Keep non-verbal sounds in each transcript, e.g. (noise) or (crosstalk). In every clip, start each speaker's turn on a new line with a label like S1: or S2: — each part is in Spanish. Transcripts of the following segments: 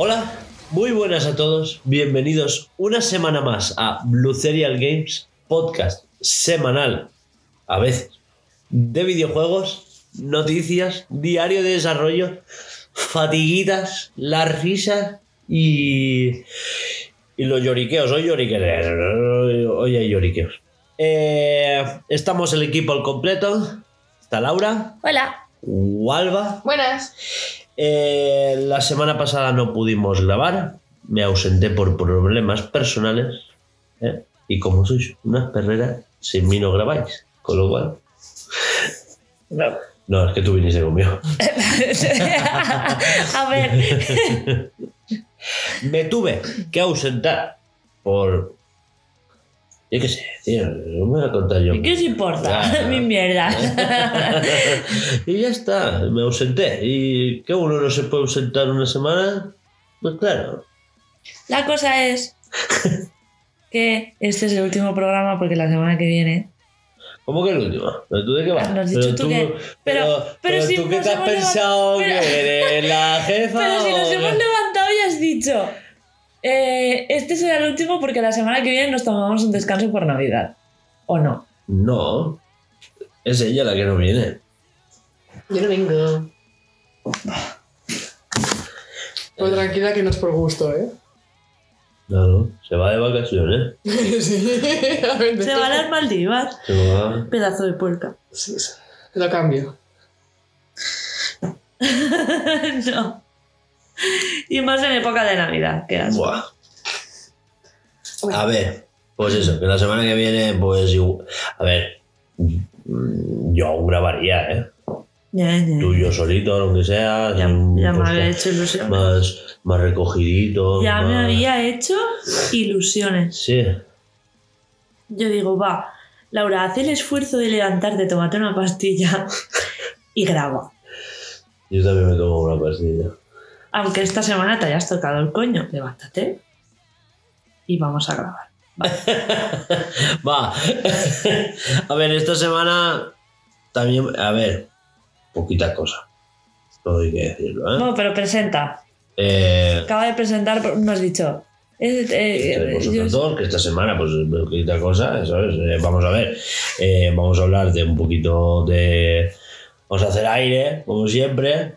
S1: Hola, muy buenas a todos. Bienvenidos una semana más a Blue Serial Games, podcast semanal, a veces, de videojuegos, noticias, diario de desarrollo, fatiguitas, las risas y, y los lloriqueos. Hoy lloriqueos. Hoy hay lloriqueos. Eh, estamos el equipo al completo. Está Laura,
S2: Hola.
S1: Walva.
S3: Buenas.
S1: Eh, la semana pasada no pudimos grabar. Me ausenté por problemas personales. ¿eh? Y como sois unas perreras, sin mí no grabáis. Con lo cual. No, (laughs) no, es que tú viniste conmigo.
S2: a ver. (laughs)
S1: Me tuve que ausentar por. Yo qué sé, tío, no me voy a contar yo.
S2: ¿Y qué os importa?
S1: Ya. (laughs)
S2: Mi mierda. (laughs)
S1: y ya está, me ausenté. ¿Y qué uno no se puede ausentar una semana? Pues claro.
S2: La cosa es (laughs) que este es el último programa porque la semana que viene.
S1: ¿Cómo que el último? ¿Pero tú de qué vas?
S2: Ah, has dicho tú que- pero- pero si
S1: tú qué te has
S2: hemos
S1: pensado
S2: levantado-
S1: que eres la jefa.
S2: Pero si nos hemos levantado y has dicho. Eh, este será el último porque la semana que viene nos tomamos un descanso por Navidad. ¿O no?
S1: No. Es ella la que no viene.
S3: Yo no vengo. Pues tranquila que no es por gusto, ¿eh?
S1: Claro, se va de vacaciones. (laughs)
S3: sí. A ver,
S2: Se va a las Maldivas.
S1: Se va.
S2: Pedazo de puerca.
S3: Sí, sí. Lo cambio. (laughs)
S2: no. (laughs) Y más en época de Navidad, que asco.
S1: Buah. A ver, pues eso, que la semana que viene, pues igu- A ver, mm, yo aún grabaría, ¿eh?
S2: Ya, ya.
S1: Tú y yo solito, aunque sea.
S2: Ya, ya me había hecho ilusiones.
S1: más, más recogidito.
S2: Ya me había hecho ilusiones.
S1: Sí.
S2: Yo digo, va, Laura, haz el esfuerzo de levantarte, tómate una pastilla (laughs) y graba.
S1: Yo también me tomo una pastilla.
S2: Aunque esta semana te hayas tocado el coño, levántate y vamos a grabar. (laughs)
S1: Va. a ver, esta semana también. A ver, poquita cosa. Todo hay que decirlo, ¿eh?
S2: No, pero presenta.
S1: Eh,
S2: Acaba de presentar, no has dicho. eh, eh, yo-
S1: dos, que esta semana, pues, poquita cosa, ¿sabes? Eh, vamos a ver. Eh, vamos a hablar de un poquito de. Vamos a hacer aire, como siempre.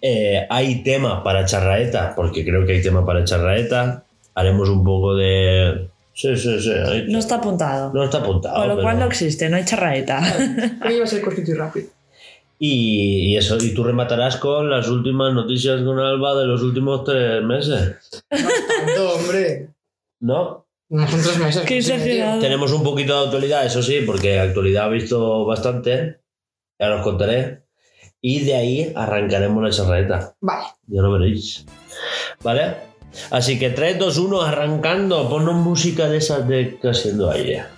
S1: Eh, hay tema para charraeta, porque creo que hay tema para charraeta. Haremos un poco de. Sí, sí, sí. hay-
S2: no está apuntado.
S1: no está apuntado.
S2: Con lo cual no existe, no hay charraeta.
S3: Que (laughs) iba a ser cortito y rápido.
S1: Y, y eso, y tú rematarás con las últimas noticias con Alba de los últimos tres meses.
S3: Tanto, hombre.
S1: ¿No?
S3: No son tres meses.
S2: Qué exagerado.
S1: Tenemos un poquito de actualidad, eso sí, porque actualidad ha visto bastante. Ya os contaré. Y de ahí arrancaremos la charreta.
S3: Vale.
S1: Ya lo veréis. ¿Vale? Así que 3, 2, 1, arrancando. Ponnos música de esas de haciendo aire.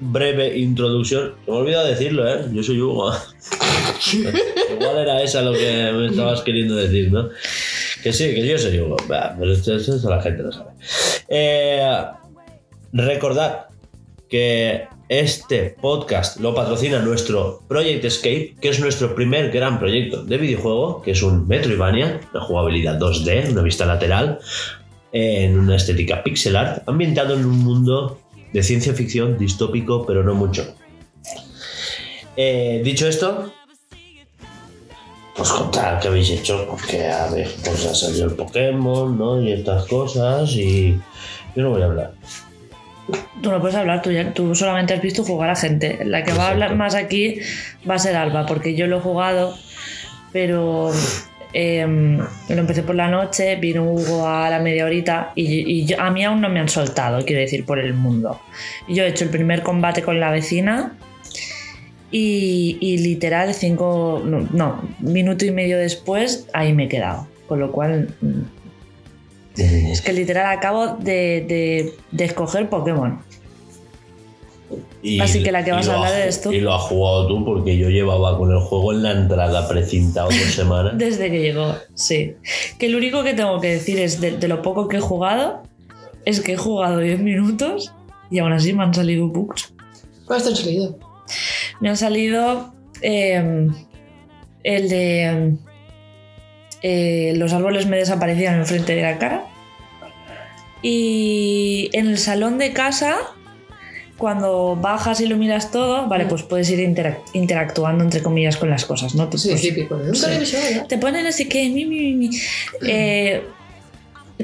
S1: breve introducción, se me olvidado decirlo, ¿eh? Yo soy Hugo. Igual era esa lo que me estabas queriendo decir, ¿no? Que sí, que yo soy Hugo. Bah, pero esto, esto la gente lo sabe. Eh, recordad que este podcast lo patrocina nuestro Project Escape, que es nuestro primer gran proyecto de videojuego, que es un Metroidvania, una jugabilidad 2D, una vista lateral, en una estética pixel art, ambientado en un mundo de ciencia ficción distópico, pero no mucho. Eh, dicho esto, pues contar qué habéis hecho, porque a ver, pues ha salido el Pokémon, ¿no? Y estas cosas, y yo no voy a hablar.
S2: Tú no puedes hablar, tú, ya- tú solamente has visto jugar a gente. La que va a hablar más aquí va a ser Alba, porque yo lo he jugado, pero em, lo empecé por la noche, vino Hugo a la media horita y, y yo- a mí aún no me han soltado, quiero decir, por el mundo. Yo he hecho el primer combate con la vecina y, y literal cinco, no, no, minuto y medio después ahí me he quedado. Con lo cual, mm, es que literal acabo de, de- de escoger Pokémon.
S1: Y-
S2: Así que la que vas a hablar eres tú.
S1: Y lo has jugado tú, porque yo llevaba con el juego en la entrada precintado dos semanas. (laughs)
S2: Desde que llegó, sí. Que lo único que tengo que decir es de, de lo poco que he jugado, es que he jugado 10 minutos y aún así me han salido bugs.
S3: ¿Cuál está en salida?
S2: Me han salido eh, el de eh, los árboles me desaparecían enfrente de la cara. Y en el salón de casa, cuando bajas y lo miras todo, vale, pues puedes ir interac- interactuando entre comillas con las cosas, ¿no?
S3: Sí,
S2: Pues,
S3: típico.
S2: Sí.
S3: ¿verdad?
S2: te ponen así que mi, mi, mi, mi. Eh,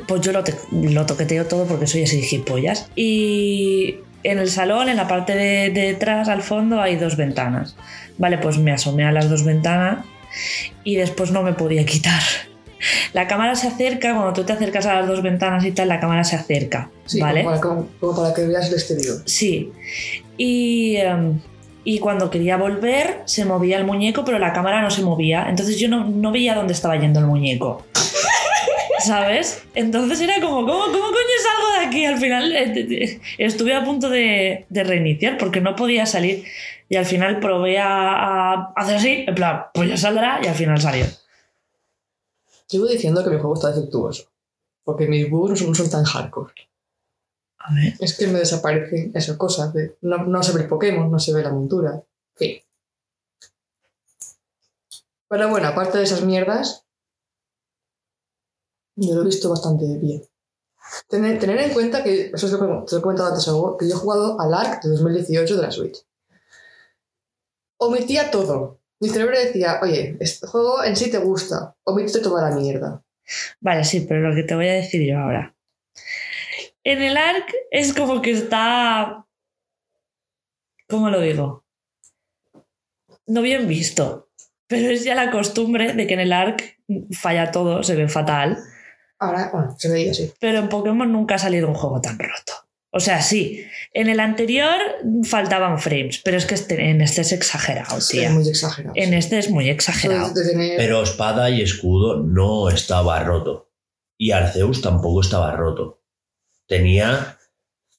S2: pues yo lo toqueteo todo porque soy así gilipollas. Y en el salón, en la parte de, de detrás, al fondo, hay dos ventanas. Vale, pues me asomé a las dos ventanas y después no me podía quitar. (laughs) La cámara se acerca, cuando tú te acercas a las dos ventanas y tal, la cámara se acerca.
S3: Sí,
S2: ¿Vale?
S3: como, para, como- como para que veas el exterior.
S2: Sí. Y, em, y cuando quería volver, se movía el muñeco, pero la cámara no se movía. Entonces yo no, no veía dónde estaba yendo el muñeco. (laughs) ¿Sabes? Entonces era como, ¿cómo, cómo coño salgo de aquí? Al final eh, estuve a punto de, de reiniciar porque no podía salir. Y al final probé a, a hacer así, en plan, pues ya saldrá, y al final salió.
S3: Llevo diciendo que mi juego está defectuoso. Porque mis bugs no son, no son tan hardcore.
S2: A ver.
S3: Es que me desaparecen esas cosas. de- no, no se ve el Pokémon, no se ve la montura. Fin. Pero bueno, aparte de esas mierdas, yo lo he visto bastante bien. Tener, tener en cuenta que, eso es lo que te lo he comentado antes, que yo he jugado al ARC de 2018 de la Switch. Omitía todo. Mi cerebro decía, oye, este juego en sí te gusta, omítete toda la mierda.
S2: Vale, sí, pero lo que te voy a decir yo ahora. En el ARC es como que está. ¿Cómo lo digo? No bien visto. Pero es ya la costumbre de que en el ARC falla todo, se ve fatal.
S3: Ahora, bueno, se veía así.
S2: Pero en Pokémon nunca ha salido un juego tan roto. O sea, sí, en el anterior faltaban frames, pero es que este- en este es exagerado, tía.
S3: Es muy exagerado.
S2: En este es muy exagerado.
S3: Tener-
S1: Pero espada y escudo no estaba roto. Y Arceus tampoco estaba roto. Tenía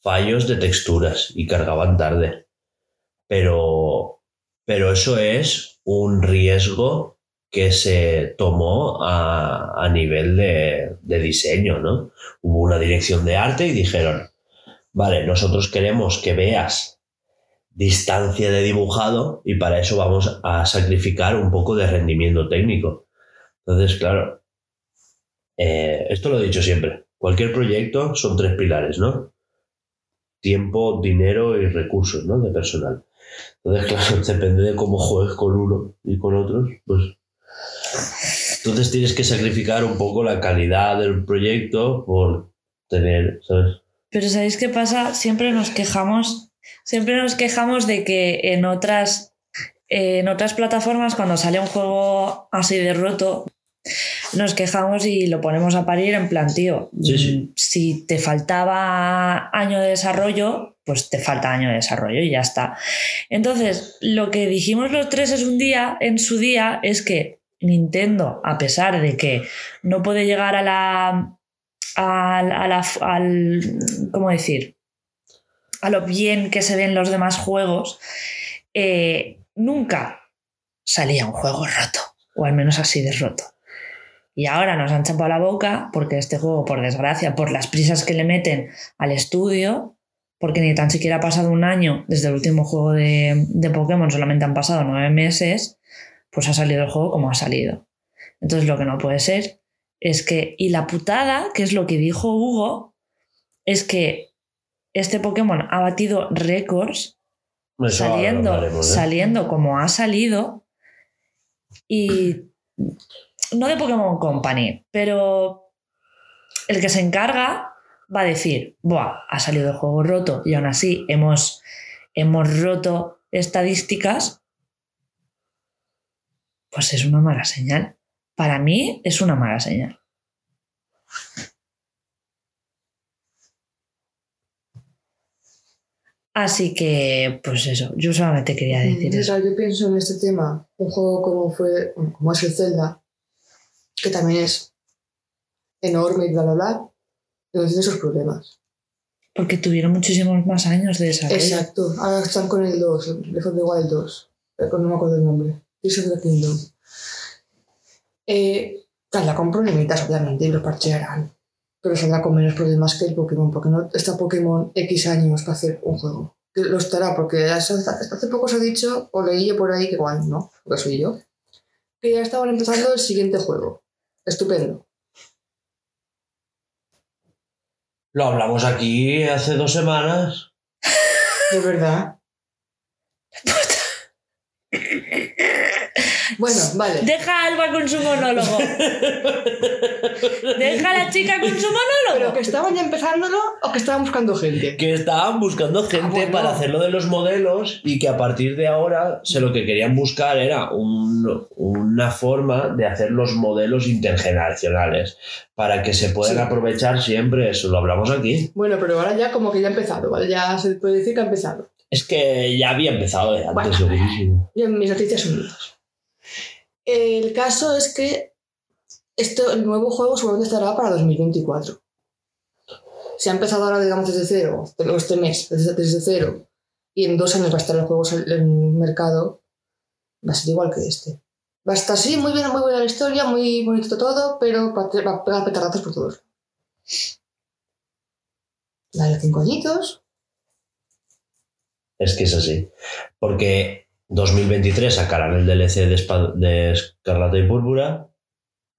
S1: fallos de texturas y cargaban tarde. Pero, pero eso es un riesgo que se tomó a, a nivel de, de diseño, ¿no? Hubo una dirección de arte y dijeron, vale, nosotros queremos que veas distancia de dibujado y para eso vamos a sacrificar un poco de rendimiento técnico. Entonces, claro, eh, esto lo he dicho siempre. Cualquier proyecto son tres pilares, ¿no? Tiempo, dinero y recursos, ¿no? De personal. Entonces, claro, (laughs) depende de cómo juegues con uno y con otros, pues... Entonces tienes que sacrificar un poco la calidad del proyecto por tener, ¿sabes?
S2: Pero ¿sabéis qué pasa? Siempre nos quejamos, siempre nos quejamos de que en otras, en otras plataformas cuando sale un juego así de roto, nos quejamos y lo ponemos a parir en plan, tío,
S1: Sí, sí.
S2: mm, si te faltaba año de desarrollo, pues te falta año de desarrollo y ya está. Entonces, lo que dijimos los tres es un día, en su día, es que Nintendo, a pesar de que no puede llegar a la al, a al- ¿cómo decir? A lo bien que se ven los demás juegos, eh, nunca salía un juego roto, o al menos así de roto. Y ahora nos han chapado la boca porque este juego, por desgracia, por las prisas que le meten al estudio, porque ni tan siquiera ha pasado un año desde el último juego de, de Pokémon, solamente han pasado nueve meses, pues ha salido el juego como ha salido. Entonces lo que no puede ser es que, y la putada, que es lo que dijo Hugo, es que este Pokémon ha batido récords
S1: Eso
S2: saliendo,
S1: ¿eh?
S2: saliendo como ha salido. Y no de Pokémon Company, pero el que se encarga va a decir, Buah, ha salido el juego roto y aún así hemos, hemos roto estadísticas. Pues es una mala señal. Para mí es una mala señal. Así que, pues eso, yo solamente quería decir
S3: Mm,
S2: eso.
S3: mira, yo pienso en este tema, un juego como fue, como es el Zelda, que también es enorme y bla bla bla, pero tiene esos problemas.
S2: Porque tuvieron muchísimos más años de desarrollo.
S3: Exacto, ahora están con el 2, el Breath of the Wild 2, eh, no me acuerdo el nombre, Tears of the Kingdom. Eh, la compro limitas, obviamente, y lo parchearán, pero saldrá con menos problemas que el Pokémon, porque no está Pokémon X años para hacer un juego. Que lo estará, porque hace, hace poco se ha dicho, o leí yo por ahí, que igual no, porque soy yo, que ya estaban empezando el siguiente juego. Estupendo.
S1: Lo hablamos aquí hace dos semanas. (laughs)
S3: De verdad. Bueno, vale.
S2: Deja a Alba con su monólogo. Deja a la chica con su
S3: ¿Pero
S2: monólogo.
S3: que estaban ya empezándolo o que estaban buscando gente?
S1: Que estaban buscando gente
S3: Ah, bueno.
S1: para hacerlo de los modelos y que a partir de ahora se lo que querían buscar era un- una forma de hacer los modelos intergeneracionales para que se puedan
S3: Sí.
S1: aprovechar siempre. Eso lo hablamos aquí.
S3: Bueno, pero ahora ya como que ya ha empezado, ¿vale? Ya se puede decir que ha empezado.
S1: Es que ya había empezado de antes,
S3: Bueno.
S1: segurísimo.
S3: Y en mis noticias son mías. El caso es que esto, el nuevo juego seguramente estará para 2024. Se ha empezado ahora, digamos, desde cero, este mes, desde, cero, y en dos años va a estar el juego en el mercado, va a ser igual que este. Va a estar, sí, muy bien, muy buena la historia, muy bonito todo, pero va a, pegar petardazos por todos. Dale cinco añitos.
S1: Es que es así. Porque 2023 sacarán el DLC de, Espa- de Escarlata y Púrpura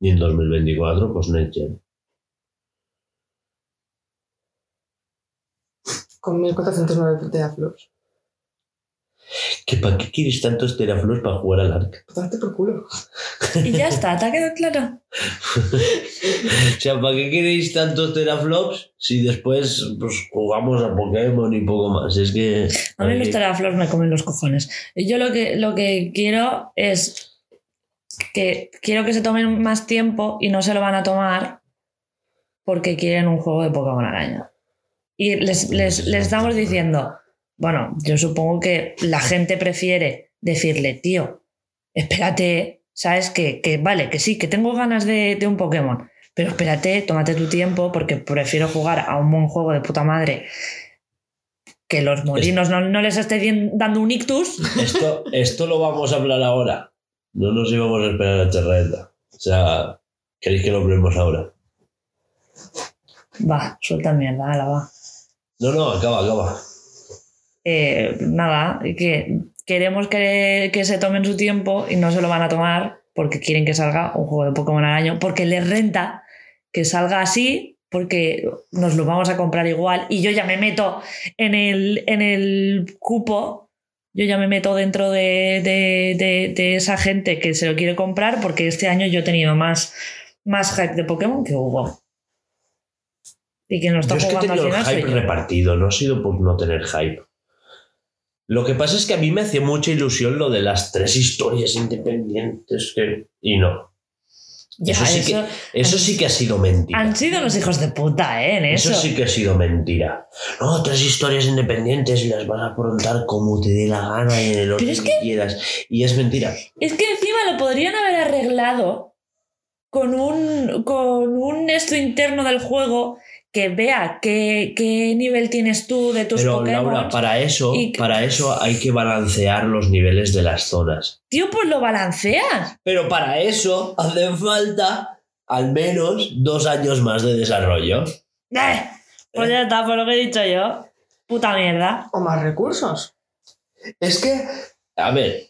S1: y en 2024 pues Next Gen.
S3: Con 1409 teraflops.
S1: ¿Que ¿Para qué quieres tantos teraflops para jugar al Ark?
S3: Pues (laughs) darte por culo.
S2: Y ya está, ¿te ha quedado claro?
S1: O sea, ¿para qué queréis tantos teraflops si después pues, jugamos a Pokémon y poco más? Es que...
S2: A mí los teraflops me comen los cojones. Yo lo que, lo que quiero es que quiero que se tomen más tiempo y no se lo van a tomar porque quieren un juego de Pokémon al año. Y les, les, les estamos diciendo, bueno, yo supongo que la gente prefiere decirle, tío, espérate, sabes que, que vale, que sí, que tengo ganas de, de un Pokémon, pero espérate, tómate tu tiempo porque prefiero jugar a un buen juego de puta madre que los molinos no, no les esté dando un ictus.
S1: Esto, esto lo vamos a hablar ahora. No nos íbamos a esperar a Terreta. O sea, ¿queréis que lo hablemos ahora?
S2: Va, suelta mierda, ala, va.
S1: No, no, acaba, acaba.
S2: Eh, nada, que queremos que, que se tomen su tiempo y no se lo van a tomar porque quieren que salga un juego de Pokémon al año, porque les renta que salga así, porque nos lo vamos a comprar igual y yo ya me meto en el, en el cupo, yo ya me meto dentro de, de- de- de esa gente que se lo quiere comprar porque este año yo he tenido más, más hype de Pokémon que Hugo. Y quien lo está
S1: Yo es que he
S2: jugando al
S1: tenido el hype repartido, no ha sido por no tener hype. Lo que pasa es que a mí me hacía mucha ilusión lo de las tres historias independientes que... y no.
S2: Ya,
S1: eso, sí
S2: eso-
S1: que, eso sí que ha sido mentira.
S2: Han sido los hijos de puta, ¿eh? En eso.
S1: Eso sí que ha sido mentira. No, tres historias independientes y las vas a afrontar como te dé la gana y en el orden
S2: es
S1: que quieras. Y es mentira.
S2: Es que encima lo podrían haber arreglado con un, con un esto interno del juego que vea qué, qué nivel tienes tú de tus
S1: Pero
S2: Pokémon.
S1: Laura, para eso,
S2: y-
S1: para eso hay que balancear los niveles de las zonas.
S2: Tío, pues lo balanceas.
S1: Pero para eso hacen falta al menos dos años más de desarrollo.
S2: Eh, pues ya está, por lo que he dicho yo. Puta mierda.
S3: O más recursos.
S1: Es que, a ver,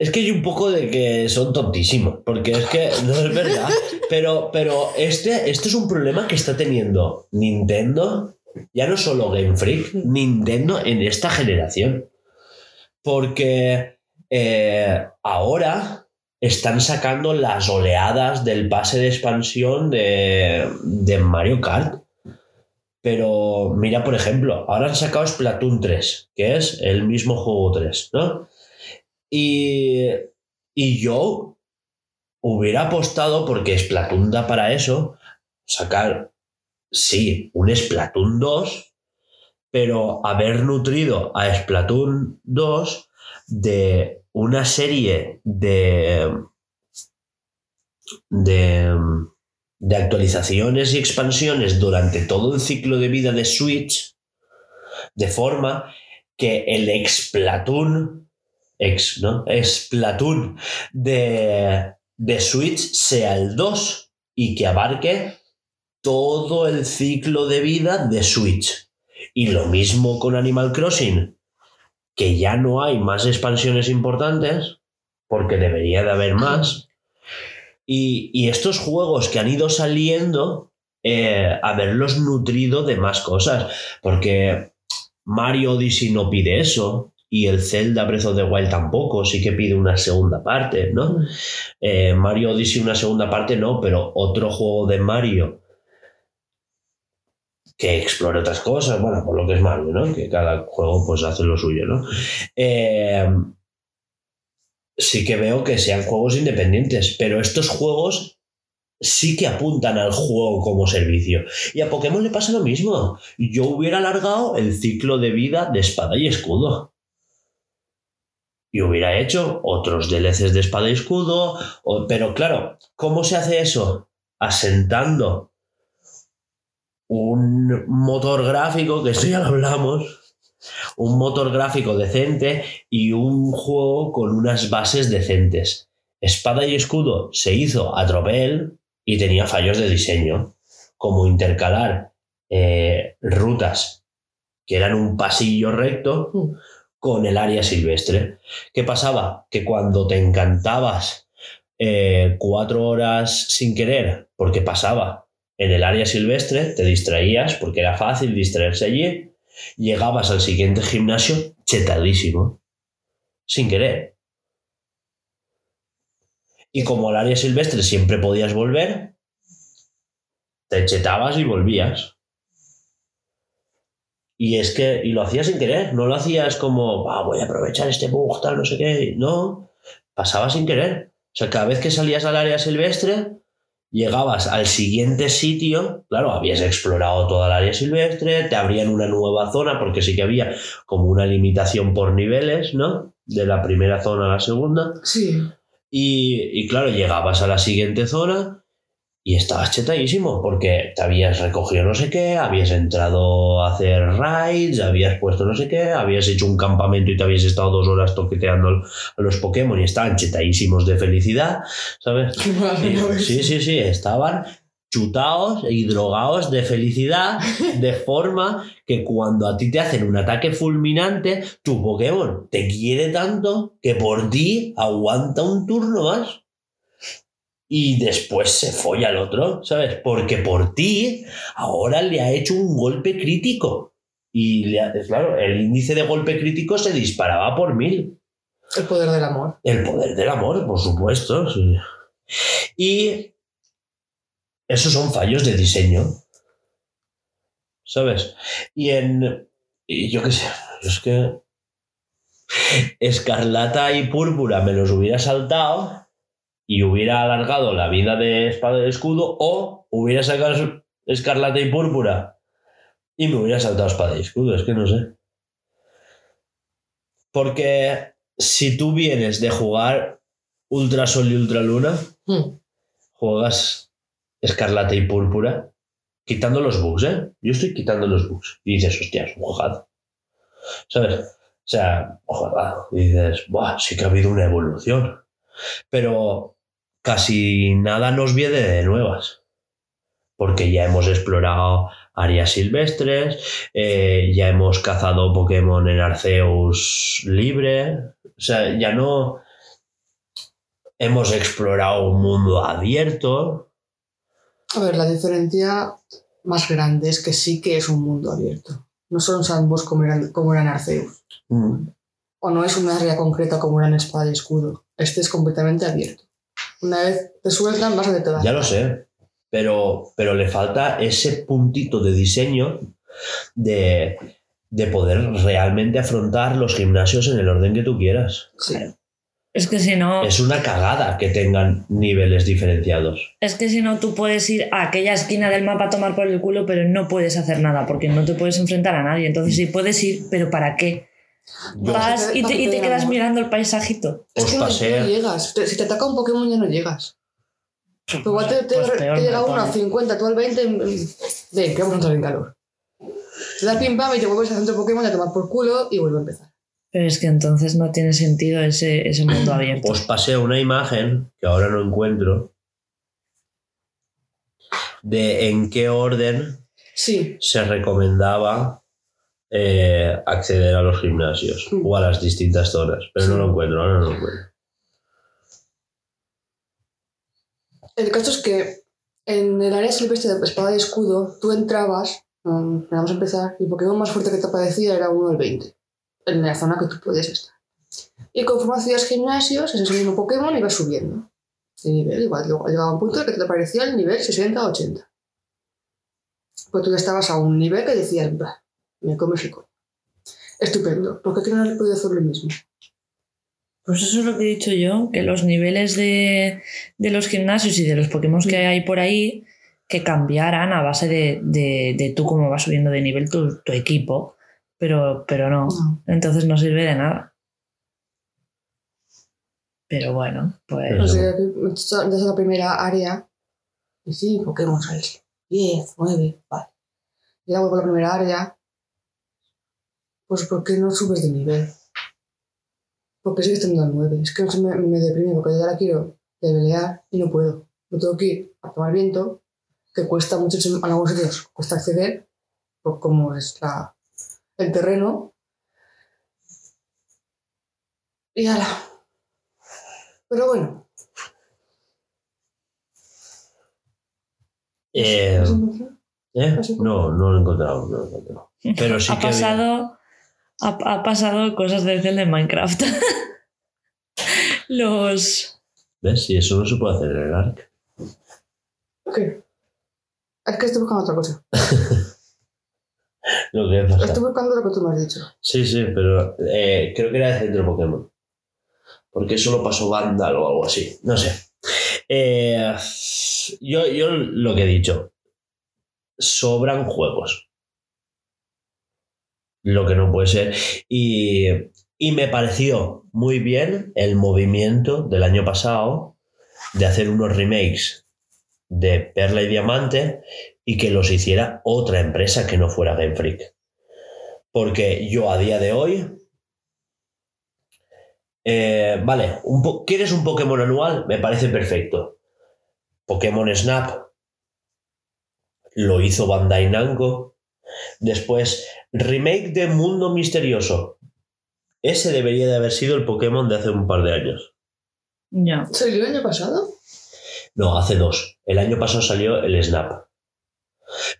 S1: es que hay un poco de que son tontísimos, porque es que no es verdad. Pero, pero este, este es un problema que está teniendo Nintendo Ya no solo Game Freak, Nintendo en esta generación. Porque eh, ahora están sacando las oleadas del pase de expansión de, de Mario Kart. Pero mira, por ejemplo, ahora han sacado Splatoon 3, que es el mismo juego 3, ¿no? Y, y yo hubiera apostado, porque Splatoon da para eso, sacar, sí, un Splatoon 2, pero haber nutrido a Splatoon 2 de una serie de, de, de actualizaciones y expansiones durante todo el ciclo de vida de Switch, de forma que el Splatoon, ex, ¿no? Splatoon de, de Switch sea el 2 y que abarque todo el ciclo de vida de Switch. Y lo mismo con Animal Crossing, que ya no hay más expansiones importantes, porque debería de haber más. Y, y estos juegos que han ido saliendo, eh, haberlos nutrido de más cosas, porque Mario Odyssey no pide eso. Y el Zelda Breath of the Wild tampoco, sí que pide una segunda parte, ¿no? Eh, Mario Odyssey una segunda parte no, pero otro juego de Mario que explore otras cosas, bueno, por lo que es Mario, ¿no? Que cada juego pues hace lo suyo, ¿no? Eh, sí que veo que sean juegos independientes, pero estos juegos sí que apuntan al juego como servicio. Y a Pokémon le pasa lo mismo. Yo hubiera alargado el ciclo de vida de espada y escudo. Y hubiera hecho otros DLCs de espada y escudo. pero claro, ¿cómo se hace eso? Asentando un motor gráfico, que esto ya lo hablamos, un motor gráfico decente y un juego con unas bases decentes. Espada y escudo se hizo a tropel y tenía fallos de diseño, como intercalar eh, rutas que eran un pasillo recto
S3: Mm.
S1: Con el área silvestre. ¿Qué pasaba? Que cuando te encantabas eh, cuatro horas sin querer, porque pasaba en el área silvestre, te distraías, porque era fácil distraerse allí, llegabas al siguiente gimnasio chetadísimo, sin querer. Y como al área silvestre siempre podías volver, te chetabas y volvías. Y es que, y lo hacías sin querer, no lo hacías como, "Ah, voy a aprovechar este bug, tal, no sé qué. No, pasaba sin querer. O sea, cada vez que salías al área silvestre, llegabas al siguiente sitio, claro, habías explorado toda el área silvestre, te abrían una nueva zona, porque sí que había como una limitación por niveles, ¿no? De la primera zona a la segunda.
S3: Sí.
S1: Y, y claro, llegabas a la siguiente zona y estabas chetadísimo porque te habías recogido no sé qué, habías entrado a hacer raids, habías puesto no sé qué, habías hecho un campamento y te habías estado dos horas toqueteando a los Pokémon y estaban chetadísimos de felicidad, ¿sabes? (laughs)
S3: ¿ves?
S1: Sí, sí, sí, estaban chutados y drogados de felicidad, (laughs) de forma que cuando a ti te hacen un ataque fulminante, tu Pokémon te quiere tanto que por ti aguanta un turno más. Y después se folla al otro, ¿sabes? Porque por ti ahora le ha hecho un golpe crítico. Y le ha- claro, el índice de golpe crítico se disparaba por mil.
S3: El poder del amor.
S1: El poder del amor, por supuesto. sí. Y esos son fallos de diseño. ¿Sabes? Y en. Y yo qué sé, es que. Escarlata y púrpura me los hubiera saltado y hubiera alargado la vida de espada y escudo, o hubiera sacado escarlata y púrpura y me hubiera saltado espada y escudo, es que no sé. Porque si tú vienes de jugar Ultra Sol y Ultra Luna,
S3: Hmm.
S1: juegas Escarlata y Púrpura, quitando los bugs, ¿eh? Yo estoy quitando los bugs. Y dices, hostia, es un jugado. ¿Sabes? O sea, jugado. Y dices, Buah, sí que ha habido una evolución. Pero casi nada nos viene de nuevas. Porque ya hemos explorado áreas silvestres, eh, ya hemos cazado Pokémon en Arceus libre. O sea, ya no hemos explorado un mundo abierto.
S3: A ver, la diferencia más grandes que sí que es un mundo abierto. No son sandbox como eran, como eran Arceus.
S1: Mm.
S3: O no es una área concreta como era en Espada y Escudo. Este es completamente abierto. Una vez te sueltan, vas a de todas.
S1: Ya lo sé, pero, pero le falta ese puntito de diseño de, de poder realmente afrontar los gimnasios en el orden que tú quieras.
S3: Sí.
S2: Es que si no,
S1: Es una cagada que tengan niveles diferenciados.
S2: es que si no tú puedes ir a aquella esquina del mapa a tomar por el culo, pero no puedes hacer nada porque no te puedes enfrentar a nadie. Entonces sí puedes ir, pero ¿para qué?
S1: Yo
S2: Vas y te, y quedas mirando el paisajito.
S3: Es
S1: os
S3: que no, llegas. Te- si te ataca un Pokémon ya no llegas. Pero igual te, te,
S2: Pues
S3: te llega uno a
S2: pone.
S3: 50, tú al 20. mm, Ven, que vamos a entrar en calor. Te das pim pam y te vuelves al centro Pokémon a tomar por culo y vuelve a empezar.
S2: Pero es que entonces no tiene sentido ese, ese mundo abierto.
S1: Os pasé una imagen que ahora no encuentro de en qué orden
S3: Sí,
S1: se recomendaba eh, acceder a los gimnasios
S3: Mm.
S1: o a las distintas zonas, pero no lo encuentro, ahora no lo encuentro.
S3: El caso es que en el área silvestre de espada y escudo, tú entrabas, um, vamos a empezar, y el Pokémon más fuerte que te aparecía era uno del 20, en la zona que tú podías estar. Y conforme hacías gimnasios, ese mismo Pokémon iba subiendo de nivel. Igual llegaba un punto que te aparecía el nivel 60-80. Pues tú ya estabas a un nivel que decías, "Bah, me comes el coño. Estupendo. ¿Por qué no le he podido hacer lo mismo?
S2: Pues eso es lo que he dicho yo, que los niveles de, de los gimnasios y de los Pokémon que hay por ahí, que cambiaran a base de, de, de tú cómo vas subiendo de nivel tu, tu equipo, pero, pero no,
S3: No.
S2: entonces no sirve de nada. Pero bueno, pues...
S1: Pero-
S3: O sea, que desde la primera área, y sí, Pokémon sales 10, 9, vale. Y luego con la primera área, pues ¿por qué no subes de nivel? Porque sigues teniendo al 9. Es que eso me, me deprime, porque yo ahora quiero levelear y no puedo. No tengo que ir a tomar viento, que cuesta mucho, en algunos sitios cuesta acceder, por cómo es la, el terreno. Y ala. Pero bueno.
S1: Eh. ¿eh? No, no lo he encontrado. no lo he encontrado. (laughs) Pero sí
S2: ha
S1: que había-
S2: pasado ha, ha pasado cosas desde el de Minecraft (laughs) los
S1: ¿Ves? Si eso no se puede hacer en el ARC.
S3: ¿Qué? Es que estoy buscando otra cosa. (laughs)
S1: Lo que pasa.
S3: Estoy buscando lo que tú me has dicho.
S1: Sí, sí, pero eh, creo que era de centro Pokémon. Porque solo pasó Vandal o algo así. No sé. Eh, yo, yo lo que he dicho. Sobran juegos. Lo que no puede ser. Y, y me pareció muy bien el movimiento del año pasado de hacer unos remakes de Perla y Diamante y que los hiciera otra empresa que no fuera Game Freak. Porque yo a día de hoy. eh, vale, ¿quieres un Pokémon anual? Me parece perfecto. Pokémon Snap lo hizo Bandai Namco. Después, remake de Mundo Misterioso. Ese debería de haber sido el Pokémon de hace un par de años.
S2: ya
S3: ¿Salió el año pasado?
S1: No, hace dos. El año pasado salió el Snap.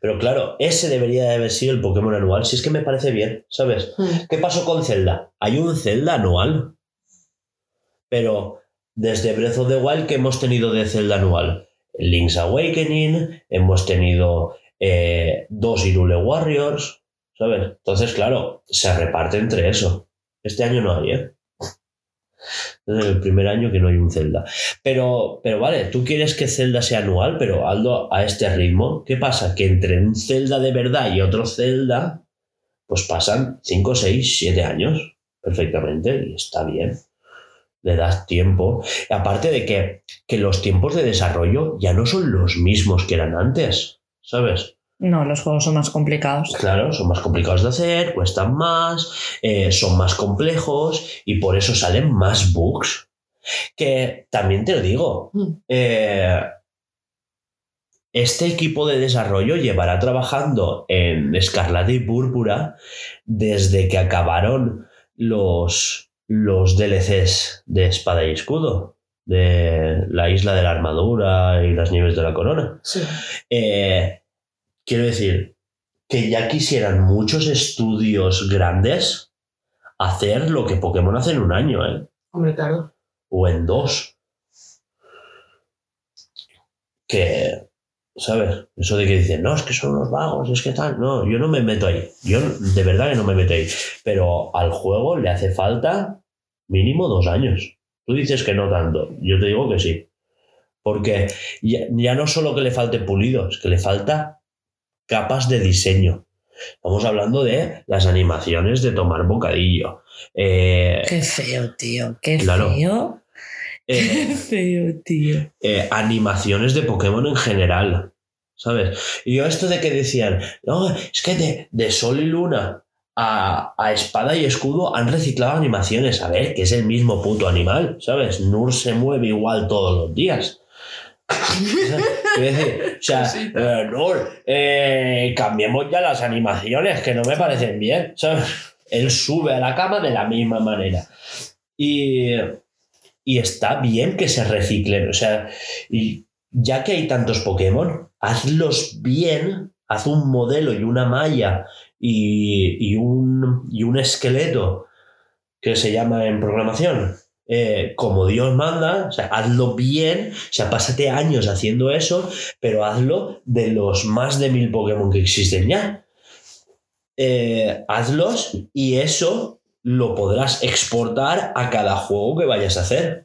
S1: Pero claro, ese debería de haber sido el Pokémon anual. Si es que me parece bien, ¿sabes?
S3: Hmm.
S1: ¿Qué pasó con Zelda? Hay un Zelda anual. Pero desde Breath of the Wild, ¿qué hemos tenido de Zelda anual? Link's Awakening, hemos tenido eh, dos Irule Warriors, ¿sabes? Entonces, claro, se reparte entre eso. Este año no hay, ¿eh? Es el primer año que no hay un Zelda. Pero, pero vale, tú quieres que Zelda sea anual, pero Aldo a este ritmo, ¿qué pasa? Que entre un Zelda de verdad y otro Zelda, pues pasan 5, 6, 7 años perfectamente y está bien. Le das tiempo. Aparte de que, que los tiempos de desarrollo ya no son los mismos que eran antes, ¿sabes?
S2: no los juegos son más complicados
S1: Claro, son más complicados de hacer, cuestan más, eh, son más complejos y por eso salen más bugs. Que también te lo digo,
S3: Mm.
S1: eh, este equipo de desarrollo llevará trabajando en Escarlata y Púrpura desde que acabaron los, los DLCs de Espada y Escudo, de la Isla de la Armadura y las Nieves de la Corona.
S3: Sí.
S1: Eh, quiero decir, que ya quisieran muchos estudios grandes hacer lo que Pokémon hace en un año, ¿eh?
S3: Hombre, claro.
S1: O en dos. Que, ¿sabes? Eso de que dicen, no, es que son unos vagos, es que tal. No, yo no me meto ahí. Yo de verdad que no me meto ahí. Pero al juego le hace falta mínimo dos años. Tú dices que no tanto. Yo te digo que sí. Porque ya, ya no solo que le falte pulido, es que le falta capas de diseño. Estamos hablando de las animaciones de tomar bocadillo. Eh,
S2: Qué feo, tío. Qué
S1: Claro.
S2: feo.
S1: eh,
S2: Qué feo, tío.
S1: eh, animaciones de Pokémon en general. ¿Sabes? Y yo esto de que decían, no, es que de, de Sol y Luna a, a Espada y Escudo han reciclado animaciones. A ver, que es el mismo puto animal, ¿sabes? Nur se mueve igual todos los días. (laughs) Decir, o sea, eh, Nur, eh, cambiemos ya las animaciones que no me parecen bien, ¿sabes? Él sube a la cama de la misma manera. Y, y está bien que se reciclen, o sea, y ya que hay tantos Pokémon, hazlos bien, haz un modelo y una malla y, y un, y un esqueleto que se llama en programación. eh, como Dios manda, o sea, hazlo bien, o sea, pásate años haciendo eso, pero hazlo de los más de mil Pokémon que existen ya. Eh, hazlos y eso lo podrás exportar a cada juego que vayas a hacer.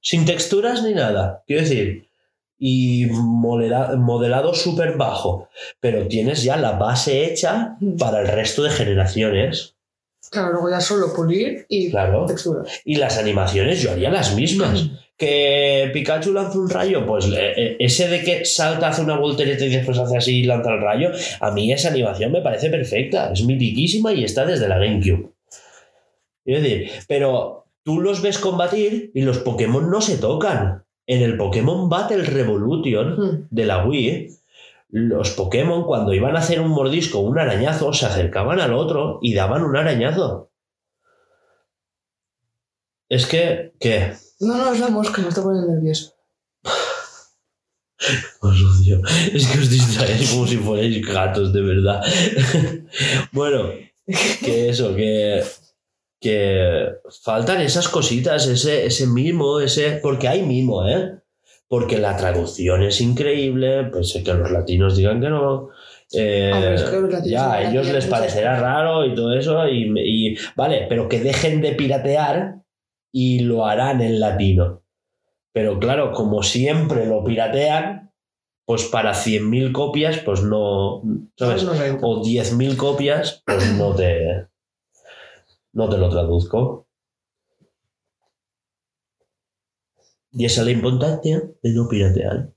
S1: Sin texturas ni nada. Quiero decir, y modela- modelado súper bajo, pero tienes ya la base hecha para el resto de generaciones.
S3: Claro, luego ya solo pulir y
S1: Claro.
S3: textura.
S1: Y las animaciones yo haría las mismas. Que Pikachu lanza un rayo, pues eh, eh, ese de que salta, hace una voltereta y después hace así y lanza el rayo, a mí esa animación me parece perfecta, es mitiquísima y está desde la GameCube. Decir, pero tú los ves combatir y los Pokémon no se tocan. En el Pokémon Battle Revolution
S3: Mm.
S1: de la Wii, los Pokémon cuando iban a hacer un mordisco un arañazo se acercaban al otro y daban un arañazo. Es que, ¿qué?
S3: No, no, es la mosca, me está poniendo nervioso. (laughs)
S1: Os odio. Es que os distraéis como si fuerais gatos, de verdad. (laughs) bueno, que eso, que, que faltan esas cositas, ese, ese mimo, ese. Porque hay mimo, ¿eh? Porque la traducción es increíble, pues sé que los latinos digan que no. eh,
S3: Hombre, es que los latinos
S1: ya, a ellos les parecerá raro y todo eso, y, y- vale, pero que dejen de piratear y lo harán en latino. Pero claro, como siempre lo piratean, pues para 100.000 copias, pues no, ¿sabes?
S3: No renta.
S1: O 10.000 copias, pues no te, no te lo traduzco. Y esa es la importancia de no piratear.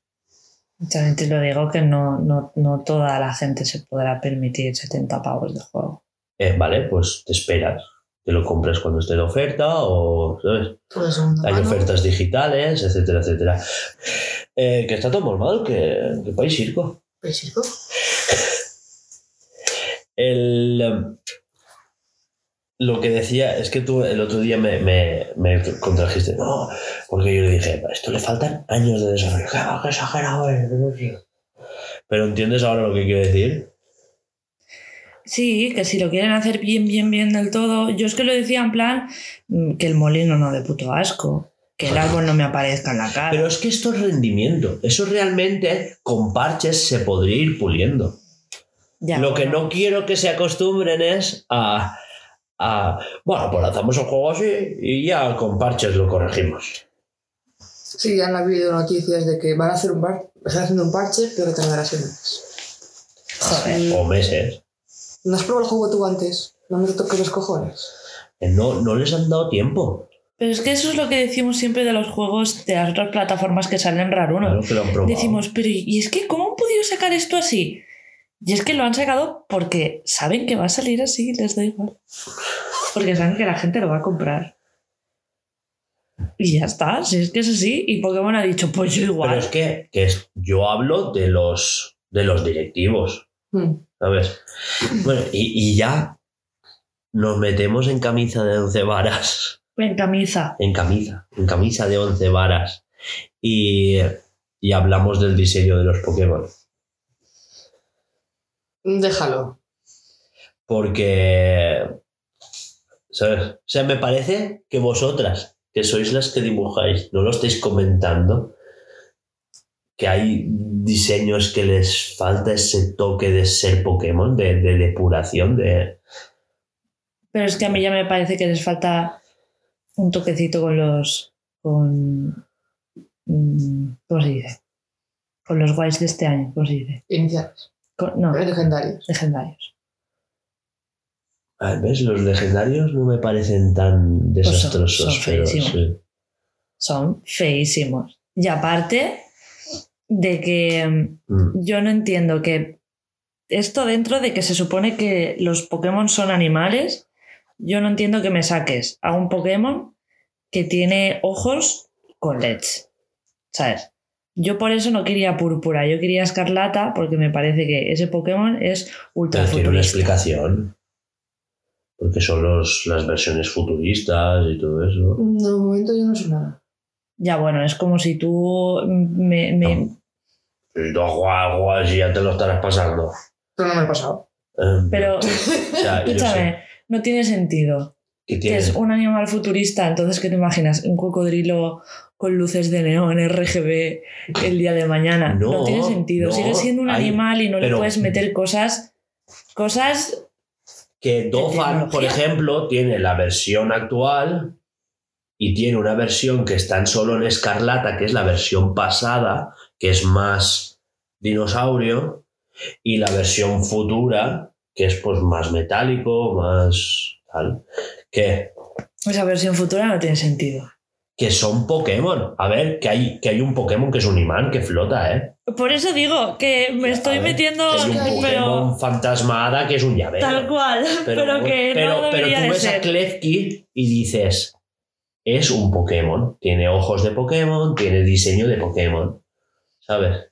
S2: También te lo digo que no, no, no toda la gente se podrá permitir 70 pavos de juego.
S1: Eh, vale, pues te esperas. Te lo compras cuando esté de oferta o, ¿sabes? Hay
S3: mano.
S1: ofertas digitales, etcétera, etcétera. Eh, que está todo mal, que, que país circo.
S3: ¿Ves, chico?
S1: El, lo que decía es que tú el otro día me, me, me contrajiste, no, porque yo le dije, a esto le faltan años de desarrollo. ¡Qué, exagerado es! no sé". Pero entiendes ahora lo que quiero decir.
S2: Sí, que si lo quieren hacer bien, bien, bien del todo. Yo es que lo decía en plan mm, que el molino no de puto asco. Que el árbol no me aparezca en la cara.
S1: Pero es que esto es rendimiento. Eso realmente con parches se podría ir puliendo.
S2: Ya,
S1: Lo que no quiero que se acostumbren es a, a, Bueno, pues lanzamos el juego así y ya con parches lo corregimos.
S3: Sí, han habido noticias de que van a hacer un par están haciendo un parche, pero que tardará semanas.
S2: Joder.
S1: O meses.
S3: ¿No has probado el juego tú antes? No me toques los cojones.
S1: Eh, No, no les han dado tiempo.
S2: Pero es que eso es lo que decimos siempre de los juegos de las otras plataformas que salen rarunos.
S1: Claro que lo han probado.
S2: Decimos, pero ¿y es que cómo han podido sacar esto así? Y es que lo han sacado porque saben que va a salir así, les da igual. Porque saben que la gente lo va a comprar. Y ya está, si es que es así. Y Pokémon ha dicho, pues yo igual.
S1: Pero es que, que es- yo hablo de los, de los directivos,
S3: Hmm.
S1: ¿sabes? Bueno, y, y ya nos metemos en camisa de 11 varas.
S2: En camisa.
S1: En camisa, en camisa de 11 varas. Y, y hablamos del diseño de los Pokémon.
S3: Déjalo.
S1: Porque. ¿Sabes? O sea, me parece que vosotras, que sois las que dibujáis, no lo estáis comentando. Que hay diseños que les falta ese toque de ser Pokémon, de, de depuración, de.
S2: Pero es que a mí ya me parece que les falta un toquecito con los. con. mm, ¿Cómo se dice? Con los guays de este año, ¿cómo se dice?
S3: Iniciales.
S2: No,
S3: Legendarios.
S2: legendarios.
S1: A ver, ¿ves? Los legendarios no me parecen tan
S2: Pues son-
S1: desastrosos. pero sí.
S2: Son feísimos. Y aparte de que mm,
S1: Mm.
S2: yo no entiendo que esto dentro de que se supone que los Pokémon son animales, yo no entiendo que me saques a un Pokémon que tiene ojos con LEDs. ¿Sabes? Yo por eso no quería púrpura, yo quería escarlata porque me parece que ese Pokémon es ultra
S1: Pero tiene una explicación. Porque son los, las versiones futuristas y todo eso.
S3: De momento yo no sé nada.
S2: Ya bueno, es como si tú me, me-
S1: No. Y tú juegas, juegas y ya te lo estarás pasando.
S3: Pero no me he pasado.
S1: Eh,
S2: Pero,
S1: o sea, (laughs)
S2: escúchame, no tiene sentido.
S1: Que
S2: es un animal futurista, entonces, ¿qué te imaginas? Un cocodrilo con luces de neón RGB el día de mañana. No,
S1: No,
S2: tiene sentido.
S1: no,
S2: Sigue siendo un
S1: hay-
S2: animal y no le puedes meter cosas. Cosas.
S1: que Dofan, por ejemplo, tiene la versión actual y tiene una versión que está en solo en escarlata, que es la versión pasada, que es más dinosaurio, y la versión futura, que es pues más metálico, más tal. Que,
S2: Esa versión futura no tiene sentido.
S1: que son Pokémon. A ver, que hay, que hay un Pokémon que es un imán que flota, ¿eh?
S2: Por eso digo que me estoy
S1: ver,
S2: metiendo.
S1: Hay un
S3: pero-
S1: Pokémon fantasmada que es un llavero.
S2: Tal cual. (laughs) Pero, que
S1: pero,
S2: no
S1: pero tú
S2: de
S1: ves a. Klefki y dices, es un Pokémon, tiene ojos de Pokémon, tiene diseño de Pokémon, ¿sabes?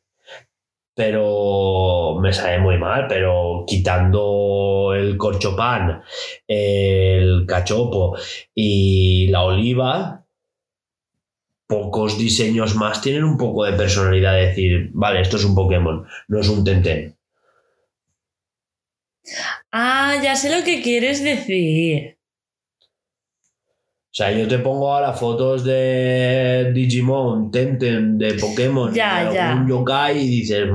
S1: Pero me sabe muy mal, pero quitando el corchopán, el cachopo y la oliva, pocos diseños más tienen un poco de personalidad de decir, vale, esto es un Pokémon, no es un Tenten.
S2: Ah, ya sé lo que quieres decir.
S1: O sea, yo te pongo ahora fotos de Digimon, Tenten, de Pokémon,
S2: Ya,
S1: de
S2: ya.
S1: yokai y dices,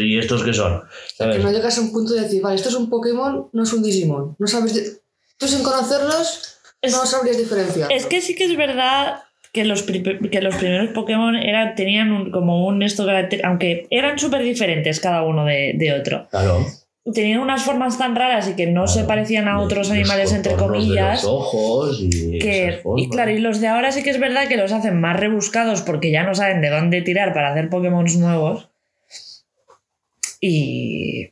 S1: ¿y estos qué son? ¿Sabes?
S3: Que no llegas a un punto de decir, vale, esto es un Pokémon, no es un Digimon. No sabes. di- Tú sin conocerlos,
S2: Es-
S3: no sabrías diferenciar.
S2: Es que sí que es verdad que los, pri- que los primeros Pokémon eran, tenían un- como un esto carácter, aunque eran súper diferentes cada uno de, de otro.
S1: Claro.
S2: Tenían unas formas tan raras y que no se parecían a otros animales, entre comillas.
S1: los ojos y,
S2: Que, y claro, y los de ahora sí que es verdad que los hacen más rebuscados porque ya no saben de dónde tirar para hacer Pokémon nuevos. Y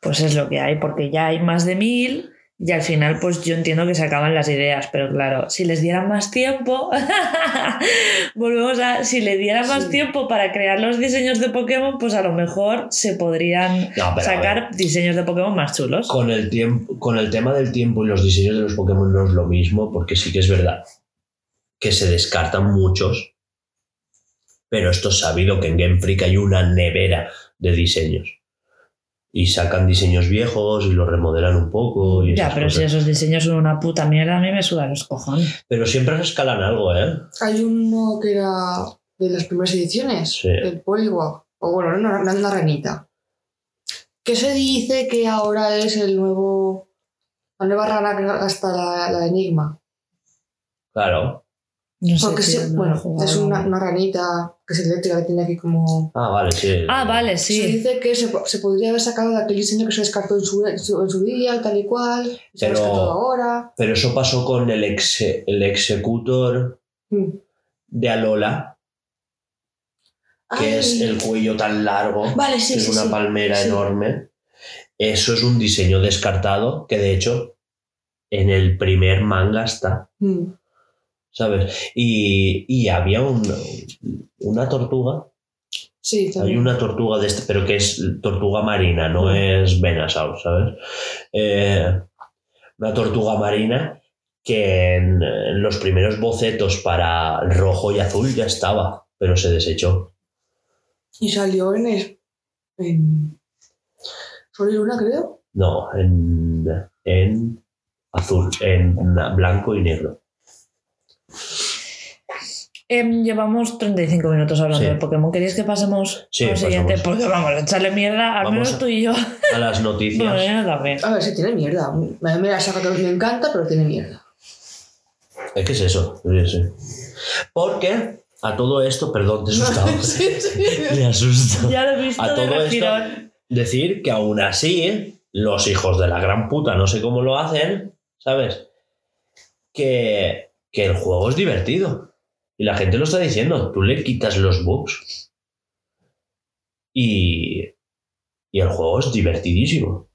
S2: pues es lo que hay, porque ya hay más de mil y al final pues yo entiendo que se acaban las ideas, pero claro, si les dieran más tiempo, (laughs) volvemos a, si le dieran más
S3: Sí.
S2: tiempo para crear los diseños de Pokémon, pues a lo mejor se podrían
S1: No,
S2: sacar diseños de Pokémon más chulos.
S1: con el, tiempo, con el tema del tiempo y los diseños de los Pokémon no es lo mismo, porque sí que es verdad que se descartan muchos, pero esto es sabido que en Game Freak hay una nevera de diseños. Y sacan diseños viejos y los remodelan un poco. Y
S2: Ya, pero si esos diseños son una puta mierda, a mí me sudan los cojones.
S1: Pero siempre se escalan algo, ¿eh?
S3: Hay uno que era de las primeras ediciones,
S1: Sí.
S3: el Poliwag, o bueno, una, una, una ranita. Que se dice que ahora es el nuevo. La nueva rana que hasta la, la Enigma.
S1: Claro.
S2: No sé,
S3: Porque
S2: tío,
S3: sí,
S2: no lo he
S3: bueno, es una, una ranita que es eléctrica que tiene aquí como.
S1: Ah, vale, sí.
S2: Ah, vale,
S3: Se
S2: sí.
S3: dice que se, se podría haber sacado de aquel diseño que se descartó en su, en su, día, tal y cual. Se ha
S1: Pero-
S3: ahora.
S1: Pero eso pasó con el, exe- el executor
S3: Mm.
S1: de Alola, que
S3: Ay.
S1: es el cuello tan largo,
S3: Vale, sí,
S1: que es
S3: sí,
S1: una
S3: sí.
S1: palmera
S3: Sí.
S1: enorme. Eso es un diseño descartado que de hecho en el primer manga está,
S3: Mm.
S1: ¿Sabes? Y, y había un- una tortuga,
S3: Sí,
S1: hay
S3: también.
S1: una tortuga de este, pero que es tortuga marina, no es Venusaur, ¿sabes? Eh, una tortuga marina que en, en los primeros bocetos para rojo y azul ya estaba, pero se desechó.
S3: Y salió en, en Sol y luna, creo.
S1: No, en, en azul, en blanco y negro.
S2: Em, llevamos 35 minutos hablando
S1: Sí.
S2: de Pokémon. ¿Queréis que pasemos
S1: Sí,
S2: al siguiente?
S1: pasamos.
S2: Porque vamos a echarle mierda, al
S1: Vamos
S2: menos
S1: a-
S2: tú y yo.
S1: A las noticias. (laughs)
S2: Bueno, yo también.
S3: A ver, sí, tiene mierda. Me, me la saca que me encanta, pero tiene mierda.
S1: Es que es eso. sí, sí. Porque a todo esto, perdón, te he (laughs) asustado.
S3: sí, sí.
S1: Me asusta.
S2: Ya lo he visto
S1: A
S2: de
S1: todo esto, decir que aún así, los hijos de la gran puta, no sé cómo lo hacen, ¿sabes? Que, que el juego es divertido. Y la gente lo está diciendo. Tú le quitas los bugs. Y, y el juego es divertidísimo.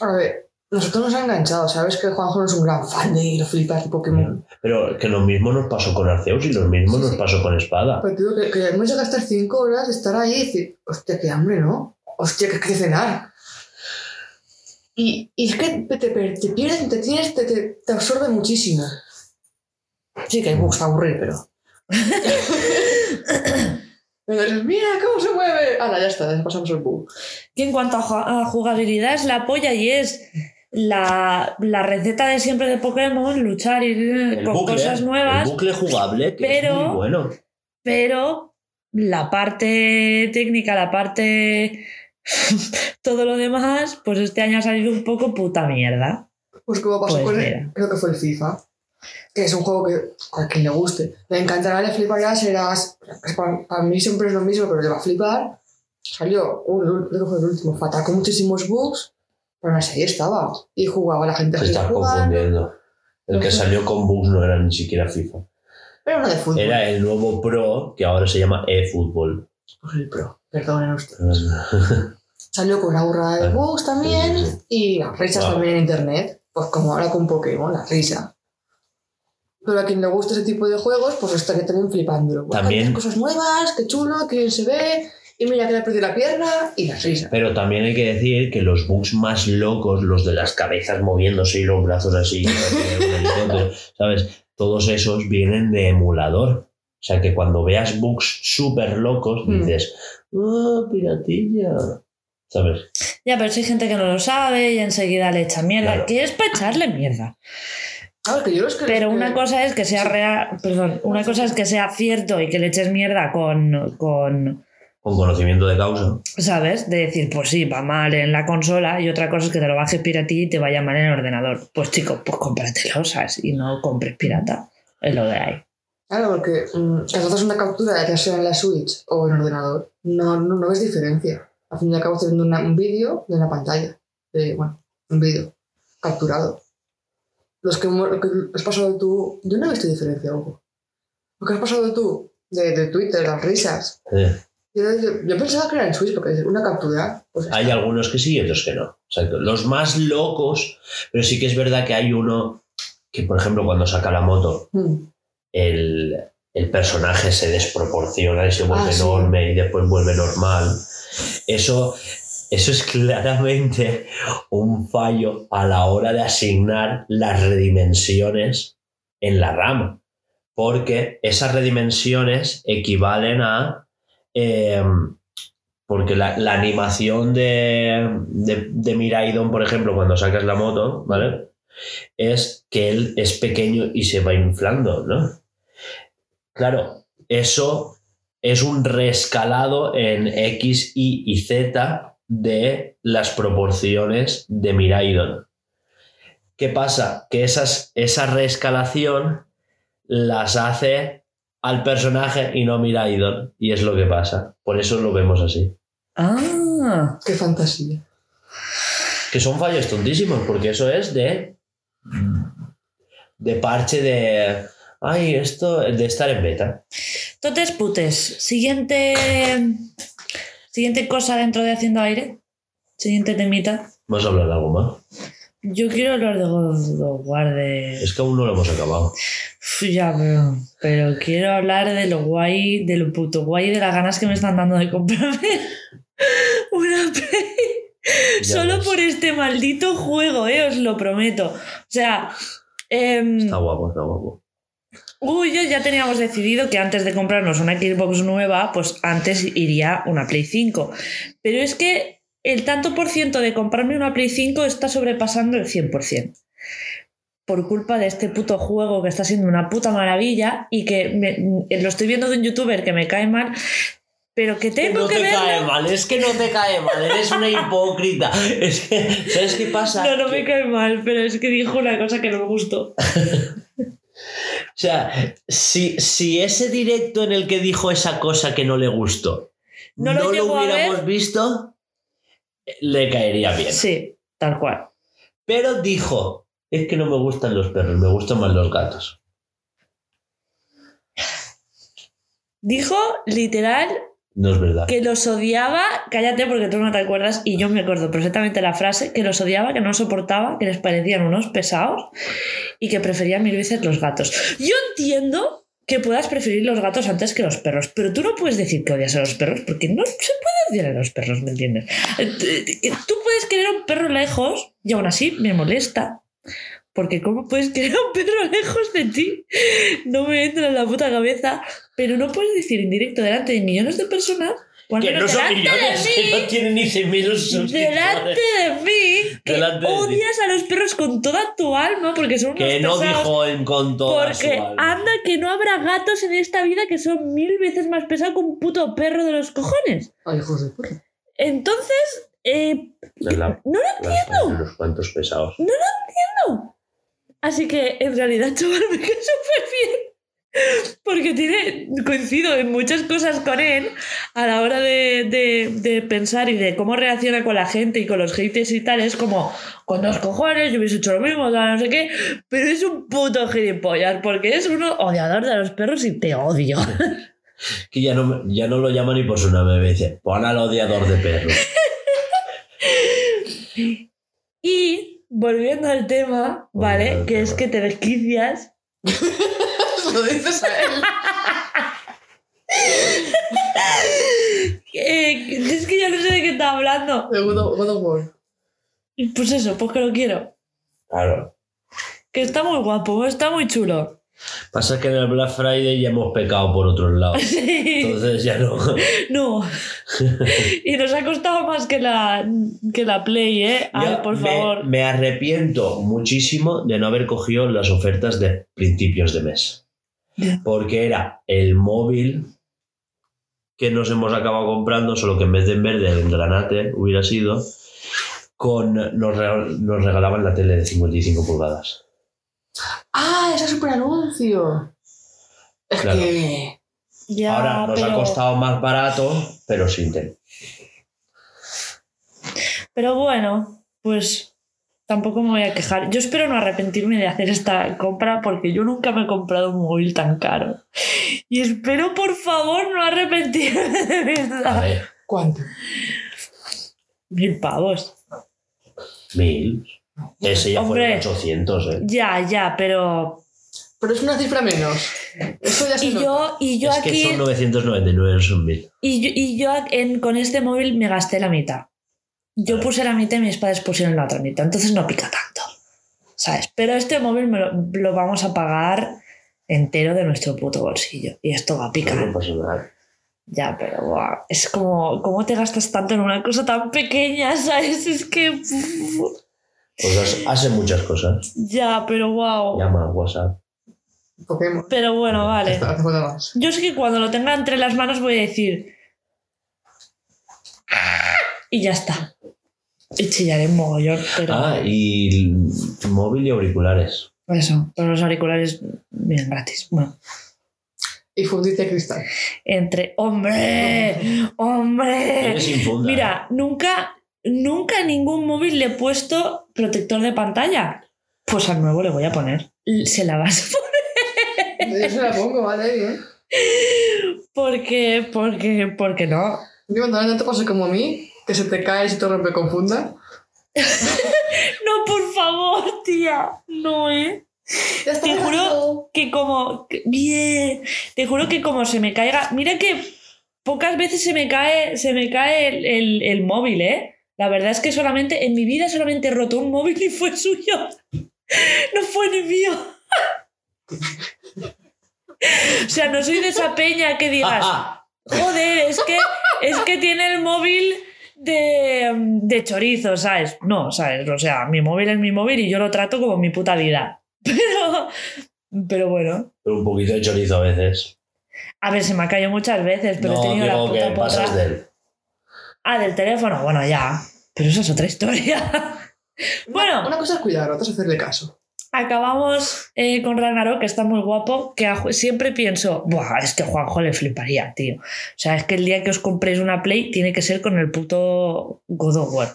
S3: A ver, nosotros nos ha enganchado. Sabes que Juanjo no es un gran fan de los flipas de Pokémon.
S1: Pero que lo mismo nos pasó con Arceus y lo mismo
S3: Sí,
S1: nos
S3: sí.
S1: pasó con Espada.
S3: Pero digo que, que hemos llegado a estar 5 horas de estar ahí y decir, hostia, qué hambre, ¿no? Hostia, que hay que cenar. Y, y es que te, te, te pierdes, te tienes, te, te, te absorbe muchísimo. Sí, que hay bugs para aburrir, pero. (laughs) Dices, mira cómo se mueve. Ahora ya está, ya pasamos el bug.
S2: Que en cuanto a, ju- a jugabilidad es la polla y es la, la receta de siempre de Pokémon, luchar y
S1: El
S2: con
S1: bucle,
S2: cosas nuevas,
S1: el bucle jugable, que
S2: pero-
S1: es muy bueno.
S2: pero la parte técnica, la parte... (laughs) todo lo demás, pues este año ha salido un poco puta mierda.
S3: Pues como pasó
S2: Pues
S3: con el, creo que fue el FIFA. Que es un juego que a quien le guste. Le encantará, le flipará, serás. Para, para mí siempre es lo mismo, pero le va a flipar. Salió, uh, creo que fue el último, fatal, con muchísimos bugs. Pero así ahí estaba. Y jugaba la gente
S1: Se está confundiendo. El que salió con bugs no era ni siquiera FIFA.
S3: Pero no de fútbol.
S1: Era el nuevo Pro, que ahora se llama eFootball.
S3: Pues el pro, perdonen ustedes. (laughs) Salió con una burrada de
S1: Ah,
S3: bugs también. Y las risas
S1: Wow.
S3: también en internet. Pues como ahora con Pokémon, la risa. Pero a quien le guste ese tipo de juegos, pues estaría también flipándolo. Guau,
S1: También-
S3: cosas nuevas, qué chulo, qué bien se ve. Y mira que le perdido la pierna y la risa.
S1: Pero también hay que decir que los bugs más locos, los de las cabezas moviéndose y los brazos así, (laughs) ¿sabes? Todos esos vienen de emulador. O sea que cuando veas bugs súper locos,
S3: Mm.
S1: dices, ¡ah, piratilla! ¿Sabes?
S2: Ya, pero si hay gente que no lo sabe y enseguida le echa mierda.
S1: Claro.
S2: Que es para echarle mierda.
S3: A ver, que yo los que
S2: Pero
S3: que-
S2: una cosa es que sea
S3: Sí.
S2: real, perdón, una cosa es que sea cierto y que le eches mierda con, con,
S1: Con conocimiento de causa.
S2: ¿sabes? De decir, pues sí, va mal en la consola y otra cosa es que te lo bajes piratilla y te vaya mal en el ordenador. Pues chico, pues cómpratelo, ¿sabes? Y no compres pirata. Es lo que hay.
S3: Claro, porque mm, cuando haces una captura, ya sea en la Switch o en ordenador, no, no, no ves diferencia. Al fin y al cabo estás viendo una- un vídeo de una pantalla. De, bueno, un vídeo capturado. Los que, mo- lo que has pasado tú, yo no he visto diferencia, ojo. Lo que has pasado tú de, de Twitter, las risas.
S1: Eh,
S3: Yo, yo- pensaba que era en Switch, porque una captura. Pues
S1: Hay algunos que sí y otros que no. Los más locos, pero sí que es verdad que hay uno que, por ejemplo, cuando saca la moto,
S3: Mm.
S1: el, el personaje se desproporciona y se vuelve
S3: Ah, sí.
S1: enorme y después vuelve normal. Eso, eso es claramente un fallo a la hora de asignar las redimensiones en la rama. Porque esas redimensiones equivalen a... eh, porque la, animación de, de, de Miraidon, por ejemplo, cuando sacas la moto, ¿vale? Es que él es pequeño y se va inflando, ¿no? Claro, eso es un rescalado en X, Y y Z de las proporciones de Miraidon. ¿Qué pasa? Que esas, esa reescalación las hace al personaje y no a Miraidon. Y es lo que pasa. Por eso lo vemos así.
S2: Ah,
S3: Qué fantasía.
S1: Que son fallos tontísimos, porque eso es de. de parche de. Ay, esto. de estar en beta.
S2: entonces, putes. Siguiente. Siguiente cosa dentro de Haciendo Aire. Siguiente temita.
S1: Vamos a hablar de algo más.
S2: Yo quiero hablar de War de.
S1: Es que aún no lo hemos acabado.
S2: Ya, pero, pero quiero hablar de lo guay, de lo puto guay de las ganas que me están dando de comprarme (laughs) una Play.
S1: Ya
S2: Solo
S1: ves.
S2: por este maldito juego, eh, os lo prometo. O sea, em,
S1: Está guapo, está guapo.
S2: Uy, ya, ya teníamos decidido que antes de comprarnos una Xbox nueva, pues antes iría una Play 5. Pero es que el tanto por ciento de comprarme una Play 5 está sobrepasando el 100%. Por culpa de este puto juego que está siendo una puta maravilla y que me- lo estoy viendo de un youtuber que me cae mal, pero que
S1: Que
S2: tengo
S1: no
S2: que
S1: te
S2: verlo.
S1: cae mal, es que no te cae mal, eres una (laughs) hipócrita. Es que, ¿sabes qué pasa?
S2: No, no
S1: Que-
S2: me cae mal, pero es que dijo una cosa que no me gustó. (laughs)
S1: O sea, si, si ese directo en el que dijo esa cosa que no le gustó
S2: No
S1: no,
S2: lo
S1: lo,
S2: llegó a
S1: hubiéramos visto, le caería bien.
S2: Sí, tal cual.
S1: Pero dijo, es que no me gustan los perros, me gustan más los gatos.
S2: Dijo literal
S1: No es verdad.
S2: que los odiaba, cállate porque tú no te acuerdas y yo me acuerdo perfectamente la frase, que los odiaba, que no soportaba, que les parecían unos pesados y que preferían mil veces los gatos. Yo entiendo que puedas preferir los gatos antes que los perros, pero tú no puedes decir que odias a los perros porque no se puede odiar a los perros, ¿me entiendes? Eh, eh, Tú puedes querer un perro lejos y aún así me molesta. Porque ¿cómo puedes querer a un perro lejos de ti? No me entra en la puta cabeza. Pero no puedes decir en directo delante de millones de personas.
S1: Que no son millones,
S2: de
S1: que
S2: mí,
S1: no tienen ni 100.000 suscriptores.
S2: delante de mí, que
S1: Delante
S2: odias a los perros con toda tu alma porque son unos
S1: Que no dijo en con toda
S2: Porque
S1: su alma.
S2: anda que no habrá gatos en esta vida que son mil veces más pesados que un puto perro de los cojones.
S3: Ay, hijos de puta.
S2: Entonces, eh,
S1: la-
S2: no lo
S1: las- Unos cuantos pesados.
S2: entiendo. Así que en realidad (laughs) chaval me cae súper bien. Porque tiene, coincido en muchas cosas con él a la hora de, de- de pensar y de cómo reacciona con la gente y con los haters y tal. Es como, con dos cojones, yo hubiese hecho lo mismo, no sé qué. Pero es un puto gilipollas porque es uno odiador de los perros y te odio. (laughs)
S1: Que ya no, ya no lo llama ni por su nombre, me dice, pon al odiador de perros. (laughs)
S2: Y volviendo al tema, ¿vale?
S1: Volviendo al
S2: Que es
S1: tema.
S2: que te desquicias (laughs) (laughs)
S3: Lo dices a él.
S2: Eh, es que yo no sé de qué está hablando.
S3: De God of War.
S2: Pues eso, pues que lo quiero.
S1: Claro.
S2: Que está muy guapo, está muy chulo.
S1: Pasa que en el Black Friday ya hemos pecado por otros lados. (laughs)
S2: Sí.
S1: Entonces ya no.
S2: No. (laughs) Y nos ha costado más que la, que la Play, ¿eh? Ay,
S1: Ya
S2: por
S1: me-
S2: favor.
S1: Me, arrepiento muchísimo de no haber cogido las ofertas de principios de mes. Porque era el móvil que nos hemos acabado comprando, solo que en vez de en verde, en granate hubiera sido, con, nos, nos regalaban la tele de 55 pulgadas.
S3: Ah, ese super anuncio. Es
S1: Claro.
S3: que.
S2: Ya,
S1: Ahora nos
S2: pero,
S1: ha costado más barato, pero sin tele.
S2: pero bueno, pues tampoco me voy a quejar. Yo espero no arrepentirme de hacer esta compra porque yo nunca me he comprado un móvil tan caro. Y espero, por favor, no arrepentirme de
S1: A
S2: verdad.
S1: ver,
S3: ¿Cuánto?
S2: Mil pavos.
S1: mil. Ese ya
S2: Hombre.
S1: fueron 800, ¿eh?
S2: Ya, ya, pero.
S3: Pero es una cifra menos. Eso ya se
S2: Y
S3: nota.
S2: yo, y yo
S1: es
S2: aquí.
S1: que son 999, no son mil.
S2: Y yo, y yo en- con este móvil me gasté la mitad. Yo puse la mitad y mis padres pusieron la otra mitad, entonces no pica tanto. ¿Sabes? Pero este móvil me lo, lo vamos a pagar entero de nuestro puto bolsillo. Y esto va a picar.
S1: No pasa nada.
S2: Ya, pero buah, es como, ¿cómo te gastas tanto en una cosa tan pequeña? (laughs) ¿Sabes? Es que.
S1: Pues has- hace muchas cosas.
S2: Ya, pero wow.
S1: Llama, WhatsApp.
S3: Pokémon.
S2: Pero bueno, vale. Yo sé que cuando lo tenga entre las manos voy a decir. Y ya está. Y chillaré en mogollón, pero.
S1: Ah, y móvil y auriculares.
S2: Eso, pero los auriculares vienen gratis. Bueno,
S3: Y fundite de cristal.
S2: entre. ¡Hombre! ¡Hombre!
S1: Funda.
S2: Mira, nunca, nunca a ningún móvil le he puesto protector de pantalla. Pues al nuevo le voy a poner. Se la vas a poner.
S3: Yo se la pongo, vale, bien.
S2: Porque, porque, porque no.
S3: Yo cuando no te pasa como a mí, que se te cae y se te rompe con funda. (laughs)
S2: No, por favor, tía. No, ¿eh? Te juro que como... Bien. Te juro que como se me caiga... Mira que pocas veces se me cae, se me cae el, el- el móvil, ¿eh? La verdad es que solamente, en mi vida solamente he roto un móvil y fue suyo. (laughs) No fue ni mío. (laughs) O sea, no soy de esa peña que digas, joder, es que, es que tiene el móvil de, de chorizo, ¿sabes? No, ¿sabes? O sea, mi móvil es mi móvil y yo lo trato como mi puta vida. (laughs) Pero, pero bueno.
S1: Pero un poquito de chorizo a veces.
S2: A ver, se me ha caído muchas veces, pero he
S1: no,
S2: tenido la
S1: digo que
S2: puta
S1: pasas
S2: potra.
S1: de él.
S2: Ah, del teléfono, bueno, ya. Pero eso es otra historia. (laughs) Bueno.
S3: Una, una cosa es cuidar, otra es hacerle caso.
S2: Acabamos eh, con Ragnarok, que está muy guapo, que a siempre pienso, Buah, es que a Juanjo le fliparía, tío. O sea, es que el día que os compréis una Play tiene que ser con el puto God of War.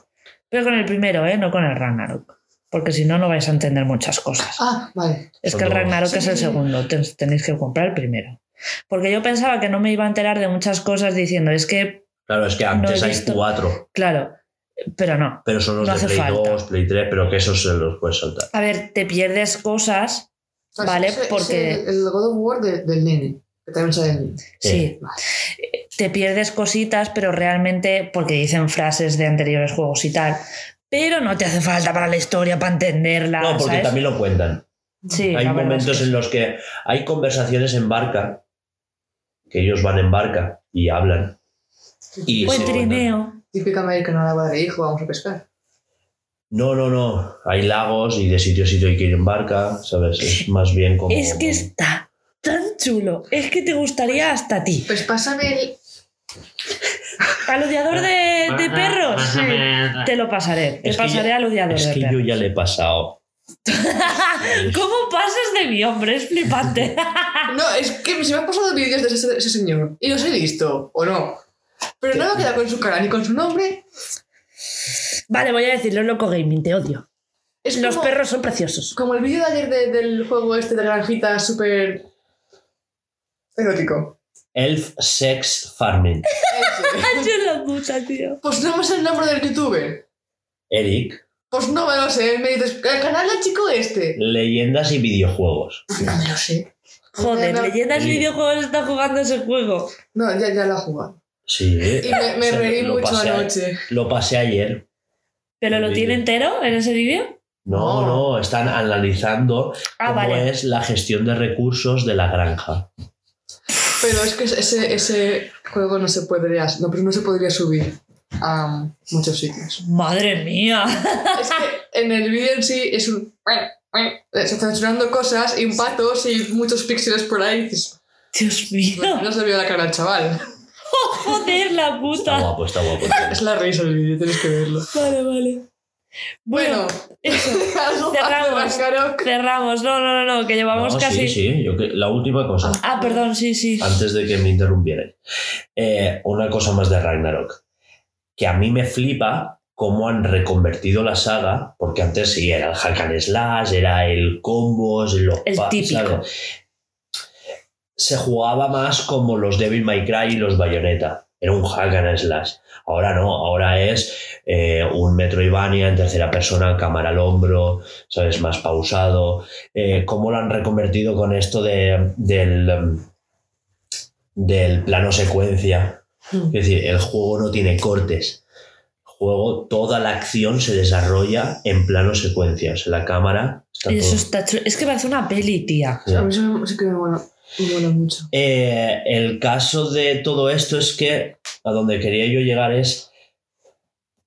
S2: Pero con el primero, ¿eh? No con el Ragnarok. Porque si no, no vais a entender muchas cosas.
S3: Ah, vale.
S2: es
S1: son
S2: que el. Ragnarok
S3: Sí,
S2: es el
S3: sí.
S2: segundo, ten- tenéis que comprar el primero. Porque yo pensaba que no me iba a enterar de muchas cosas diciendo, es que,
S1: Claro, es que antes hay
S2: visto-
S1: cuatro,
S2: claro, pero no.
S1: pero son los
S2: No
S1: de Play
S2: falta.
S1: 2, Play 3, pero que esos se los puedes saltar.
S2: A ver, te pierdes cosas,
S3: O sea,
S2: Vale,
S3: ese- ese-
S2: porque-
S3: el God of War de- del nene, que también sale el nene.
S2: sí.
S3: Vale.
S2: te pierdes cositas, pero realmente, porque dicen frases de anteriores juegos y tal, pero no te hace falta para la historia, para entenderla.
S1: No, porque
S2: ¿sabes?
S1: también lo cuentan.
S2: Sí,
S1: hay momentos
S2: es que
S1: en los que hay conversaciones en barca, que ellos van en barca y hablan. Y
S2: O el trineo.
S3: Típica americana de agua de hijo, vamos a pescar.
S1: No, no, no. Hay lagos y de sitio a sitio hay que ir en barca, ¿sabes? Es más bien como.
S2: Es que está tan chulo. Es que te gustaría hasta a ti.
S3: Pues pásame el.
S2: Aludiador de, de perros. Te lo pasaré. Te
S1: Es
S2: pasaré aludiador
S1: Es
S2: de
S1: que yo
S2: perros.
S1: ya le he pasado. (laughs)
S2: ¿Cómo pasas de mi hombre? Es flipante. (laughs)
S3: No, es que se me han pasado vídeos de ese, ese señor. Y los he visto, o no. Pero no me queda con su cara ni con su nombre.
S2: vale, voy a decirlo, loco gaming, te odio.
S3: Es
S2: Los
S3: como,
S2: perros son preciosos.
S3: Como el vídeo de ayer de- del juego este de granjita súper. erótico.
S1: Elf Sex Farming.
S3: Ese. (laughs)
S2: Yo la puta, tío.
S3: Pues no me sé el nombre del youtuber.
S1: Eric,
S3: Pues no me lo sé. Me dices, ¿el canal del chico este?
S1: leyendas y videojuegos.
S3: No me lo sé.
S2: Joder,
S3: No, no,
S2: leyendas
S1: Sí.
S2: videojuegos está jugando ese juego.
S3: No, ya, ya lo he jugado.
S1: Sí.
S3: Y me, reí
S1: lo
S3: mucho
S1: pasé-
S3: anoche.
S1: Lo pasé ayer.
S2: ¿Pero lo tiene entero en ese vídeo?
S1: No,
S3: No.
S1: no, están analizando
S2: Ah,
S1: cómo
S2: vale.
S1: es la gestión de recursos de la granja.
S3: Pero es que ese, ese juego no se podría, no, pero no se podría subir a muchos sitios.
S2: Madre mía.
S3: Es que en el vídeo en sí es un... Se están sonando cosas y patos y muchos píxeles por ahí.
S2: Dios mío.
S3: No se vio la cara al chaval. (laughs)
S2: Joder, la
S1: Está
S2: puta.
S1: guapo, está guapo. (laughs)
S3: Es la risa el vídeo, tienes que verlo.
S2: Vale, vale. Bueno,
S3: Bueno,
S2: eso. (laughs) Cerramos. Cerramos. No, no, no, no, que llevamos
S1: No,
S2: casi.
S1: Sí, sí, yo que- la última cosa.
S2: Ah, perdón, sí, sí.
S1: antes de que me interrumpierais. Eh, una cosa más de Ragnarok. Que a mí me flipa cómo han reconvertido la saga, porque antes sí era el hack and slash, era el combos, los
S2: El típico.
S1: ¿sabes? Se jugaba más como los Devil May Cry y los Bayonetta. Era un hack and slash. Ahora no, ahora es eh, un Metroidvania en tercera persona, cámara al hombro, ¿sabes? Más pausado. Eh, ¿Cómo lo han reconvertido con esto de, del, em, del plano secuencia?
S3: Mm.
S1: Es decir, el juego no tiene cortes. El juego, toda la acción se desarrolla en plano secuencia. O sea, la cámara está
S2: Eso
S1: todo-
S2: está. Es que parece una peli, tía.
S3: A mí mola mucho.
S1: Eh, el caso de todo esto es que a donde quería yo llegar es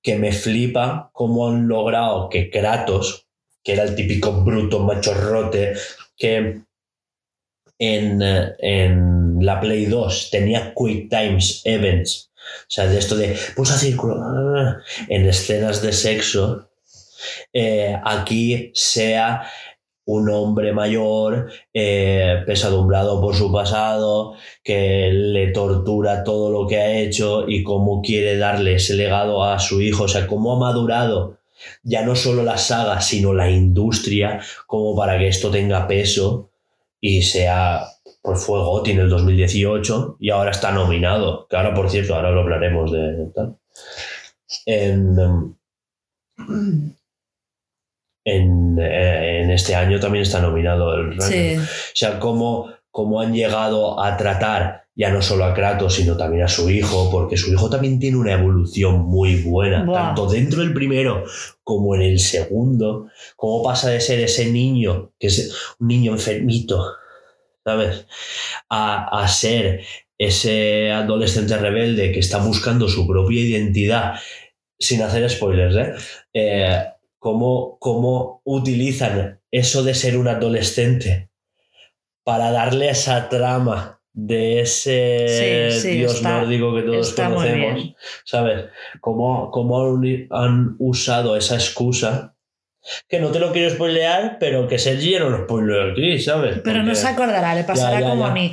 S1: que me flipa cómo han logrado que Kratos, que era el típico bruto machorrote, que en, en la Play 2 tenía Quick Times Events, o sea, de esto de pulsa círculo, en escenas de sexo, eh, aquí sea un hombre mayor, eh, pesadumbrado por su pasado, que le tortura todo lo que ha hecho y cómo quiere darle ese legado a su hijo, o sea, cómo ha madurado ya no solo la saga, sino la industria, como para que esto tenga peso y sea por fuego, tiene el 2018 y ahora está nominado, que ahora por cierto, ahora lo hablaremos de tal. En, em, en, eh, en este año también está nominado el.
S2: Sí.
S1: O sea, cómo, cómo han llegado a tratar ya no solo a Kratos, sino también a su hijo, porque su hijo también tiene una evolución muy buena, tanto dentro del primero como en el segundo. Cómo pasa de ser ese niño, que es un niño enfermito, ¿sabes? A, a ser ese adolescente rebelde que está buscando su propia identidad sin hacer spoilers, ¿eh? Eh, cómo, cómo utilizan eso de ser un adolescente para darle esa trama de ese
S2: Sí, sí,
S1: dios
S2: está-
S1: nórdico que todos conocemos. ¿sabes? Cómo, cómo han usado esa excusa. Que no te lo quiero spoilear, pero que Sergi ya no lo spoileó aquí, ¿sabes?
S2: Pero no
S1: Porque-
S2: se acordará, le pasará
S1: ya,
S2: como
S1: ya.
S2: a mí.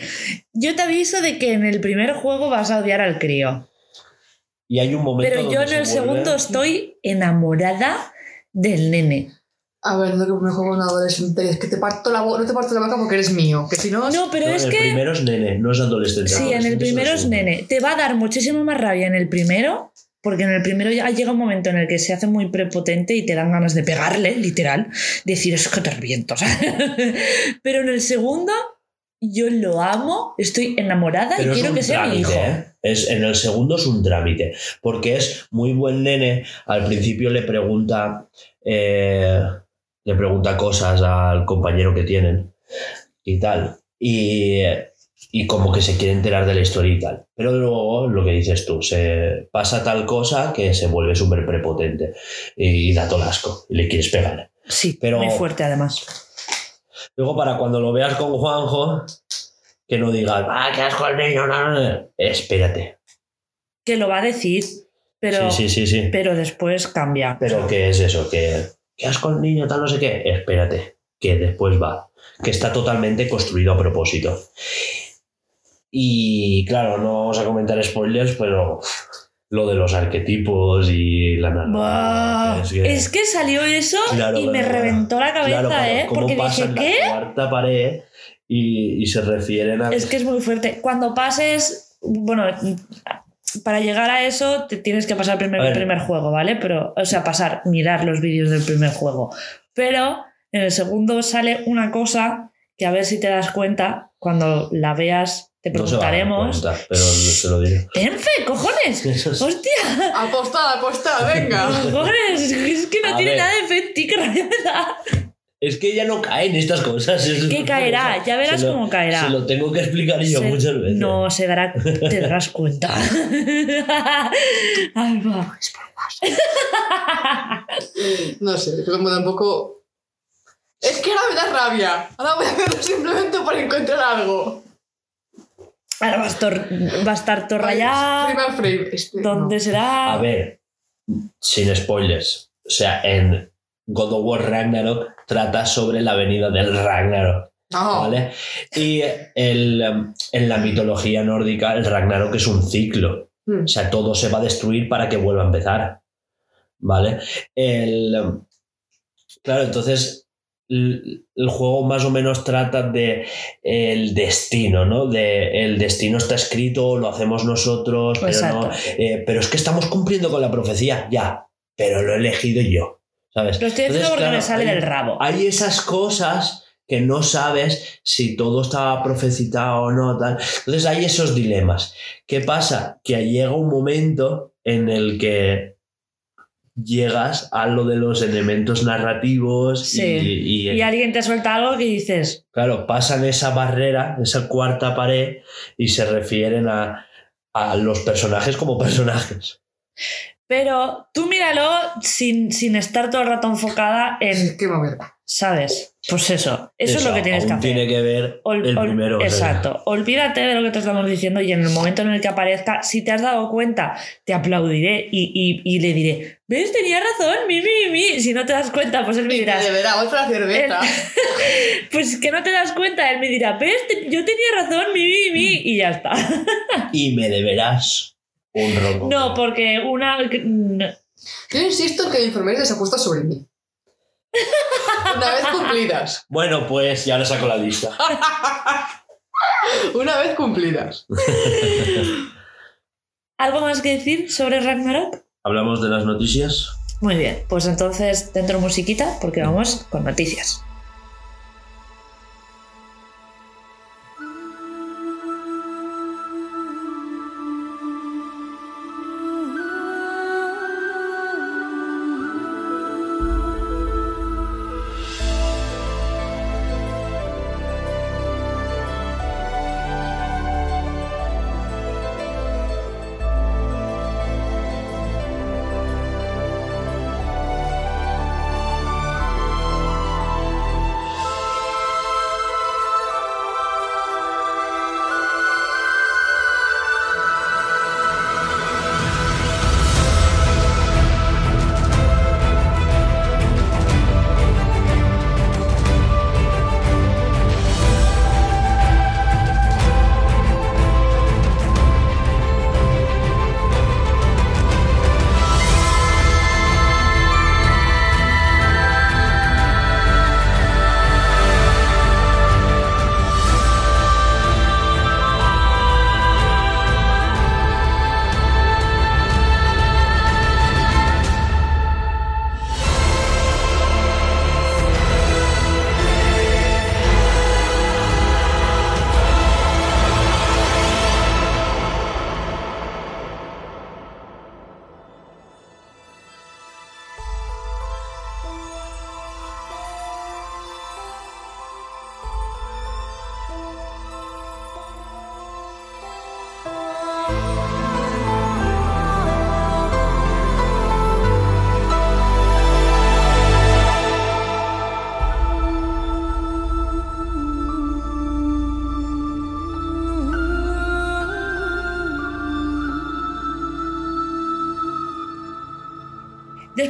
S2: Yo te aviso de que en el primer juego vas a odiar al crío.
S1: Y hay un momento
S2: Pero yo en el
S1: vuelve-
S2: segundo estoy enamorada del nene.
S3: A ver, no que me juego un adolescente. Es que te parto la boca, no te parto la boca porque eres mío. Que si no.
S2: No, pero
S1: No,
S2: es
S1: el
S2: que.
S1: primero es nene, no es adolescente.
S2: Sí, en el primero
S1: el
S2: es nene. Te va a dar muchísimo más rabia en el primero, porque en el primero ya llega un momento en el que se hace muy prepotente y te dan ganas de pegarle, literal. Decir, es que te reviento. (laughs) Pero en el segundo, yo lo amo, estoy enamorada
S1: Pero
S2: y quiero que sea mi hijo.
S1: ¿eh? Es, en el segundo es un trámite, porque es muy buen nene. Al principio le pregunta, eh, le pregunta cosas al compañero que tienen y tal. Y, y como que se quiere enterar de la historia y tal. Pero luego, lo que dices tú, se pasa tal cosa que se vuelve súper prepotente y da todo asco y le quieres pegar.
S2: Sí,
S1: Pero-
S2: muy fuerte además.
S1: Luego, para cuando lo veas con Juanjo, que no digas, ah, qué asco el niño, no, no, no". espérate.
S2: Que lo va a decir, pero,
S1: sí, sí, sí, sí.
S2: pero después cambia.
S1: Pero ¿qué es eso? Que, qué asco el niño, tal, no sé qué. Espérate, que después va. Que está totalmente construido a propósito. Y claro, no vamos a comentar spoilers, pero lo de los arquetipos y la narrativa. Es que-
S2: Es que salió eso
S1: Claro,
S2: y me
S1: claro,
S2: reventó la cabeza, ¿eh? Porque dije, ¿qué?
S1: la cuarta pared y, y se refieren a...
S2: Es que es muy fuerte. Cuando pases, bueno, para llegar a eso te tienes que pasar primero
S1: A
S2: el primer juego, ¿vale? Pero, o sea, pasar, mirar los vídeos del primer juego. Pero en el segundo sale una cosa que a ver si te das cuenta, cuando la veas te
S1: no se va a dar
S2: preguntaremos.
S1: cuenta, pero se lo diré.
S2: ¡Enfe, cojones! (laughs)
S1: Es-
S2: ¡Hostia!
S3: Apostada, apostada, venga. (laughs)
S2: ¡Cojones! Es que no
S1: A
S2: tiene
S1: ver.
S2: nada de ti, que rabia me da.
S1: Es que ella no cae en estas cosas. es-
S2: Que caerá, (laughs) ya verás
S1: lo-
S2: cómo caerá.
S1: Se lo tengo que explicar yo
S2: Se-
S1: muchas veces.
S2: No, se dará, te darás cuenta. (laughs) Alba. (laughs)
S3: No sé, pero como tampoco. Es que ahora me da rabia. Ahora voy a verlo simplemente por encontrar algo.
S2: Ahora va a estar, va a estar todo
S3: Frame
S2: rayado.
S3: a frame. Este,
S2: ¿Dónde
S3: no.
S2: será?
S1: A ver, sin spoilers. O sea, en God of War Ragnarok trata sobre la venida del Ragnarok.
S3: No.
S1: ¿Vale? Y el, em, en la mitología nórdica, el Ragnarok es un ciclo.
S3: Mm.
S1: O sea, todo se va a destruir para que vuelva a empezar. ¿Vale? El, em, claro, entonces el, el juego más o menos trata de el destino, ¿no? De el destino está escrito, lo hacemos nosotros, pero no. Eh, pero es que estamos cumpliendo con la profecía, ya. Pero lo he elegido yo. ¿Sabes?
S2: Lo estoy diciendo
S1: Entonces,
S2: porque
S1: claro,
S2: me sale
S1: hay-
S2: del rabo.
S1: hay esas cosas que no sabes si todo estaba profetizado o no, tal. Entonces hay esos dilemas. ¿Qué pasa? Que llega un momento en el que llegas a lo de los elementos narrativos
S2: Sí.
S1: y, y-
S2: Y alguien te suelta algo que dices,
S1: claro, pasan esa barrera, esa cuarta pared y se refieren a, a los personajes como personajes.
S2: Pero tú míralo sin, sin estar todo el rato enfocada en,
S3: Qué mierda.
S2: ¿sabes? Pues eso, eso, es lo que tienes que hacer.
S1: Tiene que ver
S2: Ol-
S1: el
S2: ol-
S1: primero.
S2: exacto. Olvídate de lo que te estamos diciendo y en el momento en el que aparezca, si te has dado cuenta, te aplaudiré y, y- y le diré, ¿ves? Tenía razón, mi, mi, mi. Si no te das cuenta, pues él me dirá,
S3: De verdad, otra cerveza. (laughs)
S2: pues que no te das cuenta, él me dirá, ¿ves? Te- Yo tenía razón, mi, mi, mi. Y ya está. (laughs)
S1: Y me deberás un ronco.
S2: No, porque una... no.
S3: Yo insisto en que mi enfermera se apuesta sobre mí. Una vez cumplidas.
S1: Bueno, pues ya le saco la lista. (laughs)
S3: Una vez cumplidas. (laughs)
S2: ¿Algo más que decir sobre Ragnarok?
S1: Hablamos de las noticias.
S2: Muy bien, pues entonces dentro musiquita porque vamos con noticias.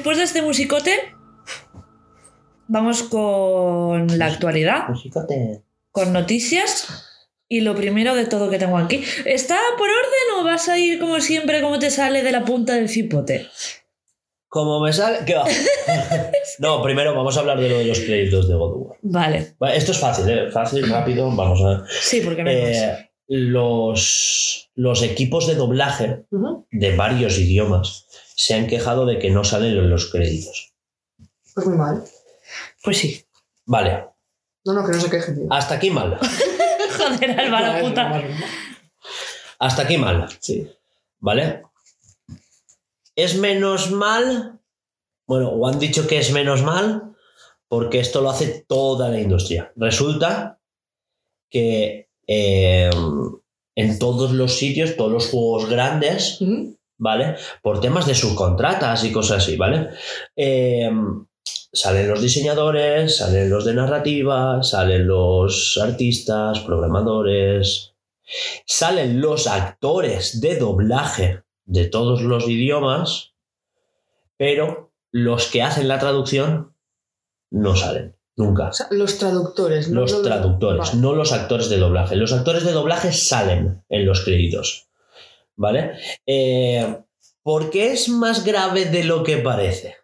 S2: Después de este musicote, vamos con la actualidad,
S1: Musicote.
S2: con noticias. Y lo primero de todo que tengo aquí. ¿Está por orden o vas a ir como siempre, como te sale de la punta del cipote?
S1: Como me sale. ¿Qué va? (laughs) no, primero vamos a hablar de lo de los créditos de God of War.
S2: Vale,
S1: Esto es fácil, ¿eh? Fácil, rápido. Vamos a ver.
S2: sí, porque no.
S1: Eh, los, los equipos de doblaje de varios idiomas se han quejado de que no salen en los créditos.
S3: Pues muy mal.
S2: Pues sí.
S1: Vale,
S3: No, no, que no se queje, tío.
S1: hasta aquí mal. (laughs)
S2: Joder, Álvaro, puta.
S1: Hasta aquí mal.
S3: Sí.
S1: ¿Vale? ¿Es menos mal? Bueno, o han dicho que es menos mal porque esto lo hace toda la industria. Resulta que eh, en todos los sitios, todos los juegos grandes. ¿Vale? Por temas de subcontratas y cosas así, ¿vale? Eh, salen los diseñadores, salen los de narrativa, salen los artistas, programadores, salen los actores de doblaje de todos los idiomas, pero los que hacen la traducción no salen, nunca.
S3: O sea, los traductores, no
S1: Los traductores,
S3: Vale.
S1: no los actores de doblaje. Los actores de doblaje salen en los créditos. ¿Vale? Eh, ¿Por qué es más grave de lo que parece?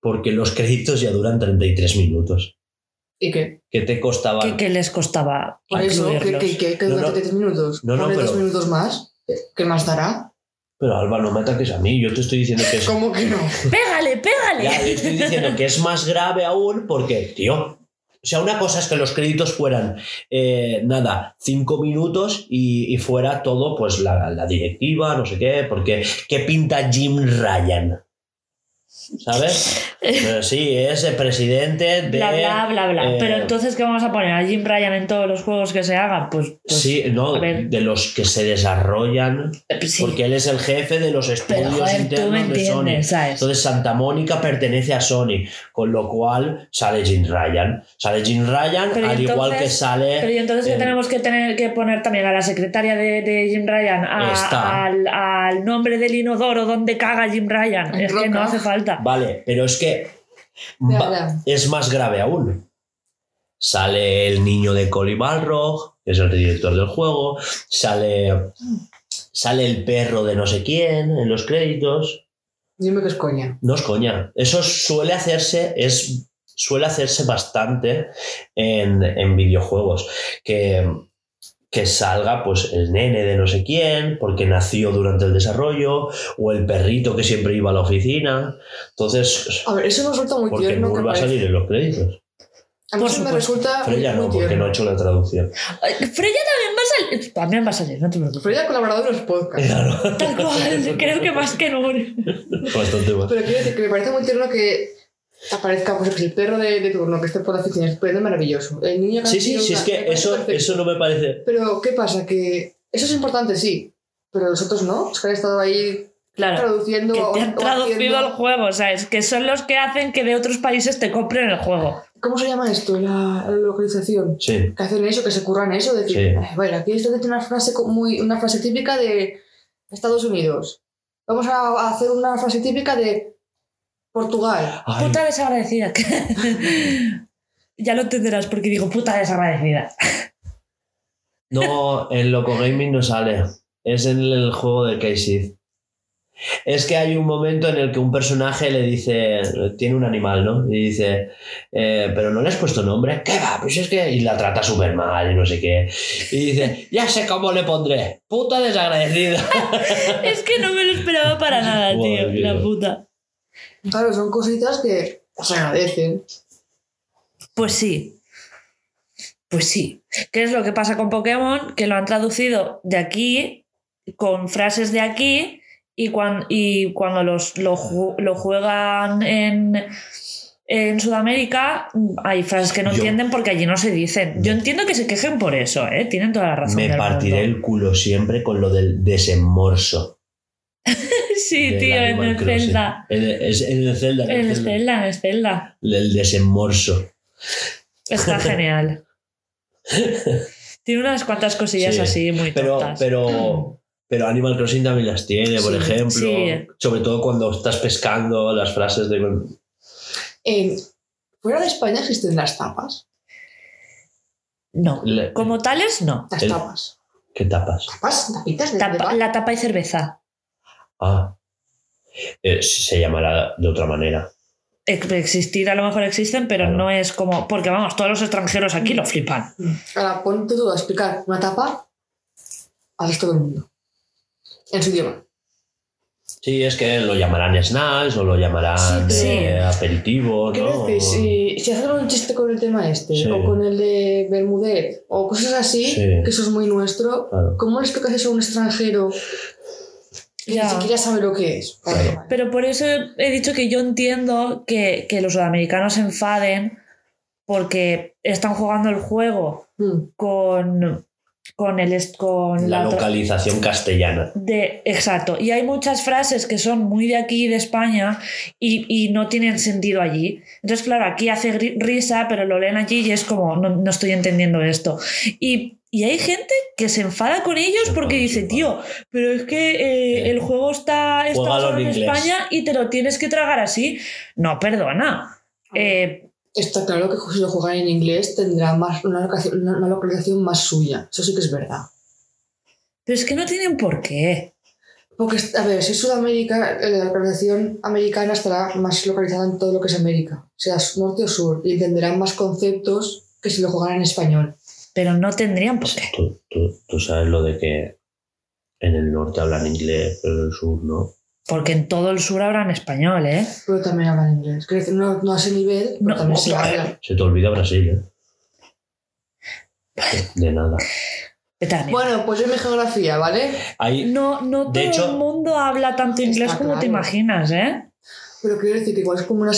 S1: Porque los créditos ya duran 33 minutos.
S3: ¿Y qué?
S1: ¿Qué te costaba?
S2: ¿Qué, qué les costaba
S3: Por eso, qué, qué, qué
S1: No,
S3: minutos?
S1: No, no,
S3: Pone dos
S1: pero-
S3: minutos más. ¿Qué más dará?
S1: Pero Alba, no me ataques a mí. Yo te estoy diciendo que es.
S3: ¿Cómo que no? (laughs)
S2: ¡Pégale, pégale!
S1: Ya, yo estoy diciendo que es más grave aún porque, tío. O sea, una cosa es que los créditos fueran, eh, nada, cinco minutos y, fuera todo, pues la, la directiva, no sé qué, porque ¿qué pinta Jim Ryan? ¿Sabes? Eh, sí, es el presidente de...
S2: Bla, bla, bla, bla.
S1: eh,
S2: Pero entonces, ¿qué vamos a poner? ¿A Jim Ryan en todos los juegos que se hagan? Pues, pues,
S1: sí, no,
S2: a ver.
S1: de los que se desarrollan,
S2: eh, sí.
S1: porque él es el jefe de los
S2: Pero
S1: estudios
S2: joder,
S1: internos
S2: me
S1: de Sony. Entonces Santa Mónica pertenece a Sony, con lo cual sale Jim Ryan. Sale Jim Ryan,
S2: Pero
S1: al
S2: y
S1: igual que
S2: entonces-
S1: sale.
S2: Pero y entonces que
S1: eh,
S2: tenemos que tener que poner también a la secretaria de, de Jim Ryan, a- al, al nombre del inodoro donde caga Jim Ryan. Es que no hace falta.
S1: Vale, pero es que va- es más grave aún. Sale el niño de Cory Balrog, que es el director del juego. Sale, sale el perro de no sé quién en los créditos.
S3: Dime que es coña.
S1: No es coña. Eso suele hacerse, es, suele hacerse bastante en, en videojuegos. Que, que salga pues el nene de no sé quién, porque nació durante el desarrollo, o el perrito que siempre iba a la oficina. Entonces,
S3: A ver, eso me resulta muy
S1: porque
S3: tierno.
S1: no
S3: que
S1: va a salir en los créditos.
S3: A mí
S2: Por
S3: eso me
S2: supuesto.
S3: resulta
S1: Freya
S3: muy
S1: no, porque
S3: tierno.
S1: no ha hecho la traducción.
S2: Ay, Freya también va a salir. También va a salir, no te preocupes.
S3: Freya ha colaborado en los podcasts.
S1: Claro,
S2: Tal cual, (laughs) creo que más que nunca.
S1: bastante más.
S3: Pero quiero decir que me parece muy tierno que aparezca pues, el perro de, de turno que esté por la oficina. Es parece maravilloso. El niño
S1: Sí, sí, sí, es que eso,
S3: perfecto.
S1: eso no me parece.
S3: Pero, ¿qué pasa? Que eso es importante, sí. Pero los otros no. Es que han estado ahí
S2: Claro.
S3: traduciendo.
S2: Que
S3: o-
S2: te han
S3: o
S2: traducido
S3: haciendo-
S2: el juego, ¿sabes? Que son los que hacen que de otros países te compren el juego.
S3: ¿Cómo se llama esto? La, la localización.
S1: Sí,
S3: Que hacen eso, que se curran eso. De decir,
S1: Sí.
S3: "Eh, bueno, aquí esto es una frase, muy, una frase típica de Estados Unidos. Vamos a a hacer una frase típica de Portugal.
S1: Ay,
S2: Puta desagradecida. (laughs) ya lo entenderás porque digo puta desagradecida.
S1: No, en Loco Gaming no sale. Es en el juego de Casey. Es que hay un momento en el que un personaje le dice, tiene un animal, ¿no? Y dice, eh, pero no le has puesto nombre. ¿Qué va? Pues es que. Y la trata súper mal y no sé qué. Y dice, ya sé cómo le pondré. Puta desagradecida. (laughs)
S2: es que no me lo esperaba para nada, tío. La puta.
S3: Claro, son cositas que se agradecen.
S2: Pues sí. Pues sí. ¿Qué es lo que pasa con Pokémon? Que lo han traducido de aquí, con frases de aquí, y, cuan- y cuando los, lo, lo juegan en, en Sudamérica, hay frases que no
S1: Yo-
S2: entienden porque allí no se dicen. Yo entiendo que se quejen por eso, ¿eh? Tienen toda la razón.
S1: Me partiré
S2: mundo.
S1: el culo siempre con lo del desemorso. (laughs)
S2: Sí, tío, en el
S1: Crossing.
S2: Zelda.
S1: En el, es- en el Zelda.
S2: En el Zelda, en el Zelda.
S1: El desemorso.
S2: Está (laughs) genial. Tiene unas cuantas cosillas
S1: Sí,
S2: así muy
S1: Pero,
S2: tontas.
S1: pero, Pero Animal Crossing también las tiene, por
S3: Sí,
S1: ejemplo.
S2: sí.
S1: Sobre todo cuando estás pescando, las frases de...
S3: En- fuera de España existen las tapas.
S2: No.
S1: Le-
S2: Como tales, no.
S3: Las
S1: El-
S3: tapas.
S1: ¿Qué tapas?
S3: Tapas, tapitas de,
S2: Tapa- la tapa y cerveza.
S1: Ah. Eh, se llamará de otra manera.
S2: Ex- Existir a lo mejor existen, pero
S1: Claro.
S2: no es como. Porque vamos, todos los extranjeros aquí lo flipan.
S3: Ahora ponte tú a explicar una tapa al resto del mundo. En su idioma.
S1: Sí, es que lo llamarán snacks o lo llamarán
S3: Sí,
S1: eh, aperitivo,
S3: Quiero
S1: ¿no?
S3: decir, si, si hacen un chiste con el tema este,
S1: Sí.
S3: o con el de Bermúdez, o cosas así,
S1: Sí.
S3: que eso es muy nuestro,
S1: Claro.
S3: ¿cómo le explicas eso a un extranjero
S2: Ya.
S3: ni siquiera sabe lo que es? Vale,
S1: Claro.
S3: vale.
S2: Pero por eso he dicho que yo entiendo que, que los sudamericanos se enfaden porque están jugando el juego
S3: Mm.
S2: con, con el con
S1: La
S2: otra-
S1: localización castellana.
S2: de exacto y hay muchas frases que son muy de aquí de España y, y no tienen sentido allí entonces claro aquí hace risa pero lo leen allí y es como no, no estoy entendiendo esto y, y hay gente que se enfada con ellos
S1: Se
S2: porque dice tío pero es que eh,
S1: Eh,
S2: el juego está, está
S1: en.
S2: España y te lo tienes que tragar así no perdona Eh,
S3: Está claro que si lo juegan en inglés tendrá más, una, localización, una- una localización más suya. Eso sí que es verdad.
S2: pero es que no tienen por qué
S3: Porque, a ver, si es Sudamérica, la localización americana estará más localizada en todo lo que es América, sea norte o sur, y entenderán más conceptos que si lo jugaran en español.
S2: Pero no tendrían por qué
S1: Tú, tú- tú sabes lo de que en el norte hablan inglés, pero en el sur no.
S2: porque en todo el sur hablan español ¿eh?
S3: Pero también hablan inglés. Quiero decir, no, no a ese nivel, pero
S2: No,
S3: también se habla.
S1: Se te olvida Brasil, ¿eh? De nada.
S3: Bueno, pues yo mi geografía, ¿vale?
S2: No, no todo
S1: De hecho-
S2: el mundo habla tanto inglés como te imaginas, ¿eh?
S3: Pero quiero decir que igual es como una,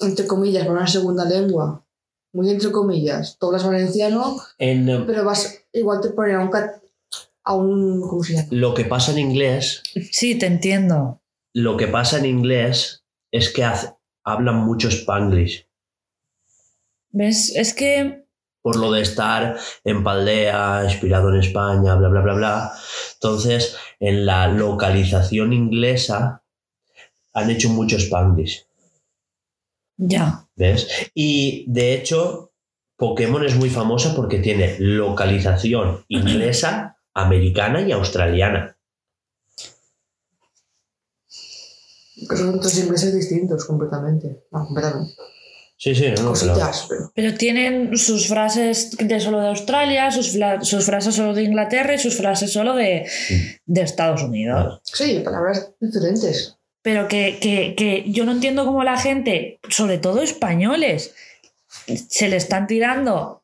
S3: entre comillas, una segunda lengua. Muy entre comillas. Tú hablas valenciano,
S1: en, eh,
S3: pero vas, igual te ponen a un, cat- a un ¿cómo se llama?
S1: lo que pasa en inglés,
S2: Sí, te entiendo.
S1: lo que pasa en inglés es que hace- hablan mucho spanglish.
S2: ¿Ves? Es que
S1: por lo de estar en Paldea, inspirado en España, bla, bla, bla, bla. Entonces, en la localización inglesa han hecho mucho Spanglish,
S2: ya.
S1: ¿ves? Y de hecho, Pokémon es muy famosa porque tiene localización (clears throat) inglesa, americana y australiana.
S3: Son tres ingleses distintos completamente. No, completamente.
S1: Sí, sí, no, no, pero-
S3: pero.
S2: Pero tienen sus frases de solo de Australia, sus, sus frases solo de Inglaterra y sus frases solo de, de Estados Unidos.
S3: Sí, palabras diferentes.
S2: Pero que, que- que yo no entiendo cómo la gente, sobre todo españoles, se le están tirando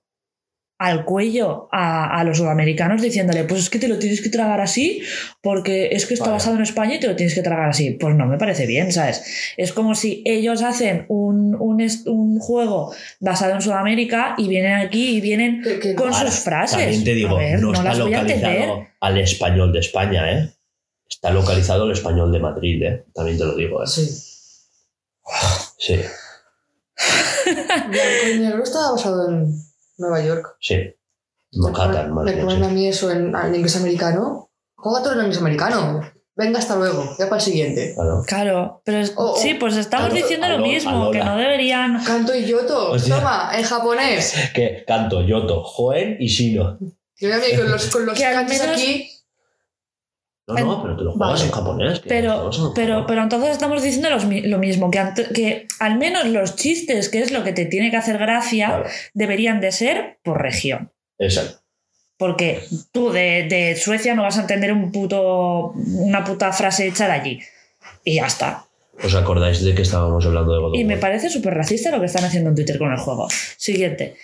S2: al cuello a, a los sudamericanos diciéndole, pues es que te lo tienes que tragar así porque es que está basado en España y te lo tienes que tragar así. Pues no me parece bien, ¿sabes? Es como si ellos hacen un, un, juego basado en Sudamérica y vienen aquí y vienen
S3: Que,
S2: con
S1: Ahora,
S2: sus frases.
S1: También te digo,
S2: A ver,
S1: no,
S2: no
S1: está
S2: las voy a
S1: localizado
S2: entender.
S1: al español de España, ¿eh? Está localizado el español de Madrid, ¿eh? También te lo digo, ¿eh?
S3: Sí.
S1: Sí,
S3: Blanco y negro estaba basado en Nueva York.
S1: sí. Manhattan,
S3: Me ponen a mí eso en, en inglés americano. Juega todo en inglés americano. Venga, hasta luego. Ya para el siguiente.
S1: Claro.
S2: Claro, pero es- sí, pues estamos diciendo lo mismo,
S1: alola.
S2: que no deberían...
S3: Canto y yoto.
S1: Hostia.
S3: Toma, en japonés. (laughs)
S1: Que canto, Yoto, Joen y Shino.
S3: Yo ya me con los, con los
S2: Que al
S3: kanjis
S2: menos-
S3: aquí.
S1: No, no, pero te lo juegas
S2: Vale.
S1: en japonés. que
S2: Pero, pero, pero entonces estamos diciendo los lo mismo, que, que al menos los chistes, que es lo que te tiene que hacer gracia,
S1: Claro,
S2: deberían de ser por región.
S1: exacto.
S2: Porque tú de, de Suecia no vas a entender un puto, una puta frase hecha de allí. Y ya está.
S1: ¿Os acordáis de que estábamos hablando de God of
S2: Y me
S1: War?
S2: parece súper racista lo que están haciendo en Twitter con el juego. Siguiente.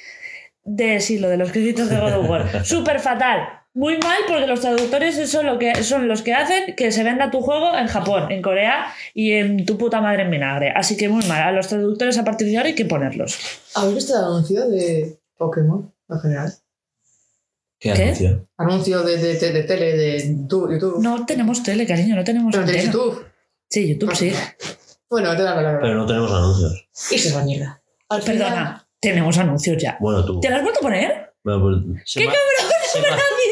S2: De sí, lo de los créditos de God of War. (laughs) súper fatal. Muy mal porque los traductores son, lo que, son los que hacen que se venda tu juego en Japón, en Corea y en tu puta madre en vinagre. Así que muy mal. A los traductores a partir de ahora hay que ponerlos.
S3: ¿Habéis visto el anuncio de Pokémon en general?
S1: ¿Qué,
S2: ¿Qué?
S1: anuncio?
S3: Anuncio de, de, de, de tele, de YouTube.
S2: No tenemos tele, cariño, no tenemos
S3: Pero de. YouTube.
S2: Sí, YouTube sí.
S3: Bueno, te la
S1: Pero
S3: verdad.
S1: no tenemos anuncios.
S3: Y se es la mierda. Al final-
S2: Perdona, tenemos anuncios ya.
S1: Bueno, tú.
S2: ¿Te lo has vuelto a poner?
S1: Bueno, pues,
S2: ¡Qué
S1: me- se, me,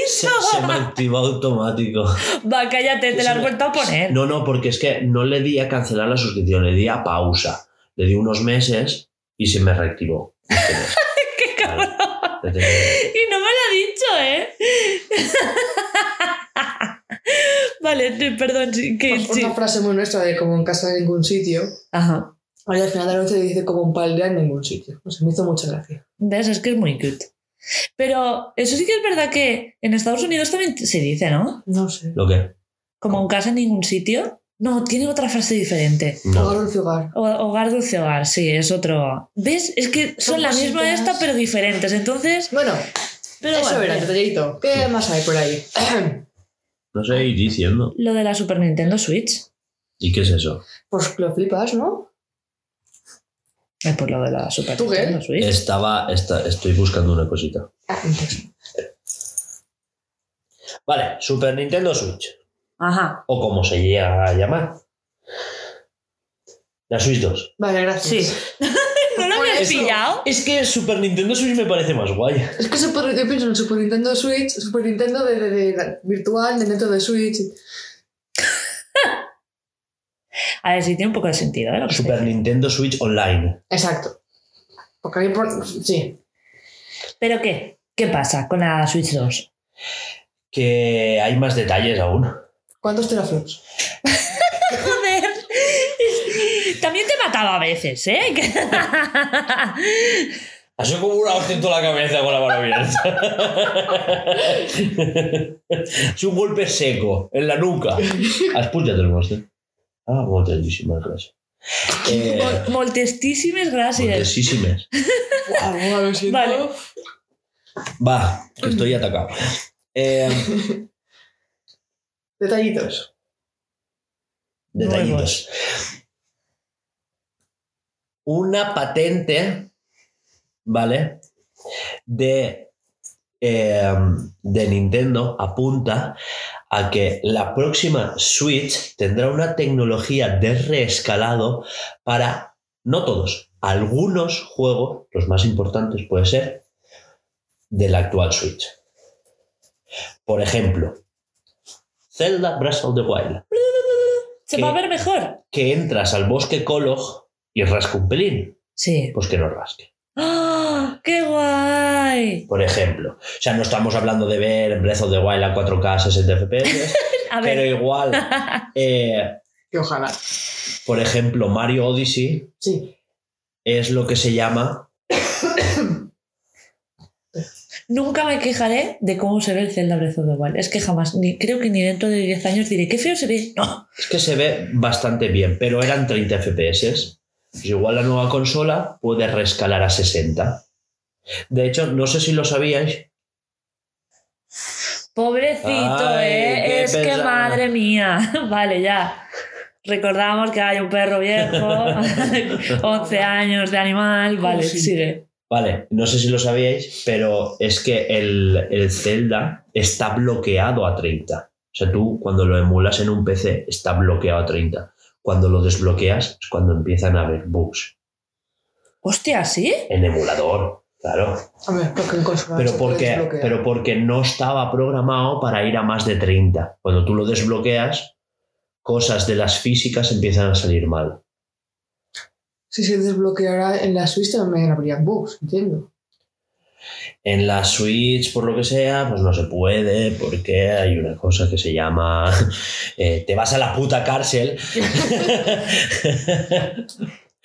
S1: se, se me activó automático.
S2: Va, cállate, te la has vuelto a poner.
S1: No, no, porque es que no le di a cancelar la suscripción, le di a pausa. Le di unos meses y se me reactivó.
S2: Qué cabrón. Y no me lo ha dicho, ¿eh? vale, perdón, que
S3: Pues
S2: sí.
S3: Una frase muy nuestra de como en casa en ningún sitio.
S2: Ajá.
S3: Ahora al final de la noche dice como un paldea en ningún sitio. Sé, me hizo mucha gracia.
S2: ¿Ves? Es que es muy cute. Pero eso sí que es verdad que en Estados Unidos también se dice, ¿no?
S3: No sé.
S1: ¿Lo que?
S2: Como en casa en ningún sitio. No, tiene otra frase diferente.
S1: No.
S3: Hogar dulce hogar.
S2: O- Hogar dulce hogar, sí, es otro. ¿Ves? Es que son,
S3: Son
S2: la misma
S3: cositas.
S2: esta, pero diferentes. Entonces,
S3: Bueno,
S2: pero
S3: eso
S2: bueno,
S3: era, detallito. ¿Qué más hay por ahí? (clears throat)
S1: No sé ir diciendo.
S2: lo de la Super Nintendo Switch.
S1: ¿Y qué es eso?
S3: pues lo flipas, ¿no?
S2: Eh, pues lo de la Super
S3: ¿Tú qué?
S2: Nintendo Switch.
S1: Estaba, esta- estoy buscando una cosita.
S3: Ah, entonces.
S1: Vale, Super Nintendo Switch.
S2: Ajá.
S1: O como se llega a llamar. La Switch 2.
S3: Vale, gracias.
S2: Sí. (laughs) ¿No lo habías
S3: Eso.
S2: pillado?
S1: Es que Super Nintendo Switch me parece más guay.
S3: Es que Super- yo pienso en Super Nintendo Switch, Super Nintendo de, de- de la- virtual, de dentro de Switch.
S2: A ver, sí tiene un poco de sentido, ¿eh?
S1: Super. Nintendo Switch Online.
S3: Exacto. Porque ahí por... Sí.
S2: ¿Pero qué? ¿Qué pasa con la Switch 2?
S1: Que hay más detalles aún.
S3: ¿Cuántos teraflops? (laughs)
S2: Joder. También te mataba a veces, ¿eh? (laughs)
S1: Ha sido como una hostia en toda la cabeza con la mano abierta. (laughs) es un golpe seco en la nuca. Espúchate el monster. Ah, moltísimas gracias. Eh,
S2: Mol- Moltestísimes gracias.
S1: moltísimas.
S3: Guau, guau, lo siento.
S2: Vale.
S1: Va, que estoy atacado. Eh,
S3: Detallitos.
S1: detallitos. Una patente, ¿vale? De, eh, de Nintendo apunta a que la próxima Switch tendrá una tecnología de reescalado para, no todos, algunos juegos, los más importantes puede ser, de la actual Switch. Por ejemplo, Zelda Breath of the Wild,
S2: ¿Se va a ver mejor?
S1: que entras al bosque Kolog y rasca un pelín,
S2: Sí.
S1: pues que no rasque.
S2: ¡Ah! ¡Qué guay!
S1: Por ejemplo, o sea, no estamos hablando de ver Breath of the Wild a 4K 60 FPS,
S2: A
S1: pero igual, (laughs) eh,
S3: Que ojalá.
S1: por ejemplo, Mario Odyssey
S3: Sí.
S1: es lo que se llama
S2: Nunca me quejaré de cómo se ve el Zelda Breath of the Wild. Es que jamás, ni, creo que ni dentro de 10 años diré, qué feo se ve. (laughs) No.
S1: Es que se ve bastante bien, pero eran 30 FPS. Pues igual la nueva consola puede rescalar a 60. De hecho, no sé si lo sabíais.
S2: Pobrecito,
S1: Ay,
S2: ¿eh? Es que madre mía. (laughs) Vale, ya. Recordamos que hay un perro viejo, (laughs) 11 años de animal. Vale,
S3: Sí.
S2: sigue.
S1: Vale, no sé si lo sabíais, pero es que el, el Zelda está bloqueado a 30. O sea, tú cuando lo emulas en un PC está bloqueado a 30. Cuando lo desbloqueas es cuando empiezan a haber bugs.
S2: Hostia, ¿sí?
S1: En emulador, claro.
S3: A ver, porque en
S1: Pero porque, pero porque no estaba programado para ir a más de 30. Cuando tú lo desbloqueas, cosas de las físicas empiezan a salir mal.
S3: Si se desbloqueara en la Switch también habría bugs, entiendo.
S1: En la Switch, por lo que sea, pues no se puede porque hay una cosa que se llama (laughs) eh, te vas a la puta cárcel. (laughs)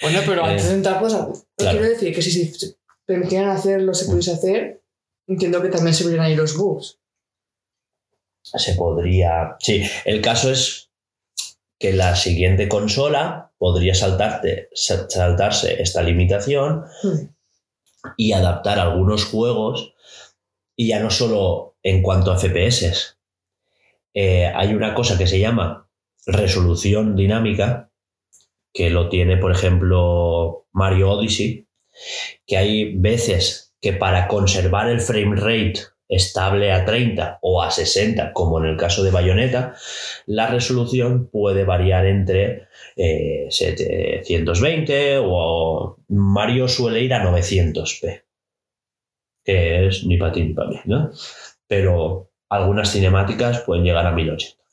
S3: Bueno, pero
S1: Eh,
S3: antes de entrar, pues,
S1: claro.
S3: quiero decir que si se permitieran hacerlo, se pudiese hacer, entiendo que también se verían ahí los bugs.
S1: se podría... Sí, el caso es que la siguiente consola podría saltarte, sa- saltarse esta limitación
S3: Hmm.
S1: Y adaptar algunos juegos y ya no solo en cuanto a FPS. Eh, hay una cosa que se llama resolución dinámica, que lo tiene, por ejemplo, Mario Odyssey, que hay veces que para conservar el frame rate estable a 30 o a 60, como en el caso de Bayonetta, la resolución puede variar entre eh, 720 o Mario suele ir a 900p, que es ni para ti ni para mí, ¿no? pero algunas cinemáticas pueden llegar a 1080.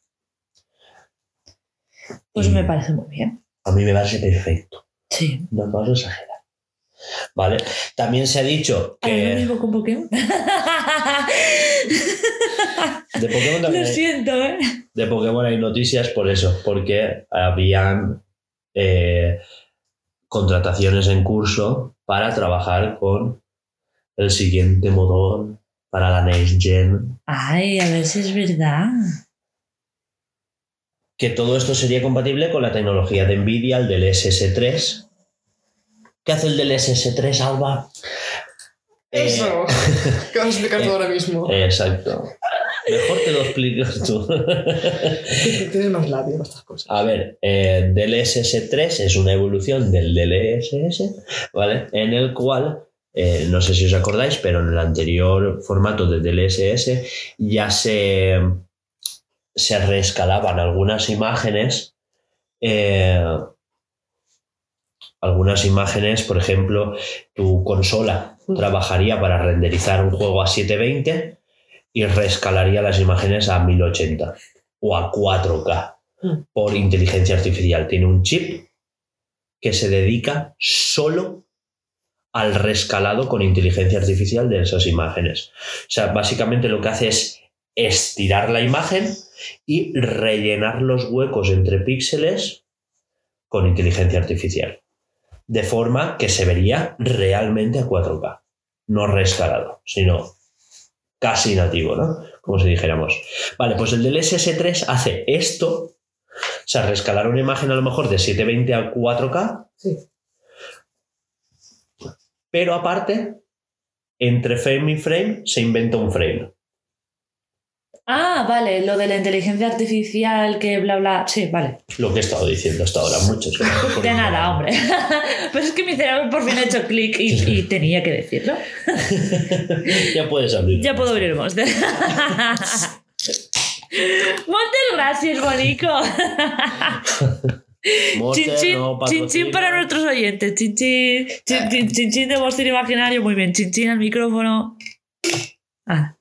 S2: Pues
S1: Y
S2: me parece muy bien.
S1: A mí me parece perfecto.
S2: Sí.
S1: No vamos a exagerar. ¿Vale? También se ha dicho
S2: ¿Harás lo
S1: que
S2: mismo con Pokémon? (laughs)
S1: de Pokémon también
S2: Lo
S1: hay-
S2: siento, ¿eh?
S1: de Pokémon hay noticias por eso, porque habían eh, contrataciones en curso para trabajar con el siguiente motor para la Next Gen.
S2: Ay, a ver si es verdad.
S1: Que todo esto sería compatible con la tecnología de Nvidia, el del SS3. ¿Qué hace el del SS3, Alba? Eh,
S3: Eso. que vas a explicar
S1: eh,
S3: ahora mismo.
S1: Exacto. Mejor te lo explicas tú. (laughs)
S3: Tienes más labio estas cosas.
S1: A ver, eh, DLSS 3 es una evolución del DLSS, ¿vale? En el cual, eh, no sé si os acordáis, pero en el anterior formato de DLSS ya se, se reescalaban algunas imágenes. eh, algunas imágenes, por ejemplo, tu consola trabajaría para renderizar un juego a 720 y reescalaría las imágenes a 1080 o a 4K
S3: Mm.
S1: por inteligencia artificial. Tiene un chip que se dedica solo al rescalado con inteligencia artificial de esas imágenes. O sea, básicamente lo que hace es estirar la imagen y rellenar los huecos entre píxeles con inteligencia artificial. De forma que se vería realmente a 4K. No rescalado, sino casi nativo, ¿no? Como si dijéramos. Vale, pues el del SS3 hace esto. O sea, rescalar una imagen a lo mejor de 720 a 4K,
S3: Sí.
S1: pero aparte, entre frame y frame se inventa un frame.
S2: Ah, vale, lo de la inteligencia artificial, que bla, bla. Sí, vale.
S1: Lo que he estado diciendo hasta ahora. Por (laughs)
S2: De nada, hombre. (laughs) Pero es que mi cerebro por fin ha hecho clic y, y (laughs) tenía que decirlo.
S1: ya puedes abrir.
S2: Ya puedo abrir el monster. Muchas gracias, Bonico.
S1: Monster,
S2: Chin,
S1: no
S2: chin, chin para nuestros oyentes. Chin, chin, chin, chin, chin, chin de monster imaginario. Muy bien. Chin, chin al micrófono. Ah,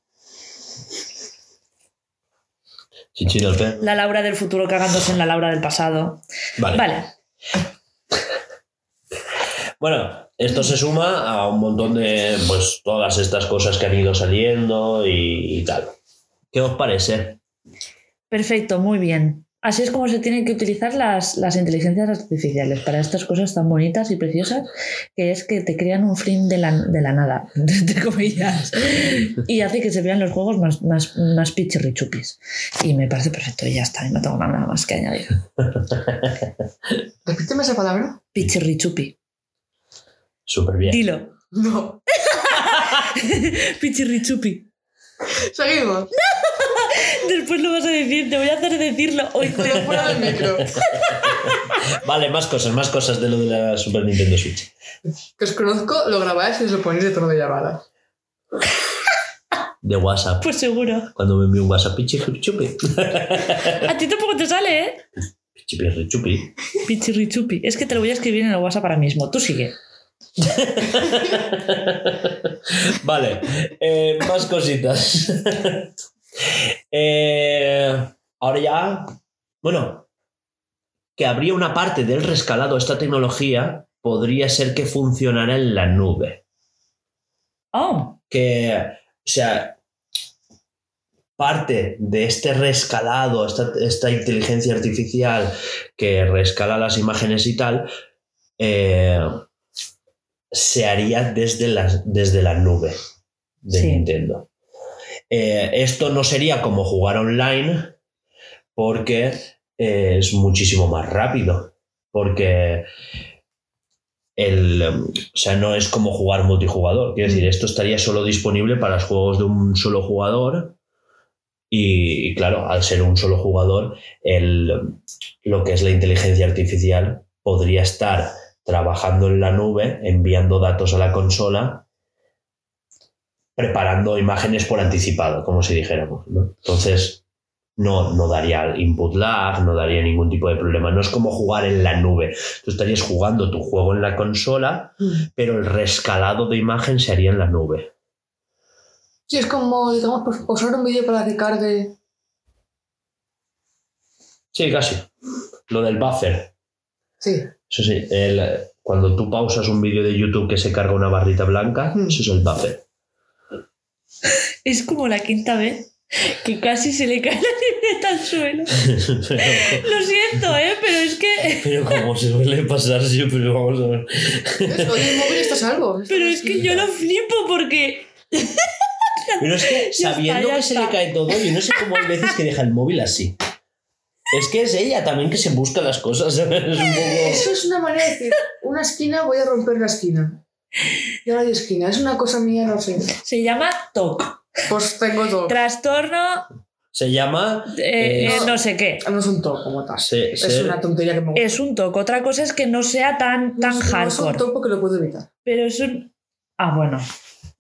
S2: La Laura del futuro cagándose en la Laura del pasado.
S1: Vale.
S2: Vale.
S1: Bueno, esto se suma a un montón de, pues, todas estas cosas que han ido saliendo y, y tal. ¿Qué os parece?
S2: Perfecto, muy bien. Así es como se tienen que utilizar las, las inteligencias artificiales para estas cosas tan bonitas y preciosas, que es que te crean un frame de la, de la nada, (laughs) entre comillas, y hace que se vean los juegos más, más, más pichirrichupis. Y me parece perfecto, y ya está, y no tengo nada más que añadir. (laughs)
S3: Repíteme esa palabra.
S2: Pichirrichupi.
S1: Súper bien.
S2: Dilo.
S3: No. (laughs)
S2: Pichirrichupi.
S3: Seguimos.
S2: Después lo vas a decir, te voy a hacer decirlo. Hoy
S3: Pero fuera del micro. (laughs)
S1: Vale, más cosas, más cosas de lo de la Super Nintendo Switch.
S3: Que os conozco, lo grabáis y os lo ponéis de tono de llamada.
S1: De WhatsApp.
S2: Pues seguro.
S1: Cuando me envío un WhatsApp, pichi, chupi.
S2: A ti tampoco te sale, ¿eh?
S1: Pichi, pirri, chupi.
S2: Pichirrichupi. Es que te lo voy a escribir en el WhatsApp ahora mismo. Tú sigue. (laughs)
S1: Vale, eh, más cositas. Eh, ahora ya, bueno, que habría una parte del rescalado, esta tecnología, podría ser que funcionara en la nube.
S2: Oh,
S1: Que, o sea, parte de este rescalado, esta, esta inteligencia artificial que rescala las imágenes y tal, eh, se haría desde la, desde la nube de
S2: Sí.
S1: Nintendo. Eh, esto no sería como jugar online porque eh, es muchísimo más rápido. Porque el, um, o sea, no es como jugar multijugador. Quiero decir, esto estaría solo disponible para los juegos de un solo jugador. Y, y claro, al ser un solo jugador, el, lo que es la inteligencia artificial podría estar trabajando en la nube, enviando datos a la consola, preparando imágenes por anticipado, como si dijéramos. ¿no? Entonces, no, no daría input lag, no daría ningún tipo de problema. No es como jugar en la nube. Tú estarías jugando tu juego en la consola, pero el rescalado de imagen se haría en la nube.
S3: Sí, es como, digamos, pues, posar un vídeo para que cargue.
S1: Sí, casi. Lo del buffer.
S3: Sí.
S1: Eso sí, el- cuando tú pausas un vídeo de YouTube que se carga una barrita blanca,
S3: Mm.
S1: eso es el buffer. (laughs)
S2: Es como la quinta vez que casi se le cae la libreta al suelo.
S1: pero, (laughs)
S2: Lo siento, ¿eh? Pero es que... (laughs)
S1: pero como se suele pasar siempre, vamos a ver.
S3: Hoy el móvil está a salvo.
S2: Pero es que yo lo flipo porque...
S1: Pero es que sabiendo que se le cae todo, yo no sé cómo hay veces que deja el móvil así. Es que es ella también que se busca las cosas, ¿sabes? Es un poco...
S3: Eso es una manera de decir, una esquina voy a romper la esquina. (laughs) Y ahora hay esquina. Es una cosa mía, no sé.
S2: Se llama TOC.
S3: Pues tengo todo.
S2: Trastorno...
S1: Se llama...
S2: eh,
S1: Eh,
S2: eh, no sé qué.
S3: No es un topo como tal.
S1: se-
S3: Es
S1: ser-
S3: una tontería que me gusta.
S2: Es un TOC. Otra cosa es que no sea tan, tan
S3: no, es- no es un
S2: hardcore.
S3: topo que lo puedo evitar.
S2: Pero es un... Ah, bueno.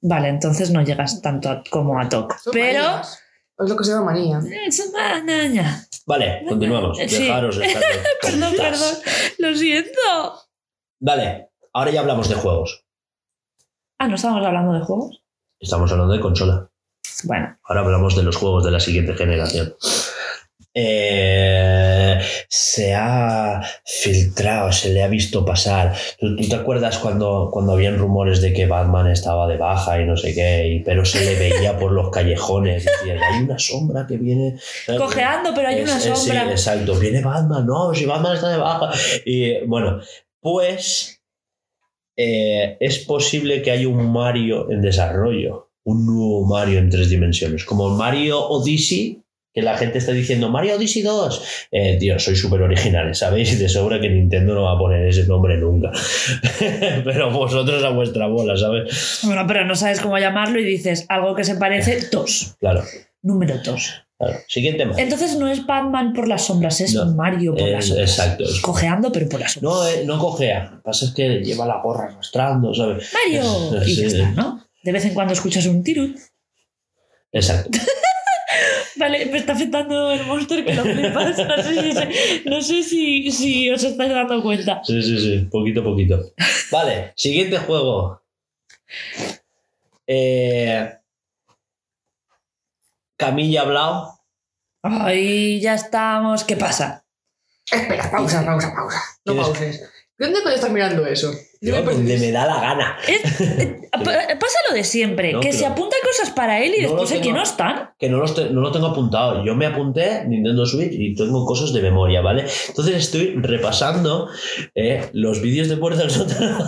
S2: Vale, entonces no llegas tanto a- como a TOC.
S3: Son
S2: Pero...
S3: manías. Es lo que se llama manía.
S2: Es una naña.
S1: Vale, continuamos.
S2: Sí.
S1: Dejaros estar (laughs)
S2: Perdón, perdón. Lo siento.
S1: Vale, ahora ya hablamos de juegos.
S2: Ah, ¿no estábamos hablando de juegos?
S1: Estamos hablando de consola.
S2: Bueno.
S1: Ahora hablamos de los juegos de la siguiente generación. Eh, se ha filtrado, se le ha visto pasar. ¿Tú, tú te acuerdas cuando, cuando habían rumores de que Batman estaba de baja y no sé qué, y- pero se le veía (laughs) por los callejones? Decían, hay una sombra que viene.
S2: Cojeando, pero hay una
S1: Es- es-
S2: sombra.
S1: Sí, exacto. Viene Batman, no, si Batman está de baja. Y bueno, pues eh, es posible que haya un Mario en desarrollo. Un nuevo Mario en tres dimensiones. Como Mario Odyssey, que la gente está diciendo Mario Odyssey 2. Eh, tío, sois súper originales, (laughs) ¿sabéis? De sobra que Nintendo no va a poner ese nombre nunca. (laughs) pero vosotros a vuestra bola, ¿sabes?
S2: Bueno, pero no sabes cómo llamarlo y dices algo que se parece (laughs) dos.
S1: Claro.
S2: Número dos.
S1: Claro. Siguiente más.
S2: Entonces no es Batman por las sombras, es
S1: No,
S2: Mario por las sombras.
S1: exacto. es-
S2: Cojeando, pero por las sombras.
S1: No, eh, no cogea. Lo que pasa es que lleva la gorra arrastrando, ¿sabes?
S2: Mario. (laughs) Y ya está, ¿no? De vez en cuando escuchas un tirut.
S1: Exacto. (laughs)
S2: Vale, me está afectando el monster que lo flipas. No sé, si, no sé si, si os estáis dando cuenta.
S1: Sí, sí, sí, poquito a poquito. Vale, siguiente juego. Eh, (laughs) Camilla ha hablado.
S2: Ay, ya estamos. ¿Qué pasa?
S3: Espera, pausa, pausa, pausa. No
S1: ¿Quieres-
S3: pauses. ¿Dónde coño estás mirando eso? Yo me
S1: donde me da la gana.
S2: Es- eh, (laughs) pa- pasa lo de siempre,
S1: No,
S2: que se apunta cosas para él y
S1: No
S2: después aquí no están.
S1: Que no, los te- no lo tengo apuntado. Yo me apunté Nintendo Switch y tengo cosas de memoria, ¿vale? Entonces estoy repasando eh, los vídeos de Puerta del Sótano. (laughs)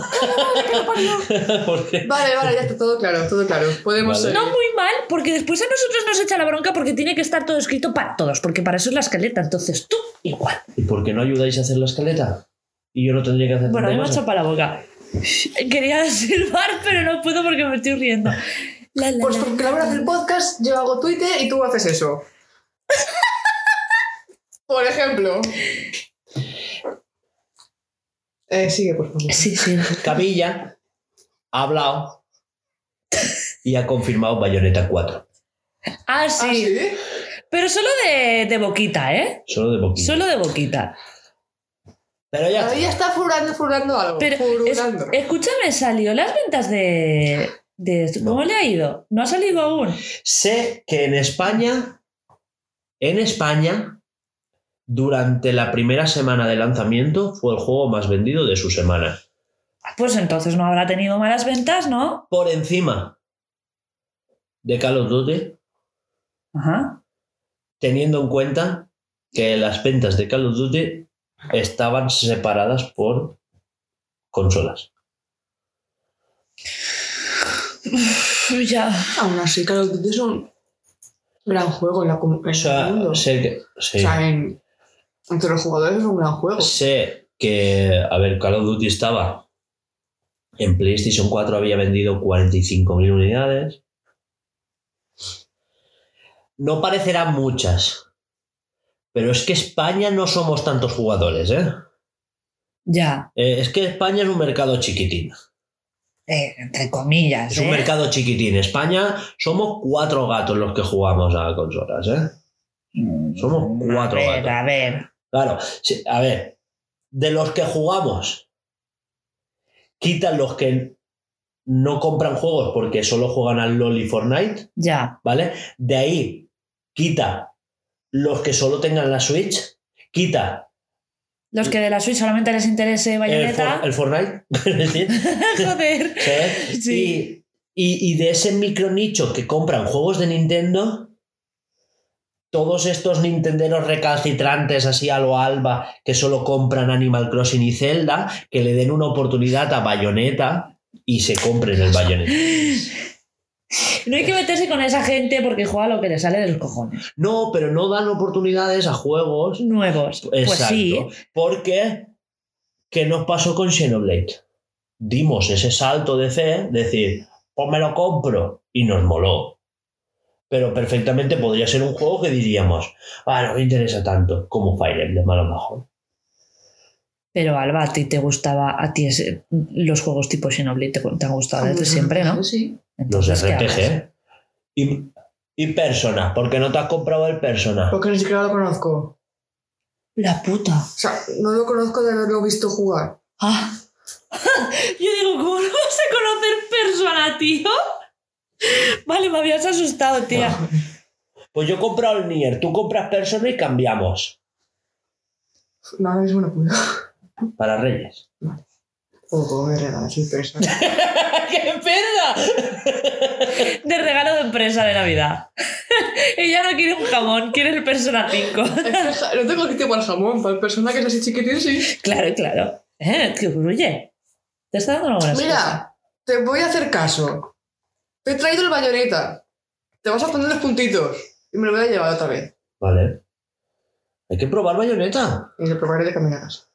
S1: (laughs) Porque-
S3: Vale, vale, ya está todo claro, todo claro. Podemos
S1: Vale.
S2: No muy mal, porque después a nosotros nos echa la bronca porque tiene que estar todo escrito para todos, porque para eso es la escaleta. Entonces tú, igual.
S1: ¿Y por qué no ayudáis a hacer la escaleta? Y yo no tendría que hacer
S2: Bueno, me hecho para la boca. Quería (laughs) silbar, pero no puedo porque me estoy riendo. La, la,
S3: Pues porque la hora del podcast yo hago Twitter y tú haces eso. (laughs) Por ejemplo. Eh, sigue, por favor.
S2: Sí, sí.
S1: Camilla ha hablado y ha confirmado Bayonetta 4.
S2: Ah,
S3: ¿Ah,
S2: sí. Pero solo de, de boquita, ¿eh?
S1: Solo de poquito.
S2: Solo de boquita.
S1: Pero ya
S3: Ahí está furando, furando algo.
S2: Pero es- escúchame, salió las ventas de, de esto. ¿Cómo
S1: No.
S2: le ha ido? ¿No ha salido aún?
S1: sé que en España, en España, durante la primera semana de lanzamiento fue el juego más vendido de su semana.
S2: Pues entonces no habrá tenido malas ventas, ¿no?
S1: Por encima de Call of Duty,
S2: Ajá.
S1: teniendo en cuenta que las ventas de Call of Duty estaban separadas por consolas.
S2: Ya.
S3: Aún así, Call of Duty es un gran juego en, la, com- en
S1: O sea,
S3: el mundo.
S1: sé que, sí.
S3: O sea, en- entre los jugadores es un gran juego.
S1: Sé que, a ver, Call of Duty estaba en PlayStation 4, había vendido 45.000 unidades. No parecerán muchas, pero es que España no somos tantos jugadores, ¿eh?
S2: Ya.
S1: Eh, es que España es un mercado chiquitín.
S2: Eh, entre comillas.
S1: Es un
S2: ¿eh?
S1: mercado chiquitín. España somos cuatro gatos los que jugamos a consolas, ¿eh?
S2: Mm,
S1: Somos cuatro
S2: A ver,
S1: gatos.
S2: a ver.
S1: Claro, sí, a ver, de los que jugamos, quitan los que no compran juegos porque solo juegan al LOL y Fortnite,
S2: Ya.
S1: ¿vale? De ahí quita los que solo tengan la Switch, quita
S2: Los que de la Switch solamente les interese
S1: el,
S2: Bayonetta.
S1: For- el Fortnite, (laughs) (laughs)
S2: Joder.
S1: ¿sabes?
S2: Sí.
S1: Y, y- y de ese micro nicho que compran juegos de Nintendo, todos estos nintenderos recalcitrantes así a lo alba que solo compran Animal Crossing y Zelda, que le den una oportunidad a Bayonetta y se compren el Bayonetta. (laughs) (laughs)
S2: No hay que meterse con esa gente porque juega lo que le sale de los cojones.
S1: No, pero no dan oportunidades a juegos.
S2: Nuevos. Pues
S1: Exacto.
S2: sí.
S1: Porque, ¿qué nos pasó con Xenoblade? Dimos ese salto de fe, decir, pues me lo compro, y nos moló. Pero perfectamente podría ser un juego que diríamos, ah, no me interesa tanto como Fire Emblem a lo mejor.
S2: Pero Alba, a ti te gustaba, a ti ese- los juegos tipo Xenoblade te, te han gustado desde siempre, ¿no?
S3: Sí.
S1: Los
S2: Entonces, ¿qué hablas?
S1: RPG. Y, y Persona, porque no te has comprado el Persona.
S3: Porque ni siquiera lo conozco.
S2: La puta.
S3: O sea, no lo conozco de haberlo visto jugar.
S2: Ah. (laughs) Yo digo, ¿cómo no vas a conocer persona, tío? Vale, me habías asustado, tía.
S1: Pues yo he comprado el Nier, tú compras Persona y cambiamos.
S3: No, ahora mismo no puedo.
S1: Para Reyes.
S3: O como me regalas persona. (laughs)
S1: ¡Qué perda!
S2: De regalo de empresa de Navidad. Ella no quiere un jamón, quiere el Persona 5.
S3: no tengo sitio para el jamón, para el persona que es así chiquitín, sí.
S2: claro, claro. Eh, tío, oye. Te está dando una buena.
S3: Mira, te voy a hacer caso. Te he traído el bayoneta. Te vas a poner los puntitos. Y me lo voy a llevar otra vez.
S1: Vale. Hay que probar bayoneta.
S3: Y lo probaré de camino a casa.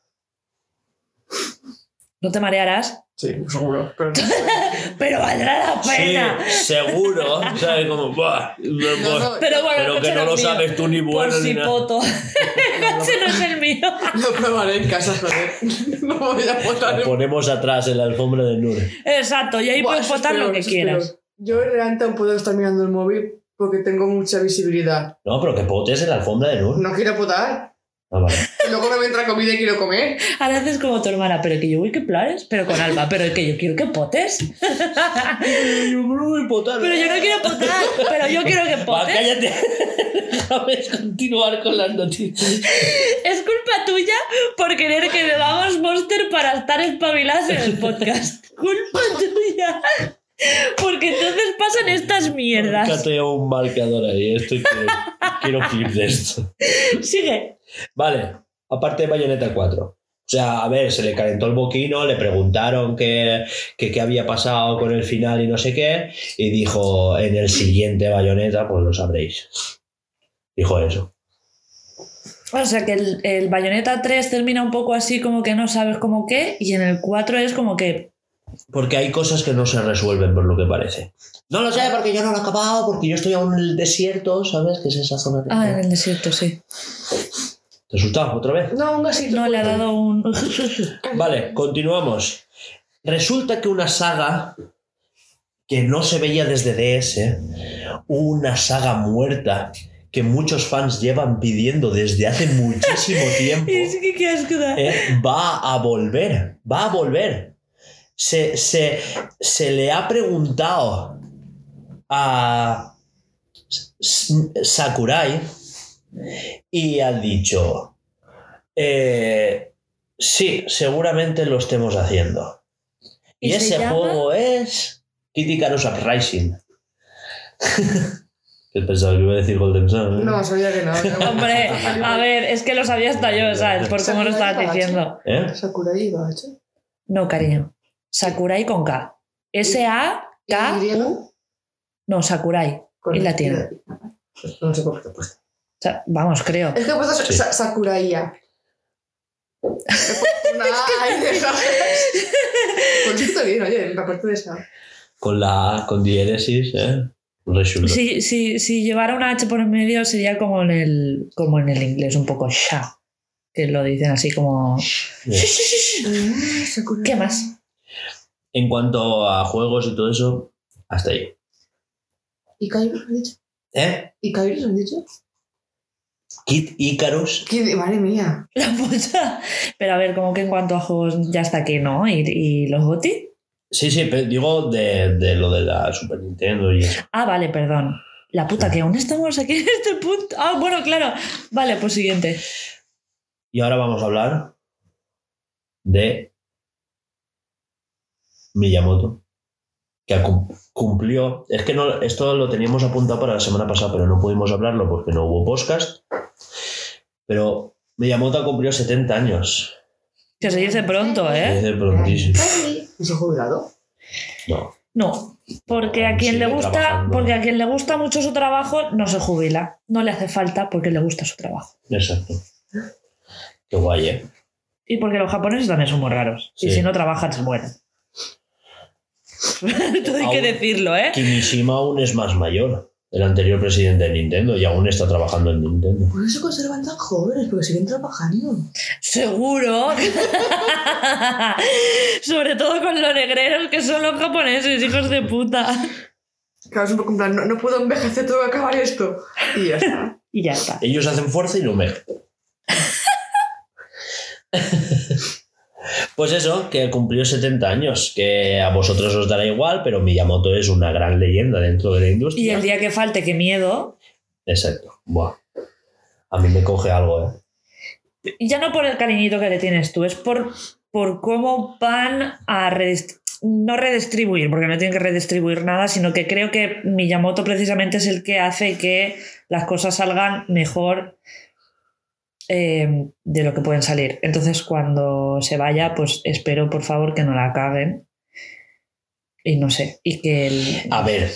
S2: No te marearás,
S3: Sí, seguro. Pero no. (laughs)
S2: pero valdrá la pena.
S1: seguro. ¿Sabes? Como, buah,
S3: No, no,
S2: Pero bueno,
S1: pero que no lo
S2: mío.
S1: sabes tú ni
S2: Por
S1: bueno ni
S2: si
S1: nada.
S2: poto. (laughs) (laughs) El coche no es el mío.
S3: lo probaré en casa, joder. No voy a botar
S1: Lo ponemos atrás en la alfombra de Nur.
S2: Exacto, y ahí
S3: Buah,
S2: puedes votar lo que quieras.
S3: Yo realmente puedo estar mirando el móvil porque tengo mucha visibilidad.
S1: No, pero que potes en la alfombra de Nur.
S3: No quiero potar.
S1: Ah, vale.
S3: Luego me entra comida y quiero comer.
S2: Ahora haces como tu hermana, pero que yo voy que planes, pero con Alba, pero que yo quiero que potes.
S1: yo no voy a potar.
S2: Pero yo no quiero potar, pero yo quiero que
S1: Va,
S2: potes.
S1: cállate. (laughs) Déjame continuar con las noticias.
S2: Es culpa tuya por querer que bebamos Monster para estar espabilados en el podcast. Culpa tuya. Porque entonces pasan estas mierdas.
S1: Fíjate un marcador ahí. Esto y quiero, (laughs) clip de esto.
S2: Sigue.
S1: Vale, aparte de Bayonetta 4. O sea, a ver, se le calentó el boquino, le preguntaron qué, qué, qué había pasado con el final y no sé qué, y dijo, en el siguiente Bayonetta, pues lo sabréis. Dijo eso.
S2: O sea que el, el Bayonetta 3 termina un poco así como que no sabes cómo qué, y en el 4 es como que.
S1: Porque hay cosas que no se resuelven por lo que parece. No lo sé, porque yo no lo he acabado, porque yo estoy aún en el desierto, ¿sabes? Que es esa zona de...
S2: Ah, en el desierto, sí.
S1: ¿Te asustado otra vez?
S3: No, un gasito.
S2: No le ha dado un. (laughs)
S1: Vale, continuamos. Resulta que una saga que no se veía desde DS, una saga muerta que muchos fans llevan pidiendo desde hace muchísimo (laughs) tiempo,
S2: Es que qué asco da.
S1: eh, va a volver, va a volver. Se, se- se le ha preguntado a Sakurai y ha dicho, eh, sí, seguramente lo estemos haciendo. Y,
S2: ¿Y se
S1: ese
S2: llama?
S1: juego es Kitty Icarus Uprising. (laughs) ¿Qué pensaba que iba a decir Golden Sun? eh?
S3: No, sabía que no.
S2: Hombre, a ver, es que lo sabía hasta yo, ¿sabes? Por cómo lo estabas diciendo.
S1: ¿Eh?
S3: Sakurai iba, ¿eh?
S2: No, cariño. Sakurai con K. S-A-K-U. No, Sakurai.
S3: Con
S2: Y la tiene.
S3: No sé por qué he puesto.
S2: O sea, vamos, creo.
S3: Es que he puesto
S1: Sí.
S3: Sa- Sakuraiya. (laughs) Pues bien, oye, la parte de esa.
S1: Con la A, con diéresis, ¿eh?
S2: Si, si, si llevara una H por en medio sería como en el, como en el inglés, un poco sha. Que lo dicen así como. (laughs) ¿Qué más?
S1: En cuanto a juegos y todo eso, hasta ahí.
S3: ¿Y Kairos han dicho?
S1: ¿Eh?
S3: ¿Y Kairos han dicho?
S1: Kid Icarus.
S3: ¿Qué? Madre mía.
S2: La puta. Pero a ver, como que en cuanto a juegos ya está aquí, ¿no? ¿Y, y los GOTI?
S1: Sí, sí, pero digo de, de lo de la Super Nintendo y eso.
S2: Ah, vale, perdón. La puta, que aún estamos aquí en este punto. Ah, bueno, claro. Vale, pues siguiente.
S1: Y ahora vamos a hablar de Miyamoto, que cum- cumplió. Es que no, esto lo teníamos apuntado para la semana pasada, pero no pudimos hablarlo porque no hubo podcast. Pero Miyamoto cumplió 70 años.
S2: Que se dice pronto, ¿eh?
S1: Dice prontísimo.
S3: ¿Y se ha jubilado?
S1: No.
S2: No, porque a quien le gusta,
S1: trabajando.
S2: porque a quien le gusta mucho su trabajo no se jubila. No le hace falta porque le gusta su trabajo.
S1: Exacto. Qué guay, ¿eh?
S2: Y porque los japoneses también son muy raros. Y si no trabajan, se mueren. (laughs) Esto hay que decirlo, ¿eh?
S1: Kimishima aún es más mayor, el anterior presidente de Nintendo, y aún está trabajando en Nintendo.
S3: Por eso se conservan tan jóvenes, porque siguen trabajando.
S2: Seguro. (laughs) Sobre todo con los negreros que son los japoneses, hijos de puta.
S3: Claro, es un poco en plan, no, no puedo envejecer, tengo que acabar esto. Y ya está. (laughs)
S2: Y ya está.
S1: Ellos hacen fuerza y no me. Pues eso, que cumplió 70 años, que a vosotros os dará igual, pero Miyamoto es una gran leyenda dentro de la industria.
S2: Y el día que falte, qué miedo.
S1: Exacto. Buah. A mí me coge algo, ¿eh?
S2: Ya no por el cariñito que le tienes tú, es por, por cómo van a redist- no redistribuir, porque no tienen que redistribuir nada, sino que creo que Miyamoto precisamente es el que hace que las cosas salgan mejor eh, de lo que pueden salir. Entonces, cuando se vaya, pues espero por favor que no la caguen. Y no sé, y que.
S1: A ver,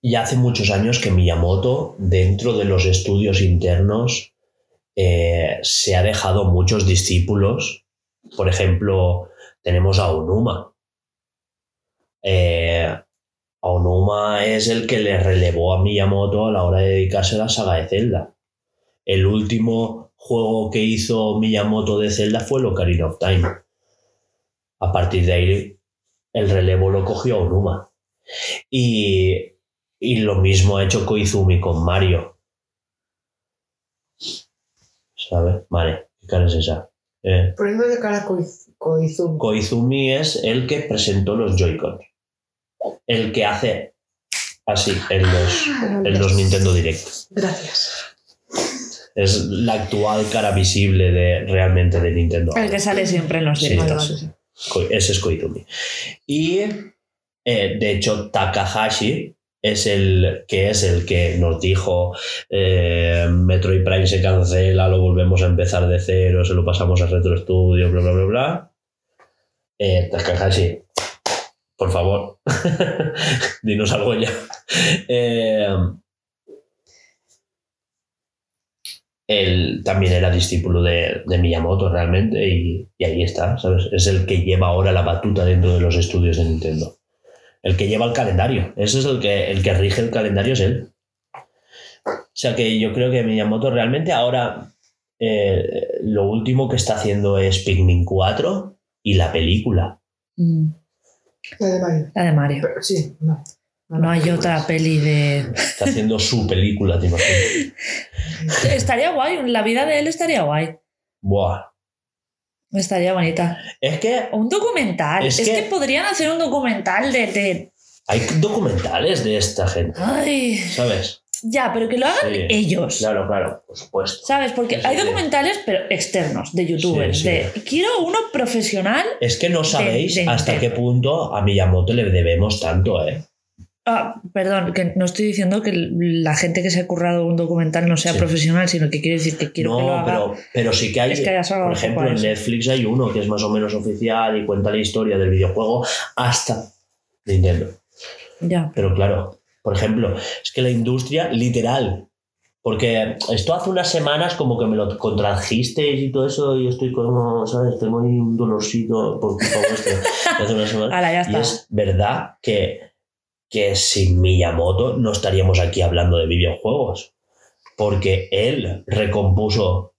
S1: ya hace muchos años que Miyamoto, dentro de los estudios internos, eh, se ha dejado muchos discípulos. Por ejemplo, tenemos a Onuma. Eh, Onuma es el que le relevó a Miyamoto a la hora de dedicarse a la saga de Zelda. El último juego que hizo Miyamoto de Zelda fue el Ocarina of Time. A partir de ahí, el relevo lo cogió Onuma. Y, y lo mismo ha hecho Koizumi con Mario. ¿Sabes? Vale, ¿qué cara es esa? Eh,
S3: Poniendo de cara a Koiz- Koizumi.
S1: Koizumi es el que presentó los Joy-Con. El que hace así en los, en los Nintendo Direct.
S3: Gracias.
S1: Es la actual cara visible de realmente de Nintendo.
S2: el que sale siempre en los
S1: Sí,
S3: sí.
S1: Ko- Ese es Koizumi. Y eh, de hecho, Takahashi es el que es el que nos dijo eh, Metroid Prime se cancela, lo volvemos a empezar de cero, se lo pasamos a Retro Studio, bla bla bla bla. Eh, Takahashi, por favor, (laughs) dinos algo ya. Eh, él también era discípulo de, de Miyamoto realmente y, y ahí está, ¿sabes? Es el que lleva ahora la batuta dentro de los estudios de Nintendo. El que lleva el calendario. Ese es el que, el que rige el calendario, es él. O sea que yo creo que Miyamoto realmente ahora eh, lo último que está haciendo es Pikmin 4 y la película.
S2: Mm,
S3: La de Mario.
S2: La de Mario.
S3: Pero, sí, no.
S2: No hay otra peli de...
S1: Está haciendo su película, ¿te imaginas? (laughs)
S2: Estaría guay, la vida de él estaría guay.
S1: Buah.
S2: Estaría bonita.
S1: Es que
S2: O un documental.
S1: Es
S2: Es,
S1: que-
S2: que... podrían hacer un documental de, de-
S1: hay documentales de esta gente,
S2: Ay,
S1: ¿sabes?
S2: ya, pero que lo hagan
S1: Sí.
S2: ellos.
S1: Claro, claro, por supuesto.
S2: ¿Sabes? Porque
S1: Sí,
S2: hay
S1: sí.
S2: documentales, pero externos, de youtubers. De, quiero uno profesional.
S1: Es que no sabéis
S2: de
S1: hasta qué punto a Miyamoto le debemos tanto, ¿eh?
S2: Ah, perdón, que no estoy diciendo que la gente que se ha currado un documental no sea
S1: Sí.
S2: profesional, sino que quiero decir que quiero que lo
S1: no,
S2: haga.
S1: pero, pero sí que hay,
S2: Es que
S1: por ejemplo, en. Netflix hay uno que es más o menos oficial y cuenta la historia del videojuego hasta Nintendo.
S2: Ya.
S1: Pero claro, por ejemplo, es que la industria, literal, porque esto hace unas semanas como que me lo contradjisteis y todo eso y estoy como, ¿sabes? Tengo ahí un dolorcito por culpa vuestra. (laughs) Hace unas semanas.
S2: Ahora ya
S1: Y
S2: está.
S1: es verdad que, que sin Miyamoto no estaríamos aquí hablando de videojuegos. Porque él recompuso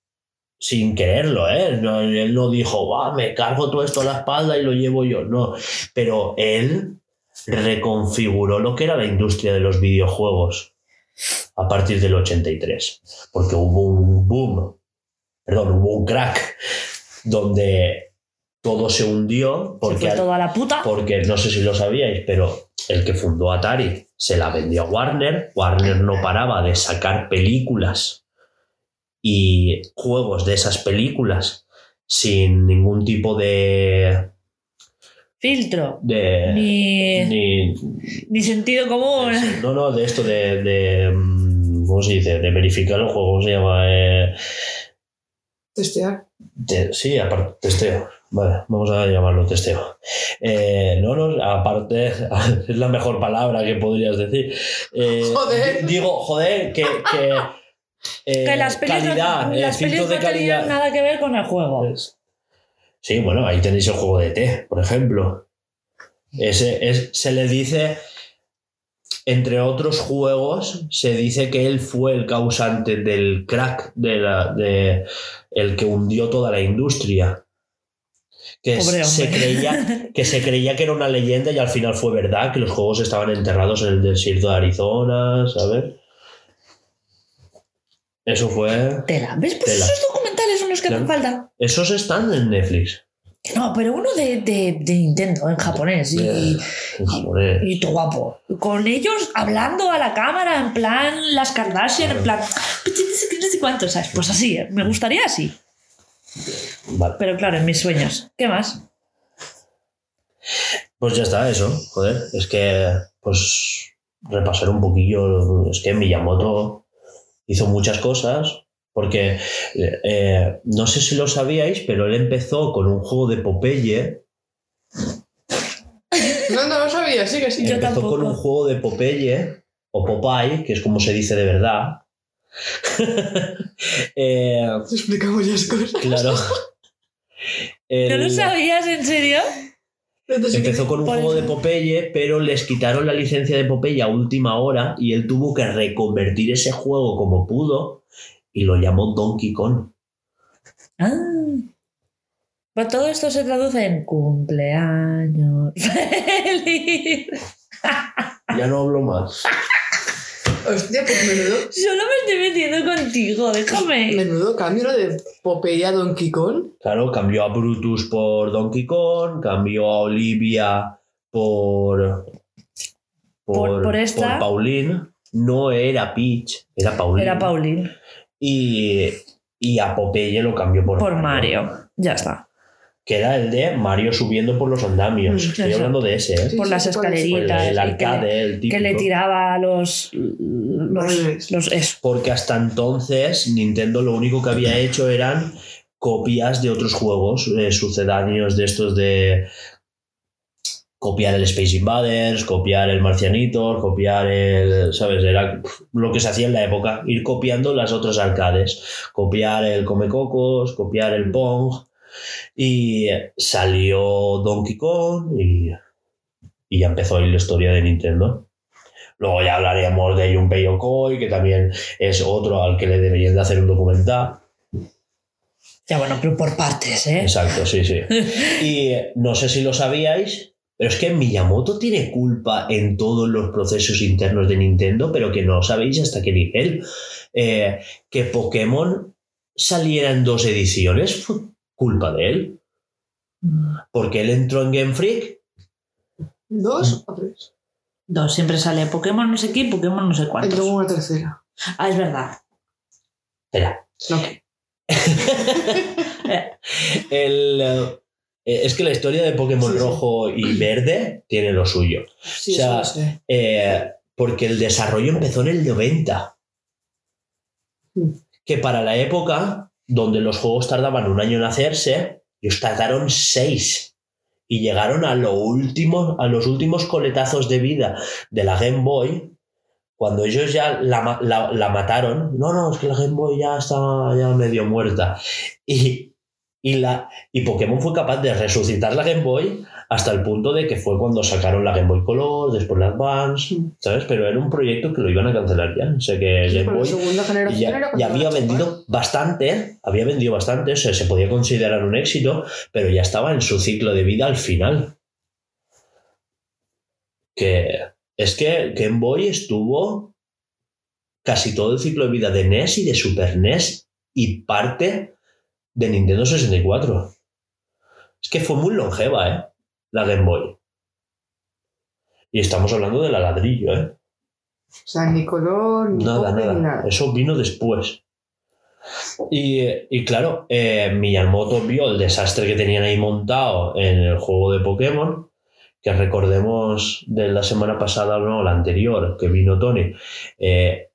S1: sin quererlo, ¿eh? No, él no dijo, "Buah, me cargo todo esto a la espalda y lo llevo yo. No. Pero él reconfiguró lo que era la industria de los videojuegos a partir del 83. Porque hubo un boom, perdón, hubo un crack donde todo se hundió
S2: Se
S1: porque,
S2: fue todo a la puta.
S1: porque no sé si lo sabíais, pero el que fundó Atari se la vendió a Warner. Warner no paraba de sacar películas y juegos de esas películas sin ningún tipo de.
S2: Filtro.
S1: de
S2: Ni,
S1: ni-
S2: ni sentido común.
S1: no, no, de esto de, de, mm, ¿Cómo se dice? De verificar el juego, ¿cómo se llama? Eh,
S3: Testear.
S1: Te- sí, aparte, testeo. Vale, vamos a llamarlo testeo. Eh, no, no, aparte, (laughs) es la mejor palabra que podrías decir. Eh,
S3: Joder.
S1: Digo, joder, que. que, eh, (laughs)
S2: que las pelis,
S1: calidad,
S2: no,
S1: eh,
S2: las pelis
S1: de
S2: no tenían
S1: calidad.
S2: nada que ver con el juego.
S1: Sí, bueno, ahí tenéis el juego de T, por ejemplo. Ese es, se le dice, entre otros juegos, se dice que él fue el causante del crack, de la, de el que hundió toda la industria. Que se, creía, que se creía que era una leyenda y al final fue verdad, que los juegos estaban enterrados en el desierto de Arizona, ¿sabes? Eso fue...
S2: Tela. ¿Ves? Pues
S1: Tela.
S2: esos documentales son los que hacen falta.
S1: Esos están en Netflix.
S2: No, pero uno de, de, de Nintendo en japonés. Y,
S1: Eh, En japonés.
S2: y todo guapo. Con ellos hablando a la cámara, en plan las Kardashian, en plan. "Pues No sé qué, no sé cuánto, ¿sabes? Pues así, ¿eh? me gustaría así.
S1: Vale.
S2: Pero claro, en mis sueños. ¿Qué más?
S1: Pues ya está, eso. Joder, es que, pues, repasar un poquillo. Es que Miyamoto hizo muchas cosas. Porque eh, no sé si lo sabíais, pero él empezó con un juego de Popeye. (laughs)
S3: No, no lo sabía, sí que sí.
S2: Yo
S1: empezó
S2: tampoco.
S1: con un juego de Popeye, o Popeye, que es como se dice de verdad. (laughs) Eh,
S3: Te explicamos ya cosas.
S1: claro. (laughs)
S2: ¿No lo sabías en serio?
S1: Empezó con un juego
S2: eso.
S1: de Popeye, pero les quitaron la licencia de Popeye a última hora y él tuvo que reconvertir ese juego como pudo y lo llamó Donkey Kong.
S2: Ah. Pues todo esto se traduce en cumpleaños. (laughs) ¡Feliz!
S1: Ya no hablo más.
S3: Hostia, pues menudo,
S2: Solo me estoy metiendo contigo, déjame.
S3: menudo cambio ¿no? de Popeye a Donkey Kong.
S1: Claro, cambió a Brutus por Donkey Kong, cambió a Olivia por.
S2: Por- por esta.
S1: por Pauline. No era Peach, era Pauline.
S2: Era Pauline.
S1: Y, y a Popeye lo cambió por,
S2: Por Mario. Ya está.
S1: Que era el de Mario subiendo por los andamios.
S3: Mm,
S1: Estoy
S2: eso.
S1: hablando de ese, ¿eh?
S3: Sí,
S2: Por
S3: sí,
S2: las
S3: sí, cuál es.
S1: El,
S2: escaleritas.
S1: el
S2: y que le-
S1: arcade, el típico.
S2: que le tiraba los. Los. los eso.
S1: Porque hasta entonces Nintendo lo único que había hecho eran copias de otros juegos eh, sucedáneos de estos de copiar el Space Invaders, copiar el Marcianitos, copiar el, ¿sabes? Era lo que se hacía en la época, ir copiando las otras arcades, copiar el Comecocos, copiar el Pong y salió Donkey Kong y, y ya empezó ahí la historia de Nintendo. Luego ya hablaríamos de Junpei Yokoi, que también es otro al que le deberían de hacer un documental.
S2: Ya bueno, pero por partes, ¿eh?
S1: Exacto, sí, sí. (laughs) Y no sé si lo sabíais, pero es que Miyamoto tiene culpa en todos los procesos internos de Nintendo, pero que no sabéis hasta qué nivel. Eh, que Pokémon saliera en dos ediciones fue (laughs) culpa de él. Porque él entró en Game Freak.
S3: ¿Dos o tres?
S2: Dos, siempre sale Pokémon no sé qué, Pokémon no sé
S3: Y
S2: cuántos.
S3: luego una tercera.
S2: Ah, es verdad.
S1: Espera.
S3: No. (laughs)
S1: El, eh, es que la historia de Pokémon
S3: Sí, sí.
S1: rojo y verde tiene lo suyo.
S3: Sí,
S1: O sea,
S3: eso lo sé.
S1: Eh, porque el desarrollo empezó en el 90.
S3: Mm.
S1: Que para la época, donde los juegos tardaban un año en hacerse, ellos tardaron seis. Y llegaron a, lo último, a los últimos coletazos de vida de la Game Boy, cuando ellos ya la, la- la mataron. No, no, es que la Game Boy ya está ya medio muerta. Y, y, la, y Pokémon fue capaz de resucitar la Game Boy hasta el punto de que fue cuando sacaron la Game Boy Color, después la Advance,
S3: Mm.
S1: ¿sabes? Pero era un proyecto que lo iban a cancelar ya. O sea que
S3: Sí,
S1: Game Boy ya, había vendido bastante, había vendido bastante, o sea, se podía considerar un éxito, pero ya estaba en su ciclo de vida al final. Que es que Game Boy estuvo casi todo el ciclo de vida de NES y de Super NES y parte de Nintendo 64. Es que fue muy longeva, ¿eh? La Game Boy. Y estamos hablando de la ladrillo, ¿eh?
S3: O sea, ni color, ni
S1: Nada, nada.
S3: nada.
S1: Eso vino después. Y, y claro, eh, Miyamoto vio el desastre que tenían ahí montado en el juego de Pokémon, que recordemos de la semana pasada, no, la anterior, que vino Tony, eh,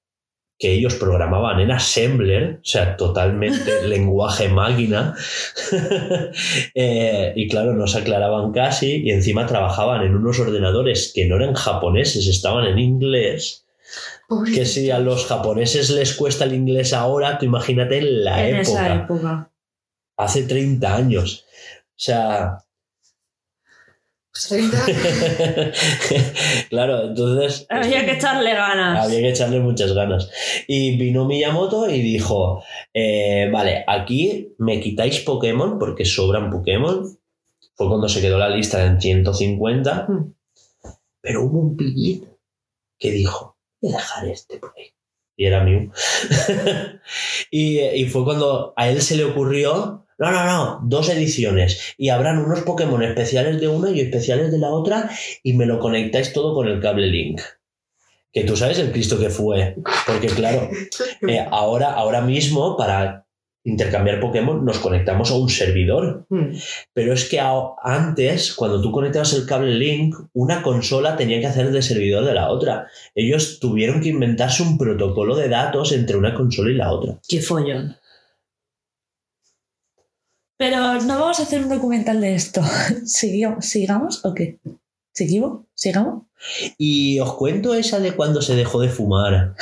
S1: que ellos programaban en Assembler, o sea, totalmente (laughs) lenguaje máquina, (laughs) Eh, y claro, no se aclaraban casi, y encima trabajaban en unos ordenadores que no eran japoneses, estaban en inglés que si a los japoneses les cuesta el inglés ahora, tú imagínate en la
S2: en
S1: época,
S2: esa época.
S1: hace 30 años. O sea,
S3: 30. (laughs)
S1: claro, entonces (laughs)
S2: Había que echarle ganas.
S1: había que echarle muchas ganas. Y vino Miyamoto y dijo, eh, vale, aquí me quitáis Pokémon porque sobran Pokémon. Fue cuando se quedó la lista en 150.
S3: Mm.
S1: Pero hubo un pillín que dijo, voy a dejar este por ahí. Y era Mew. (laughs) y, y fue cuando a él se le ocurrió, no, no, no, dos ediciones. Y habrán unos Pokémon especiales de una y especiales de la otra y me lo conectáis todo con el cable Link. Que tú sabes el Cristo que fue. Porque claro, (laughs) eh, ahora, ahora mismo para intercambiar Pokémon nos conectamos a un servidor.
S3: Mm.
S1: Pero es que antes, cuando tú conectabas el cable Link, una consola tenía que hacer de servidor de la otra. Ellos tuvieron que inventarse un protocolo de datos entre una consola y la otra.
S2: Qué follón. Pero no vamos a hacer un documental de esto. (laughs) ¿Sigamos, ¿Sigamos o qué? ¿Seguimos? ¿Sigamos?
S1: Y os cuento esa de cuando se dejó de fumar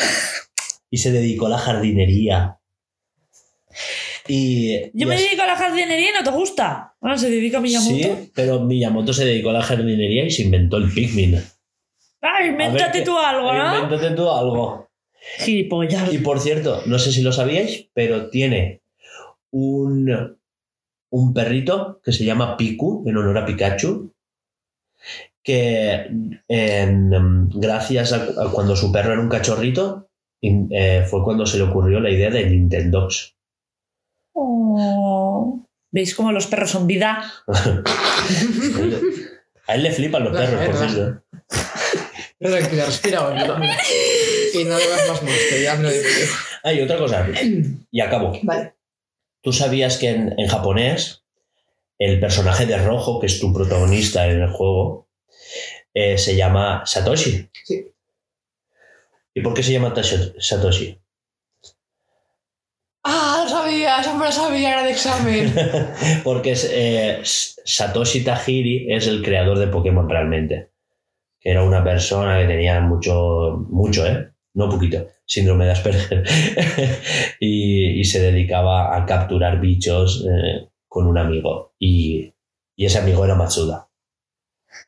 S1: y se dedicó a la jardinería. Y,
S2: Yo me dedico a la jardinería y no te gusta. Bueno, se dedica a Miyamoto.
S1: Sí, pero Miyamoto se dedicó a la jardinería y se inventó el Pikmin.
S2: Ah, invéntate tú algo, ¿no?
S1: Invéntate tú algo.
S2: Gilipollas.
S1: Y por cierto, no sé si lo sabíais, pero tiene un, un perrito que se llama Piku, en honor a Pikachu, que en, em, gracias a, a cuando su perro era un cachorrito, in- eh, fue cuando se le ocurrió la idea de Nintendox.
S2: Oh. ¿Veis cómo los perros son vida? (laughs)
S1: A él le flipan los
S3: La
S1: perros, por cierto.
S3: Pero tranquila, respira hondo. (laughs) Y no bebas más monster, ya me lo digo yo.
S1: Ah, y otra cosa, y acabo.
S3: Vale.
S1: ¿Tú sabías que en, en japonés el personaje de rojo, que es tu protagonista en el juego, eh, se llama Satoshi?
S3: Sí.
S1: ¿Y por qué se llama Satoshi?
S3: Ah, lo sabía, me lo sabía, era de examen. (laughs)
S1: Porque es, eh, Satoshi Tajiri es el creador de Pokémon realmente. Era una persona que tenía mucho, mucho, ¿eh? No poquito, síndrome de Asperger. (laughs) y, y se dedicaba a capturar bichos eh, con un amigo. Y, y ese amigo era Matsuda.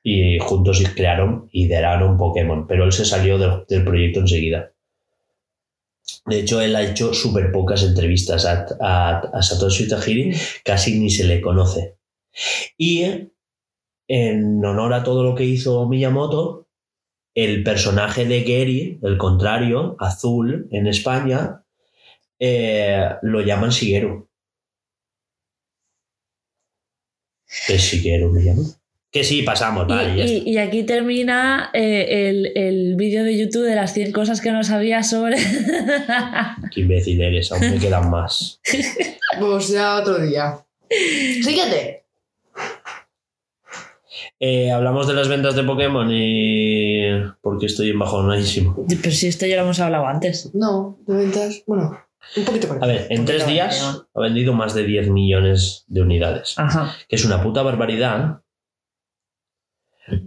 S1: Y juntos crearon, ideraron Pokémon. Pero él se salió del, del proyecto enseguida. De hecho, él ha hecho súper pocas entrevistas a, a- a Satoshi Tajiri, casi ni se le conoce. Y en honor a todo lo que hizo Miyamoto, el personaje de Gary, el contrario, azul, en España, eh, lo llaman Shigeru. ¿Es Shigeru me llama? Que sí, pasamos, vale,
S2: y,
S1: ya
S2: y-
S1: está.
S2: y aquí termina eh, el, el vídeo de YouTube de las 100 cosas que no sabía sobre. (laughs)
S1: Qué imbécil eres, aún me quedan más. (laughs)
S3: Pues ya otro día. Siguiente.
S1: Eh, hablamos de las ventas de Pokémon y. porque estoy embajonadísimo.
S2: Pero si esto ya lo hemos hablado antes.
S3: No, de ventas. Bueno, un poquito por
S1: A ver, en tres días ha vendido más de 10 millones de unidades.
S2: Ajá.
S1: Que es una puta barbaridad.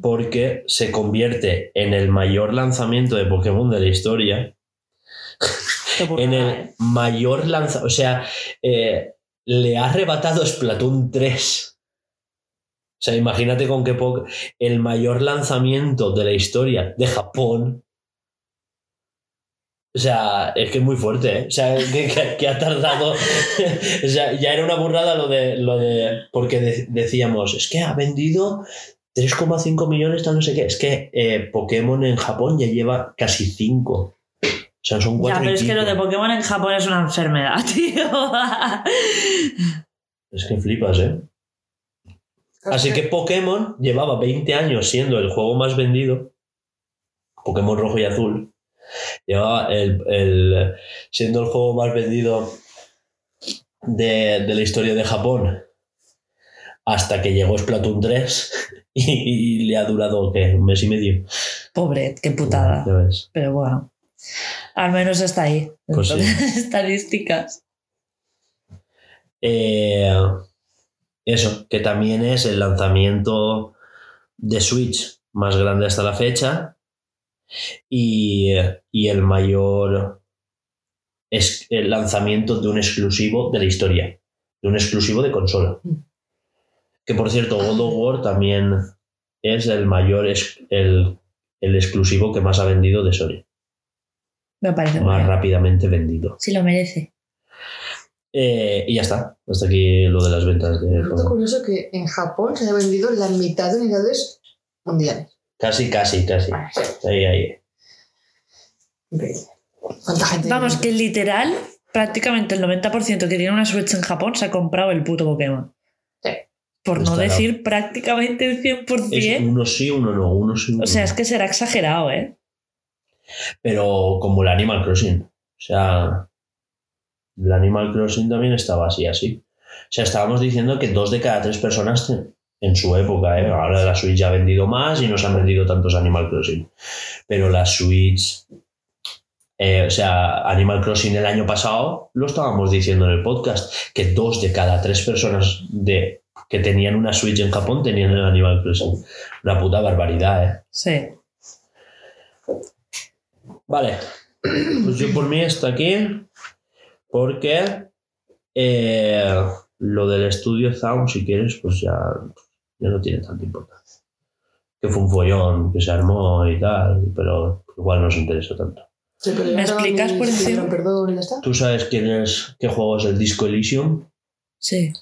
S1: Porque se convierte en el mayor lanzamiento de Pokémon de la historia. En el
S2: ¿eh?
S1: mayor lanzamiento. O sea, eh, le ha arrebatado Splatoon 3. O sea, imagínate con qué poco. El mayor lanzamiento de la historia de Japón. O sea, es que es muy fuerte, ¿eh? O sea, que, que- que ha tardado. (laughs) o sea, ya era una burrada lo de. Lo de porque de- decíamos, es que ha vendido 3,5 millones, tal no sé qué. Es que eh, Pokémon en Japón ya lleva casi 5. O sea, son
S2: Ya,
S1: 4
S2: pero es que lo de Pokémon en Japón es una enfermedad, (laughs) tío.
S1: Es que flipas, ¿eh? Así que Pokémon llevaba 20 años siendo el juego más vendido. Pokémon rojo y azul. Llevaba el, el- siendo el juego más vendido de, de la historia de Japón. Hasta que llegó Splatoon 3 (laughs) y, y le ha durado, ¿qué? Un mes y medio.
S2: Pobre, qué putada.
S1: Ves.
S2: Pero bueno, al menos está ahí.
S1: Pues sí. (laughs)
S2: Estadísticas.
S1: Eh, eso, que también es el lanzamiento de Switch más grande hasta la fecha y, y el mayor es el lanzamiento de un exclusivo de la historia, de un exclusivo de consola. Que por cierto, God of War también es el mayor, ex- el, el exclusivo que más ha vendido de Sony,
S2: Me parece
S1: más
S2: bien.
S1: rápidamente vendido.
S2: Si lo merece.
S1: Eh, y ya está, hasta aquí lo de las ventas de juego.
S3: curioso que en Japón se ha vendido la mitad de unidades mundiales.
S1: Casi, casi, casi.
S3: Ah, sí.
S1: Ahí, ahí.
S3: Increíble. ¿Cuánta gente?
S2: Vamos, que literal, prácticamente el 90% que tiene una Switch en Japón se ha comprado el puto Pokémon.
S3: Sí.
S2: Por no decir prácticamente el 100%.
S1: Es uno sí, uno no, uno sí, uno
S2: O sea,
S1: no.
S2: es que será exagerado, ¿eh?
S1: Pero como el Animal Crossing. O sea, el Animal Crossing también estaba así, así. O sea, estábamos diciendo que dos de cada tres personas en su época, ¿eh? ahora la Switch ya ha vendido más y no se han vendido tantos Animal Crossing. Pero la Switch, eh, o sea, Animal Crossing el año pasado, lo estábamos diciendo en el podcast, que dos de cada tres personas de, que tenían una Switch en Japón tenían el Animal Crossing. Una puta barbaridad, ¿eh?
S2: Sí.
S1: Vale, pues yo por mí está aquí porque eh, lo del estudio Zaun, si quieres, pues ya, ya no tiene tanta importancia. Que fue un follón, que se armó y tal, pero igual no os interesa tanto.
S3: Sí, pero ya
S2: ¿Me explicas por encima?
S3: Perdón, y ya está.
S1: ¿Tú sabes quién es, qué juego es el Disco Elysium?
S2: Sí.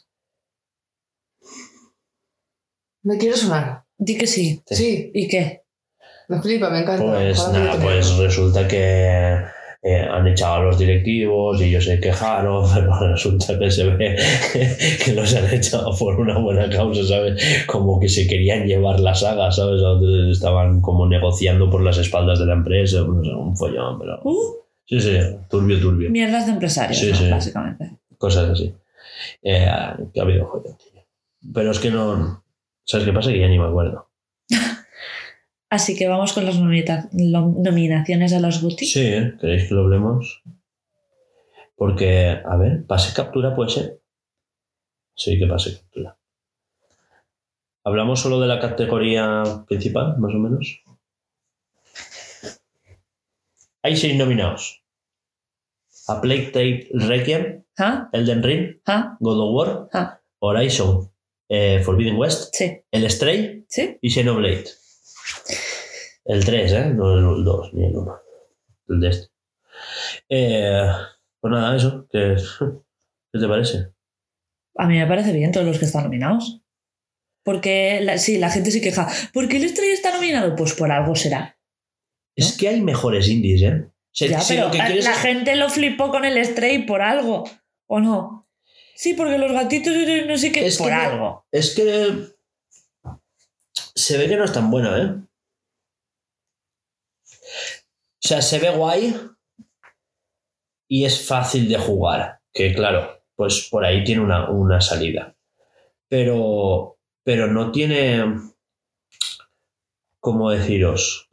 S3: Me quiere sonar.
S2: Di que sí.
S1: Sí.
S3: Sí,
S2: ¿Y qué?
S3: me flipa, me encanta.
S1: Pues nada, pues resulta que eh, han echado a los directivos y ellos se quejaron, (laughs) pero resulta que se ve (laughs) que los han echado por una buena causa, ¿sabes? Como que se querían llevar la saga, ¿sabes? Estaban como negociando por las espaldas de la empresa, no sé, un follón, pero...
S2: Uh,
S1: Sí, sí, turbio, turbio.
S2: mierdas de empresarios,
S1: Sí,
S2: ¿no?
S1: sí.
S2: básicamente.
S1: Cosas así. Eh, que ha habido follón, tío. Pero es que no... ¿Sabes qué pasa? Que ya ni me acuerdo. (laughs)
S2: Así que vamos con las nominaciones a los GOTY.
S1: Sí, ¿eh? ¿queréis que lo hablemos? Porque, a ver, pase captura puede ser. Sí, que pase captura. ¿Hablamos solo de la categoría principal, más o menos? Hay seis nominados. A Plague Tale Requiem,
S2: ¿Ah?
S1: Elden Ring,
S2: ¿Ah?
S1: God of War,
S2: Ah.
S1: Horizon, eh, Forbidden West,
S2: Sí.
S1: El Stray
S2: ¿Sí?
S1: y Xenoblade. El 3, ¿eh? No el 2 ni el 1. El de este. Eh, pues nada, eso. ¿Qué, (laughs) ¿Qué te parece?
S2: A mí me parece bien todos los que están nominados. Porque, la- sí, la gente se queja. ¿Por qué el Stray está nominado? Pues por algo será.
S1: Es que hay mejores indies, ¿eh? O sea,
S2: Ya,
S1: si
S2: pero
S1: lo que
S2: la
S1: quieres
S2: la
S1: es-
S2: gente lo flipó con el Stray por algo. ¿O no? Sí, porque los gatitos no sé qué.
S1: Es
S2: por algo.
S1: Es que se ve que no es tan buena, ¿eh? O sea, se ve guay y es fácil de jugar. Que claro, pues por ahí tiene una, una salida. Pero, pero no tiene, ¿cómo deciros?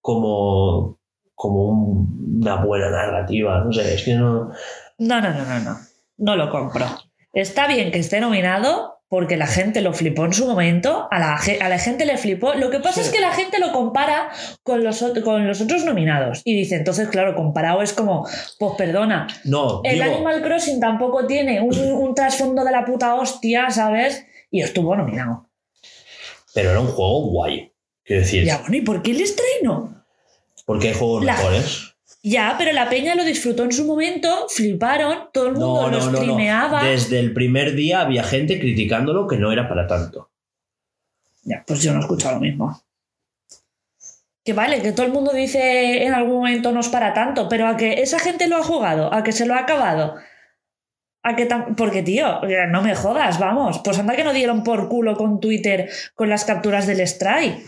S1: Como, como un- una buena narrativa. No sé, es que no...
S2: No, no, no, no, no. No lo compro. Está bien que esté nominado porque la gente lo flipó en su momento, a la, a la gente le flipó. Lo que pasa
S1: Sí.
S2: es que la gente lo compara con los, con los otros nominados y dice, entonces, claro, comparado es como, pues perdona,
S1: No,
S2: el
S1: digo,
S2: Animal Crossing tampoco tiene un, un trasfondo de la puta hostia, ¿sabes? Y estuvo nominado.
S1: pero era un juego guay. Quiero decir,
S2: Ya, bueno, ¿y por qué el estreno?
S1: porque hay juegos
S2: La-
S1: mejores.
S2: Ya, pero la peña lo disfrutó en su momento, fliparon, todo el mundo
S1: No,
S2: lo
S1: no, no,
S2: streameaba.
S1: no. Desde el primer día había gente criticándolo que no era para tanto.
S2: Ya, pues yo no he escuchado lo mismo. Que vale, que todo el mundo dice en algún momento no es para tanto, pero a que esa gente lo ha jugado, a que se lo ha acabado, A que tam- Porque, tío, no me jodas, vamos. Pues anda que no dieron por culo con Twitter con las capturas del strike.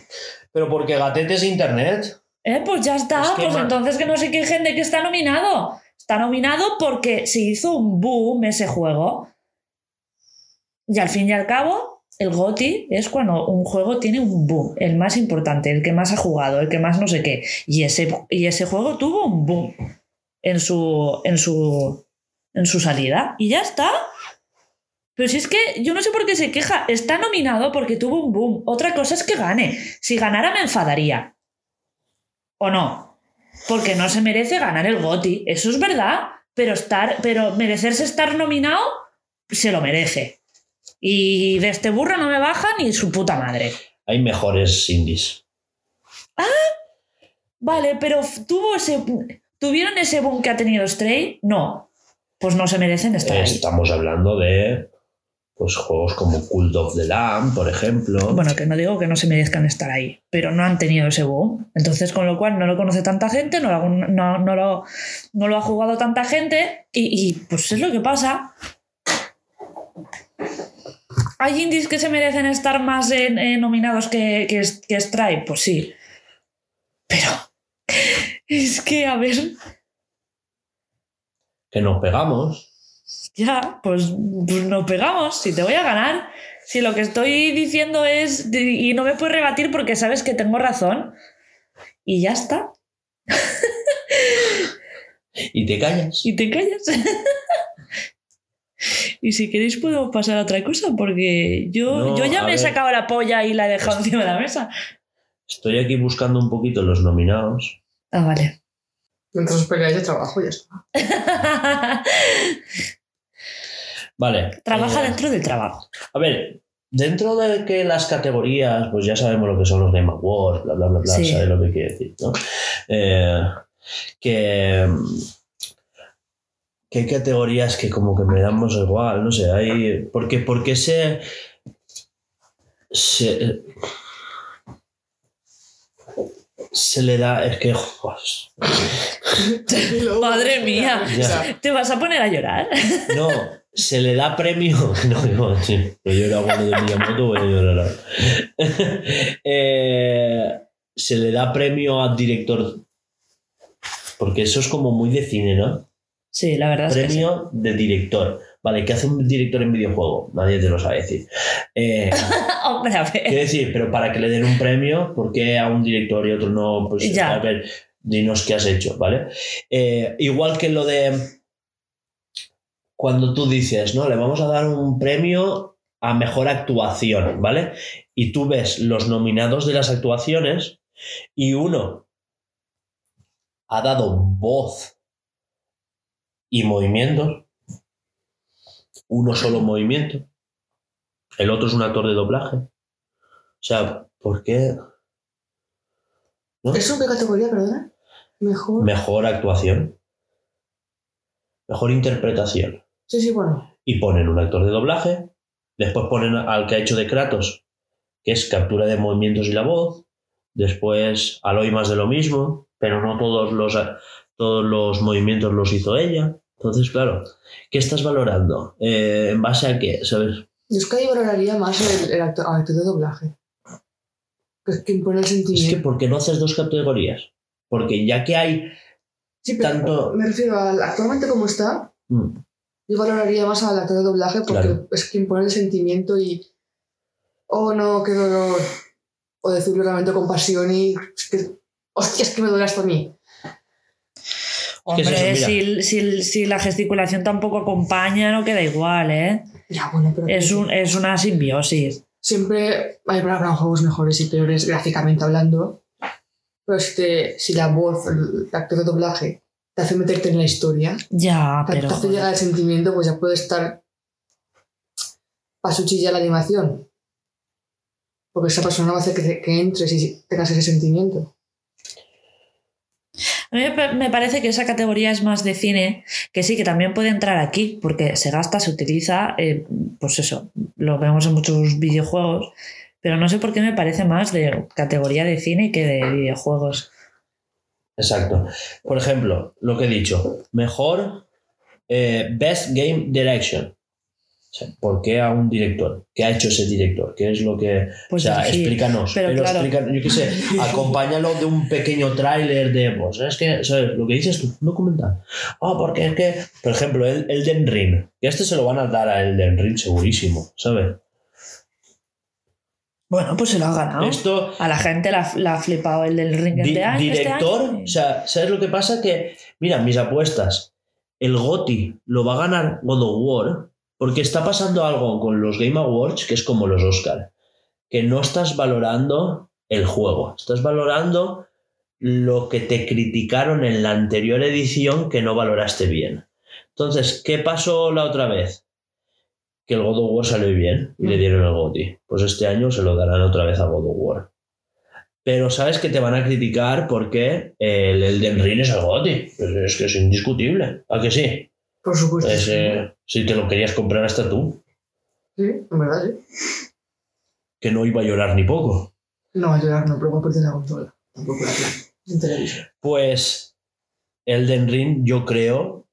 S1: Pero porque Gatete es internet.
S2: Eh, pues ya está.
S1: Es que
S2: pues entonces que no se quejen de que está nominado. Está nominado porque se hizo un boom ese juego. Y al fin y al cabo, el GOTI es cuando un juego tiene un boom, el más importante, el que más ha jugado, el que más no sé qué. Y ese, y ese juego tuvo un boom en su, en su, en su salida. Y ya está. Pero si es que yo no sé por qué se queja. Está nominado porque tuvo un boom. Otra cosa es que gane. Si ganara me enfadaría. ¿O no? Porque no se merece ganar el GOTI. Eso es verdad. Pero, estar, pero merecerse estar nominado, se lo merece. Y de este burro no me baja ni su puta madre.
S1: Hay mejores indies.
S2: Vale, pero tuvo ese, ¿tuvieron ese boom que ha tenido Stray? No. Pues no se merecen estar ahí.
S1: Estamos hablando de pues, juegos como Cult of the Lamb, por ejemplo.
S2: Bueno, que no digo que no se merezcan estar ahí, pero no han tenido ese boom. Entonces, con lo cual no lo conoce tanta gente, no lo, no, no lo, no lo ha jugado tanta gente y, y, pues es lo que pasa. ¿Hay indies que se merecen estar más en- en nominados que, que, que Stripe? Pues sí. Pero (laughs) es que, a ver,
S1: Que nos pegamos.
S2: Ya, pues, pues nos pegamos. Si te voy a ganar, si lo que estoy diciendo es. Y no me puedes rebatir porque sabes que tengo razón. Y ya está.
S1: Y te callas.
S2: Y te callas. y si queréis, podemos pasar a otra cosa porque yo,
S1: No,
S2: yo ya me he sacado la polla y la he dejado encima de la mesa.
S1: Estoy aquí buscando un poquito los nominados.
S2: Ah, vale.
S3: Mientras os peleáis de trabajo, ya está. (laughs)
S1: Vale.
S2: Trabaja
S1: eh,
S2: dentro del trabajo.
S1: A ver, dentro de que las categorías, pues ya sabemos lo que son los Game Awards, bla, bla, bla, bla,
S2: Sí.
S1: sabes lo que quiere decir, ¿no? Eh, que, que hay categorías que como que me damos igual, no sé, hay... Porque, porque se... se se le da, es que, (laughs)
S2: Madre mía.
S1: Ya.
S2: ¿Te vas a poner a llorar? (laughs)
S1: No, se le da premio. (laughs) No, no, sí, no lloro cuando de Miyamoto, voy a llorar ahora. Eh, se le da premio al director. Porque eso es como muy de cine, ¿no?
S2: Sí, la verdad es que sí.
S1: Premio de director. Vale, ¿qué hace un director en videojuego? Nadie te lo sabe decir. Eh, (laughs)
S2: Hombre, a
S1: quiero decir, pero para que le den un premio, ¿por qué a un director y otro no? Pues
S2: Ya.
S1: a ver, dinos qué has hecho, ¿vale? Eh, igual que lo de cuando tú dices, ¿no? Le vamos a dar un premio a mejor actuación, ¿vale? Y tú ves los nominados de las actuaciones y uno ha dado voz y movimientos, uno solo movimiento, el otro es un actor de doblaje. O sea, ¿por qué? ¿No?
S3: ¿Eso qué categoría, perdona? Mejor.
S1: Mejor actuación, mejor interpretación.
S3: Sí, sí, bueno.
S1: y ponen un actor de doblaje, después ponen al que ha hecho de Kratos, que es captura de movimientos y la voz, después Aloy más de lo mismo, pero no todos los, todos los movimientos los hizo ella. Entonces, claro, ¿qué estás valorando? Eh, ¿En base a qué? ¿Sabes?
S3: Yo es que ahí valoraría más el, el actor, actor de doblaje. Que es que impone el
S1: Es que
S3: sentimiento.
S1: ¿por qué no haces dos categorías? Porque ya que hay...
S3: sí, pero
S1: tanto-
S3: me refiero al actualmente como está,
S1: Mm,
S3: yo valoraría más al actor de doblaje porque
S1: Claro.
S3: es que impone el sentimiento y. Oh no, qué dolor. O decirlo realmente con pasión y. Es que, hostia, es que me duele hasta a mí.
S1: ¿Qué es
S2: Hombre, si, si- si la gesticulación tampoco acompaña, no queda igual, ¿eh?
S3: Ya, bueno, pero.
S2: Es, un, es una simbiosis.
S3: Siempre hay habrán juegos mejores y peores gráficamente hablando. Pero si, te- si la voz, el actor de doblaje, te hace meterte en la historia,
S2: Ya,
S3: te,
S2: pero.
S3: te hace llegar el sentimiento, pues ya puede estar. para su chilla la animación. Porque esa persona va a hacer que entres y tengas ese sentimiento.
S2: A mí me pa- me parece que esa categoría es más de cine, que sí, que también puede entrar aquí, porque se gasta, se utiliza, eh, pues eso, lo vemos en muchos videojuegos, pero no sé por qué me parece más de categoría de cine que de videojuegos.
S1: Exacto. Por ejemplo, lo que he dicho, mejor eh, Best Game Direction. ¿Por qué a un director? ¿Qué ha hecho ese director? ¿Qué es lo que.?
S2: Pues
S1: o sea, explícanos.
S2: Pero
S1: Pero,
S2: claro.
S1: explícanos, yo qué sé, (laughs) acompáñalo de un pequeño tráiler de. Pues es que, ¿sabes? Lo que dices tú, un documental. Ah, porque es que. Por ejemplo, el Elden Ring. Que este se lo van a dar a Elden Ring segurísimo, ¿sabes?
S2: Bueno, pues se lo ha ganado.
S1: Esto.
S2: A la gente la, la ha flipado el del ring
S1: Di-
S2: de año. este
S1: director,
S2: año.
S1: o sea, ¿sabes lo que pasa? Que, mira, mis apuestas, el GOTI lo va a ganar God of War porque está pasando algo con los Game Awards que es como los Oscar, que no estás valorando el juego, estás valorando lo que te criticaron en la anterior edición que no valoraste bien. Entonces, ¿qué pasó la otra vez? Que el God of War salió bien y le dieron el GOTI. Pues este año se lo darán otra vez a God of War. Pero sabes que te van a criticar porque el Elden Ring es el GOTI. Pues es que es indiscutible. ¿A que sí?
S3: Por supuesto.
S1: Es, eh, si te lo querías comprar hasta tú,
S3: Sí, en verdad, sí.
S1: que no iba a llorar ni poco.
S3: No va a llorar, no, pero va a perder la consola. Tampoco la televisión.
S1: Pues Elden Ring yo creo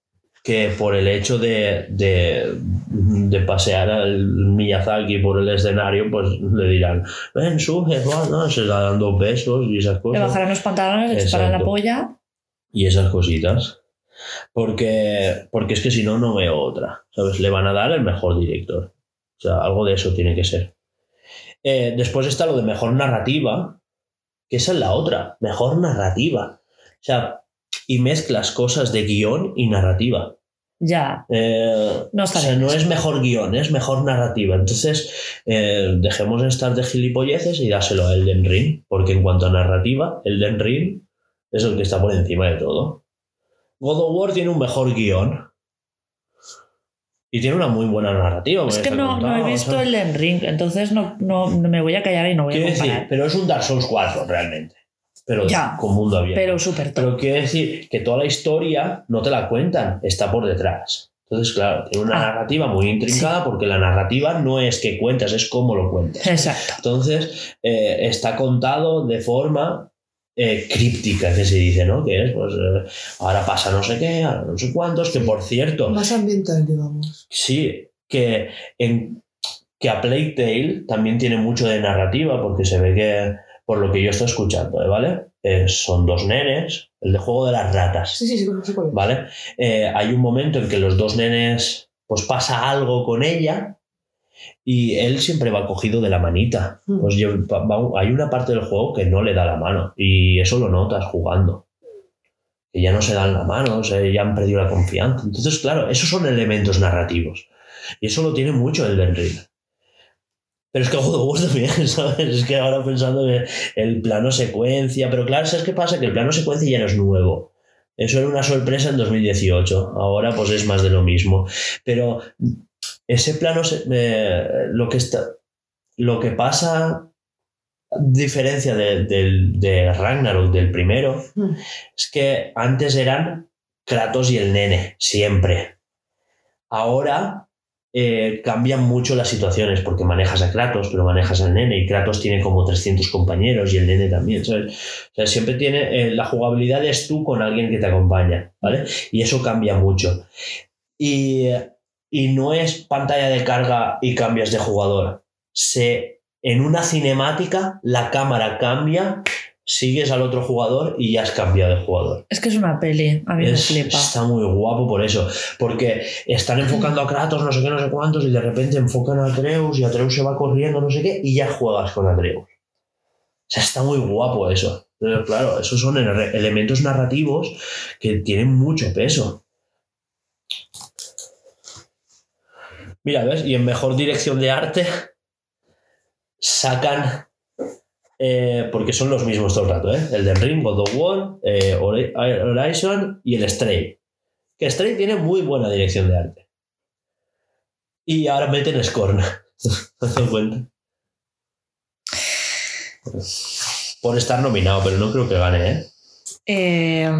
S1: que por el hecho de, de, de pasear al Miyazaki por el escenario, pues le dirán, ven, sube, va", ¿no? se da dando besos y esas
S2: Le
S1: cosas.
S2: bajarán los pantalones, le chuparán la polla.
S1: y esas cositas. Porque, porque es que si no, no veo otra. ¿Sabes? Le van a dar el mejor director. O sea, algo de eso tiene que ser. Eh, después está lo de mejor narrativa, que esa es la otra. Mejor narrativa. O sea, y mezclas cosas de guion y narrativa.
S2: Ya.
S1: Eh,
S2: No
S1: o
S2: está
S1: sea,
S2: bien
S1: no es mejor guion, es mejor narrativa. Entonces, eh, dejemos de estar de gilipolleces y dáselo a Elden Ring, porque en cuanto a narrativa, Elden Ring es el que está por encima de todo. God of War tiene un mejor guion y tiene una muy buena narrativa.
S2: Es que no, no he visto el entonces no, no, no me voy a callar y no voy a
S1: decir,
S2: comparar.
S1: pero es un Dark Souls 4 realmente. Pero
S2: Ya,
S1: con mundo abierto.
S2: Pero súper.
S1: Pero quiere decir que toda la historia no te la cuentan, está por detrás. Entonces, claro, tiene una
S2: Ah.
S1: narrativa muy intrincada porque la narrativa no es que cuentas, es cómo lo cuentas.
S2: Exacto.
S1: Entonces, eh, está contado de forma eh, críptica, que se dice, ¿no? Que es, pues, eh, ahora pasa no sé qué, ahora no sé cuántos, que por cierto,
S3: Más ambiental, digamos.
S1: Sí, que, en, que a Plague Tale también tiene mucho de narrativa, porque se ve que, por lo que yo estoy escuchando, ¿eh? ¿vale? Eh, son dos nenes, el de juego de las ratas,
S3: Sí, sí, sí, sí, es.
S1: ¿vale? Eh, hay un momento en que los dos nenes, pues pasa algo con ella y él siempre va cogido de la manita.
S3: Mm.
S1: Pues yo- hay una parte del juego que no le da la mano y eso lo notas jugando. Que ya no se dan la mano, o sea, ya han perdido la confianza. Entonces, claro, esos son elementos narrativos. Y eso lo tiene mucho el Ring. Pero es que of War también, (laughs) ¿sabes? Es que ahora pensando en el plano secuencia. Pero claro, ¿sabes qué pasa? Que el plano secuencia ya no es nuevo. Eso era una sorpresa en 2018. Ahora pues es más de lo mismo. Pero ese plano, eh, lo, que está, lo que pasa, diferencia de, del- de Ragnarok, del primero,
S3: Mm.
S1: es que antes eran Kratos y el nene, siempre. Ahora eh, cambian mucho las situaciones porque manejas a Kratos, pero manejas al nene y Kratos tiene como 300 compañeros y el nene también, ¿sabes? O sea, siempre tiene, eh, la jugabilidad es tú con alguien que te acompaña, ¿vale? Y eso cambia mucho. Y, y no es pantalla de carga y cambias de jugador. Se, en una cinemática la cámara cambia, sigues al otro jugador y ya has cambiado de jugador.
S2: Es que es una peli, a mí
S1: Es-
S2: me flipa.
S1: está muy guapo por eso. Porque están enfocando a Kratos, no sé qué, no sé cuántos, y de repente enfocan a Atreus y Atreus se va corriendo, no sé qué, y ya juegas con Atreus. O sea, está muy guapo eso. Pero claro, esos son ele- elementos narrativos que tienen mucho peso. Mira, ¿ves? Y en mejor dirección de arte sacan. eh, porque son los mismos todo el rato, ¿eh? El de Ring, God of War, eh, Hori- Horizon y el Stray. Que Stray tiene muy buena dirección de arte. Y ahora meten Scorn. (laughs) ¿Te das cuenta? Por estar nominado, pero no creo que gane, ¿eh?
S2: Eh,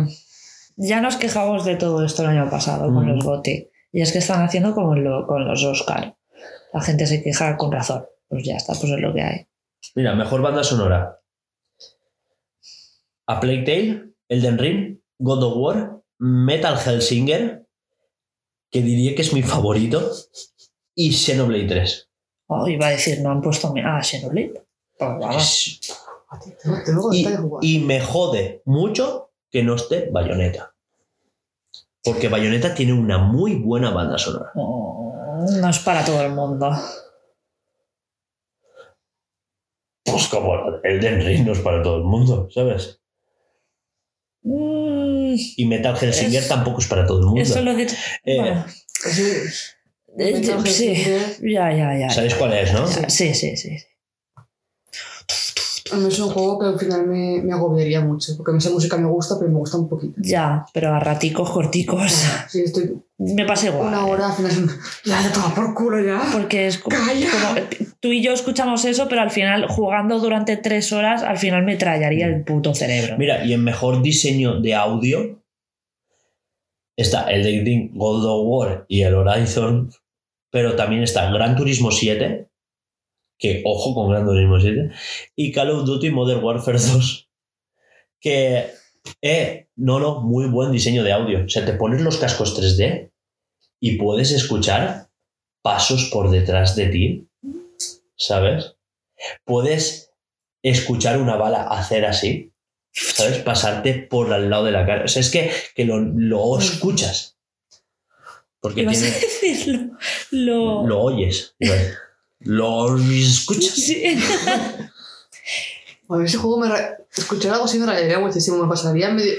S2: ya nos quejamos de todo esto el año pasado con los GOTY. Y es que están haciendo como lo- con los Oscar. La gente se queja con razón. Pues ya está, pues es lo que hay.
S1: Mira, mejor banda sonora. A Plague Tale, Elden Ring, God of War, Metal Hellsinger, que diría que es mi favorito, y Xenoblade 3.
S2: Oh, iba a decir, no han puesto. Ah, Xenoblade. Pues
S1: y, y me jode mucho que no esté Bayonetta. Porque Bayonetta tiene una muy buena banda sonora.
S2: Oh, no es para todo el mundo.
S1: Pues como el Den Ring no es para todo el mundo, ¿sabes?
S2: Mm,
S1: Y Metal Hellsinger
S2: Es-
S1: tampoco es para todo el mundo.
S2: eso lo de.
S1: Eh,
S2: bueno,
S3: Sí,
S2: eh,
S3: Metal
S2: sí,
S3: Hellsinger.
S2: ya, ya, ya.
S1: ¿Sabéis cuál es, no?
S2: Sí, sí, sí.
S3: A mí es un juego que al final me, me agobiaría mucho, porque a mí esa música me gusta, pero me gusta un poquito.
S2: Ya, pero a raticos corticos.
S3: Sí, estoy
S2: Me pasa igual.
S3: una hora, al final es un... Ya, ya toma por culo ya.
S2: Porque es como,
S3: ¡Calla!
S2: como- Tú y yo escuchamos eso, pero al final, jugando durante tres horas, al final me trallaría el puto cerebro.
S1: Mira, y en mejor diseño de audio está el de God of War y el Horizon, pero también está Gran Turismo 7, que ojo con Gran Turismo 7, y Call of Duty Modern Warfare 2, que, eh, no, no, muy buen diseño de audio. O sea, te pones los cascos 3D y puedes escuchar pasos por detrás de ti, ¿sabes? Puedes escuchar una bala hacer así. ¿sabes? Pasarte por al lado de la cara. O sea, es que, que lo, lo escuchas. Porque
S2: Ibas a
S1: tiene, (laughs)
S2: decirlo. Lo...
S1: lo oyes. iba a decir. Lo escuchas.
S2: Sí. (laughs)
S3: A ver, ese juego me... ra- Escuchar algo así me rayaría muchísimo, me pasaría medio...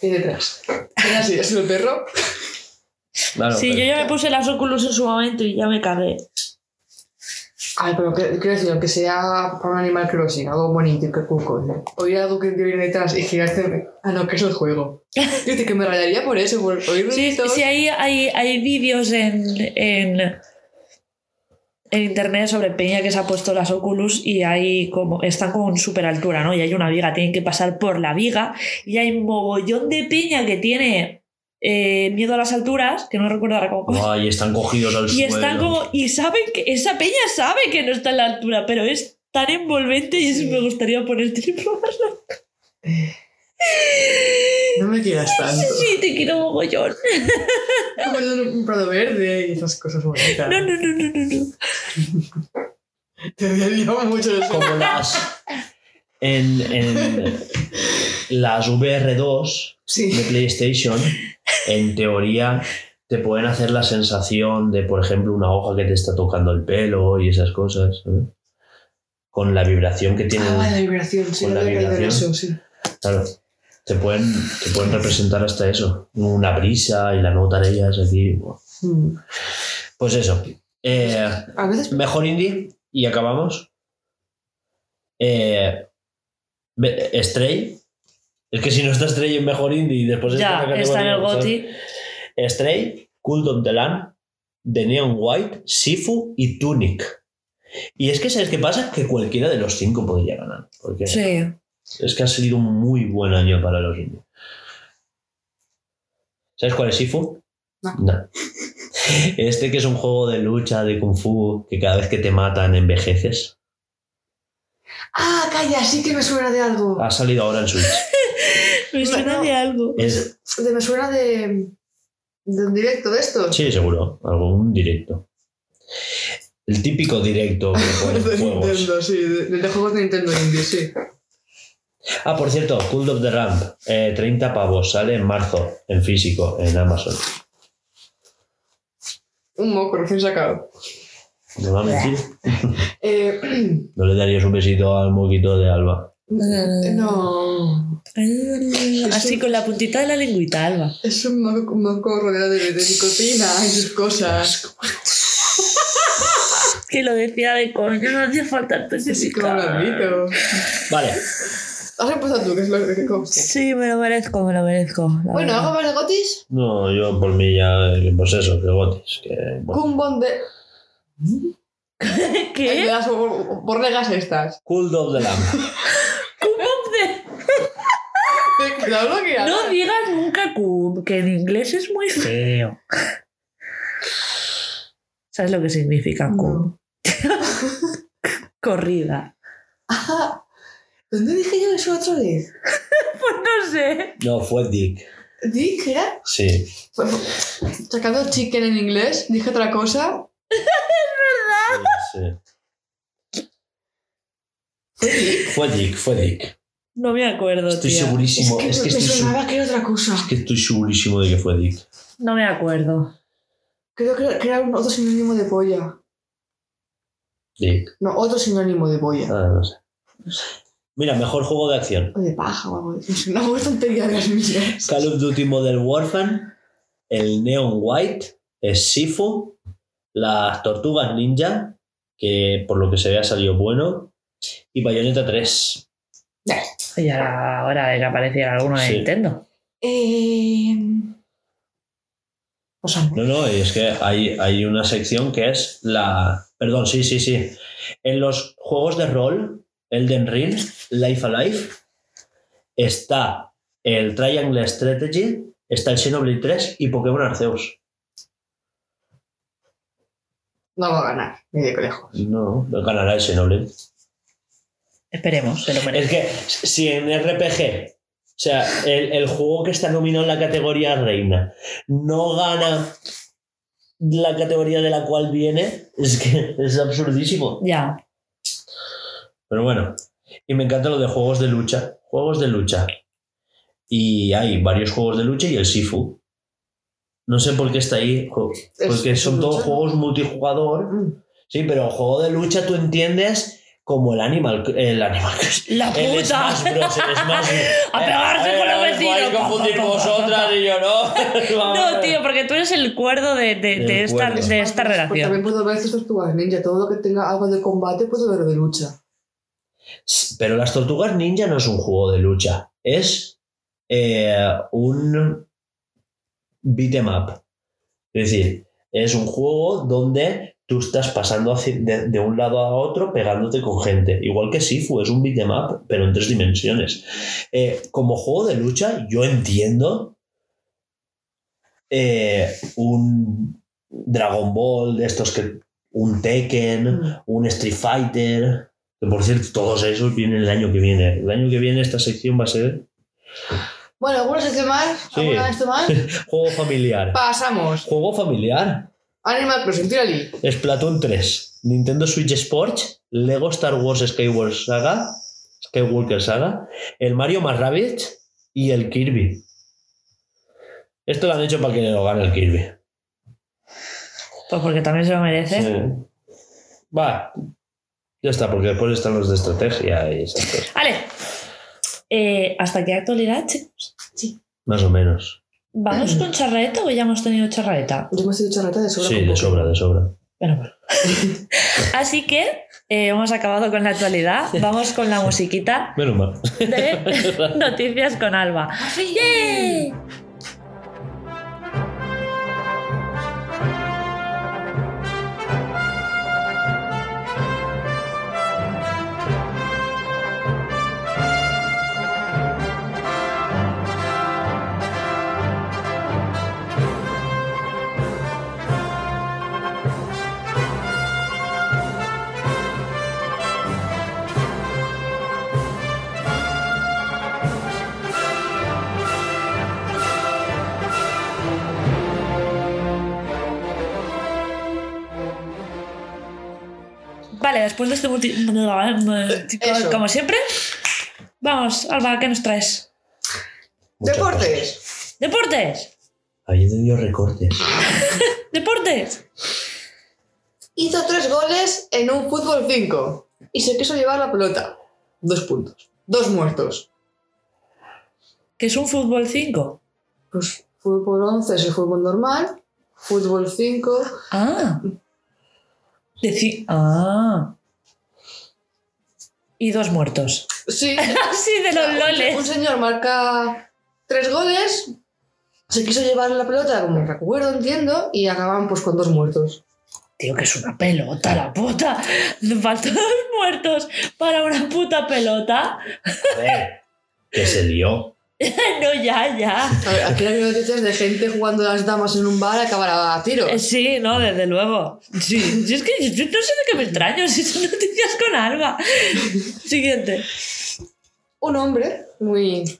S3: ¿Qué detrás? Era así, es el perro.
S1: Claro,
S2: Sí, yo ya me puse las Oculus en su momento y ya me cagué.
S3: Ay, pero quiero decir, aunque sea para un Animal Crossing, algo bonito, que cuco. ¿no? Oír algo que viene detrás y girarte... Ah, no, que es el juego. (laughs) Decir, que me rayaría por eso, por oír
S2: Sí, sí hay, hay, hay vídeos en, en, en internet sobre Peña que se ha puesto las Oculus y hay como, están como en super altura, ¿no? Y hay una viga, tienen que pasar por la viga y hay mogollón de Peña que tiene eh, miedo a las alturas, que no recuerdo ahora cómo.
S1: Ay, están cogidos al
S2: y
S1: suelo.
S2: están como, y saben que esa Peña sabe que no está en la altura, pero es tan envolvente y eso
S3: Sí.
S2: me gustaría ponerte y probarlo.
S3: No me quieras tanto.
S2: Sí, te quiero mogollón.
S3: Como un prado verde y esas cosas bonitas.
S2: No, no, no, no, no. no.
S3: Te llama mucho eso.
S1: como las en, en las VR2
S3: Sí.
S1: de PlayStation en teoría te pueden hacer la sensación de por ejemplo una hoja que te está tocando el pelo y esas cosas ¿sabes? con la vibración que tiene
S3: Ah, la vibración, sí,
S1: Con
S3: no
S1: la
S3: había
S1: vibración.
S3: eso, sí.
S1: claro te pueden, te pueden representar hasta eso una brisa y la nota de ellas aquí.
S3: Mm.
S1: pues eso Eh,
S3: A veces
S1: Mejor indie y acabamos. Eh, Stray. Es que si no está Stray en mejor indie y después
S2: Ya,
S1: la
S2: está en el.
S1: ¿sabes? Stray, Cult of the Land, The Neon White, Sifu y Tunic. Y es que, ¿sabes qué pasa? Que cualquiera de los cinco podría ganar. Porque
S2: Sí.
S1: Es que ha sido un muy buen año para los indies. ¿Sabes cuál es Sifu?
S3: No. (laughs)
S1: Este que es un juego de lucha, de kung fu, que cada vez que te matan envejeces.
S3: Ah, calla, sí que me suena de algo.
S1: Ha salido ahora en Switch. (laughs)
S2: Me suena
S3: No.
S2: de algo.
S1: Es,
S3: De- me suena de. de un directo de estos.
S1: sí, seguro, algún directo. El típico directo que
S3: de (laughs)
S1: juegos.
S3: Nintendo, sí, de, de juegos de Nintendo Indie, sí.
S1: Ah, por cierto, Cult of the Ramp, eh, 30 pavos, sale en marzo, en físico, en Amazon.
S3: Un moco recién sacado.
S1: ¿No va a mentir? (laughs)
S3: Eh, (clears throat)
S1: ¿No le darías un besito al moquito de Alba?
S3: no.
S2: Así con la puntita de la lengüita, Alba.
S3: Es un moco, un moco rodeado de, de nicotina y sus cosas.
S2: Que lo decía de coño, no hacía falta especificar.
S1: Vale,
S3: Has empezado tú, que es lo que consta.
S2: Sí, me lo merezco, me lo merezco. la
S3: Bueno,
S2: verdad.
S3: ¿algo más de Gotis?
S1: no, yo por mí ya, eh, pues eso, que gotis. Que, bueno.
S3: Kumbon de. (laughs) De
S2: ¿Qué?
S3: las bor- borregas estas.
S1: Cult of the Lamb.
S3: Lo que
S2: No
S3: hagas.
S2: digas nunca cum, que en inglés es muy feo. ¿Sabes lo que significa cum?
S3: No. (laughs)
S2: Corrida.
S3: Ah, ¿Dónde dije yo eso otra vez?
S2: Pues no sé.
S1: No, fue Dick.
S3: Dick era.
S1: Sí.
S3: Fue- Sacando chicken en inglés, dije otra cosa. (laughs)
S1: sí. Fue Dick, fue Dick.
S2: No me acuerdo,
S1: Estoy
S2: tío.
S1: segurísimo.
S3: es
S1: Es
S3: que,
S1: que,
S3: me
S1: estoy, su-
S3: sonaba que era otra cosa.
S1: es que estoy segurísimo de que fue Dick.
S2: No me acuerdo.
S3: Creo que, que era un otro sinónimo de polla.
S1: Dick.
S3: No, otro sinónimo de polla.
S1: Ah, no sé. Mira, mejor juego de acción.
S3: O de paja o algo. Es (laughs) una buena tontería de las mías.
S1: Call of Duty Modern Warfare, el Neon White, es Sifu, las Tortugas Ninja, que por lo que se ve ha salido bueno, y Bayonetta 3.
S2: Y ahora, ahora de que apareciera alguno de
S1: Sí.
S2: Nintendo.
S3: Eh... O sea,
S1: No, no, es que hay, hay una sección que es la... Perdón, sí, sí, sí. En los juegos de rol, Elden Ring, Life Alive, está el Triangle Strategy, está el Xenoblade 3 y Pokémon Arceus.
S3: no va a ganar, ni de lejos.
S1: No, ganará el Xenoblade.
S2: Esperemos, se lo
S1: Es
S2: merece.
S1: que si en RPG, o sea, el, el juego que está nominado en la categoría reina no gana la categoría de la cual viene, es que es absurdísimo.
S2: Ya.
S1: Pero bueno, y me encanta lo de juegos de lucha. Juegos de lucha. Y hay varios juegos de lucha y el Sifu. No sé por qué está ahí, porque
S3: es
S1: son
S3: lucha,
S1: todos juegos multijugador.
S3: Mm.
S1: Sí, pero juego de lucha tú entiendes como el Animal, el Animal
S2: ¡La
S1: El
S2: puta!
S1: Smash Bros, el Smash (laughs)
S2: A pegarse con los vecinos.
S1: Podéis confundir vosotras y yo no. (laughs)
S2: No, tío, porque tú eres el cuerdo de, de-
S1: El
S2: de esta,
S1: cuerdo.
S2: de esta
S3: Pues
S2: relación.
S3: también puedo ver estos tortugas ninja. Todo lo que tenga algo de combate puedo ver de lucha.
S1: Pero las tortugas ninja no es un juego de lucha. Es eh, un beat 'em up. Es decir, es un juego donde tú estás pasando de un lado a otro pegándote con gente. Igual que Sifu, es un beat 'em up, pero en tres dimensiones. Eh, como juego de lucha, yo entiendo eh, un Dragon Ball de estos que. Un Tekken,
S3: Mm.
S1: un Street Fighter. Que por cierto, todos esos vienen el año que viene. El año que viene esta sección va a ser
S3: Bueno, ¿alguna sección más?
S1: Sí.
S3: ¿Alguna esto más? (laughs)
S1: juego familiar.
S3: Pasamos.
S1: Juego familiar.
S3: Animal Crossing, tírali.
S1: Splatoon 3, Nintendo Switch Sports, Lego Star Wars Skywalker Saga, Skywalker Saga, el Mario más Rabbids y el Kirby. Esto lo han hecho para que lo gane el Kirby.
S2: Pues porque también se lo merece.
S1: Sí. Va. Ya está, porque después están los de estrategia y esas cosas.
S2: Vale. Eh, ¿Hasta qué actualidad, chicos?
S1: Más o menos.
S2: ¿Vamos con charraeta o ya hemos tenido charraeta?
S3: Yo me estoy charreta de sobra.
S1: Sí, de sobra, de sobra.
S2: Bueno, bueno. (laughs) Así que eh, hemos acabado con la actualidad. Vamos con la musiquita
S1: Menos mal.
S2: de (laughs) Noticias con Alba. ¡Yay! Vale, después de este multi...
S3: Eso.
S2: Como siempre, vamos, Alba, ¿qué nos traes?
S1: Muchas
S3: Deportes.
S2: ¡Deportes!
S1: Ahí te dio recortes. (laughs)
S2: ¡Deportes!
S3: Hizo tres goles en un fútbol 5 y se quiso llevar la pelota. Dos puntos. Dos muertos.
S2: ¿Qué es un fútbol 5?
S3: Pues fútbol 11 es el fútbol normal. Fútbol 5.
S2: Ah. Deci- ah. Y dos muertos.
S3: Sí. (laughs)
S2: Así de los
S3: Un
S2: loles.
S3: señor marca tres goles, se quiso llevar la pelota, como recuerdo, entiendo, y acaban pues con dos muertos.
S2: Tío, que es una pelota, la puta. Faltan dos muertos para una puta pelota.
S1: A ver, que se lió. (laughs)
S2: no, ya, ya.
S3: Aquí hay noticias de gente jugando a las damas en un bar a acabar a tiro.
S2: Eh, Sí, no, desde luego. Sí, sí, es que yo no sé de qué me extraño, (laughs) si son noticias con Alba. Siguiente.
S3: Un hombre muy.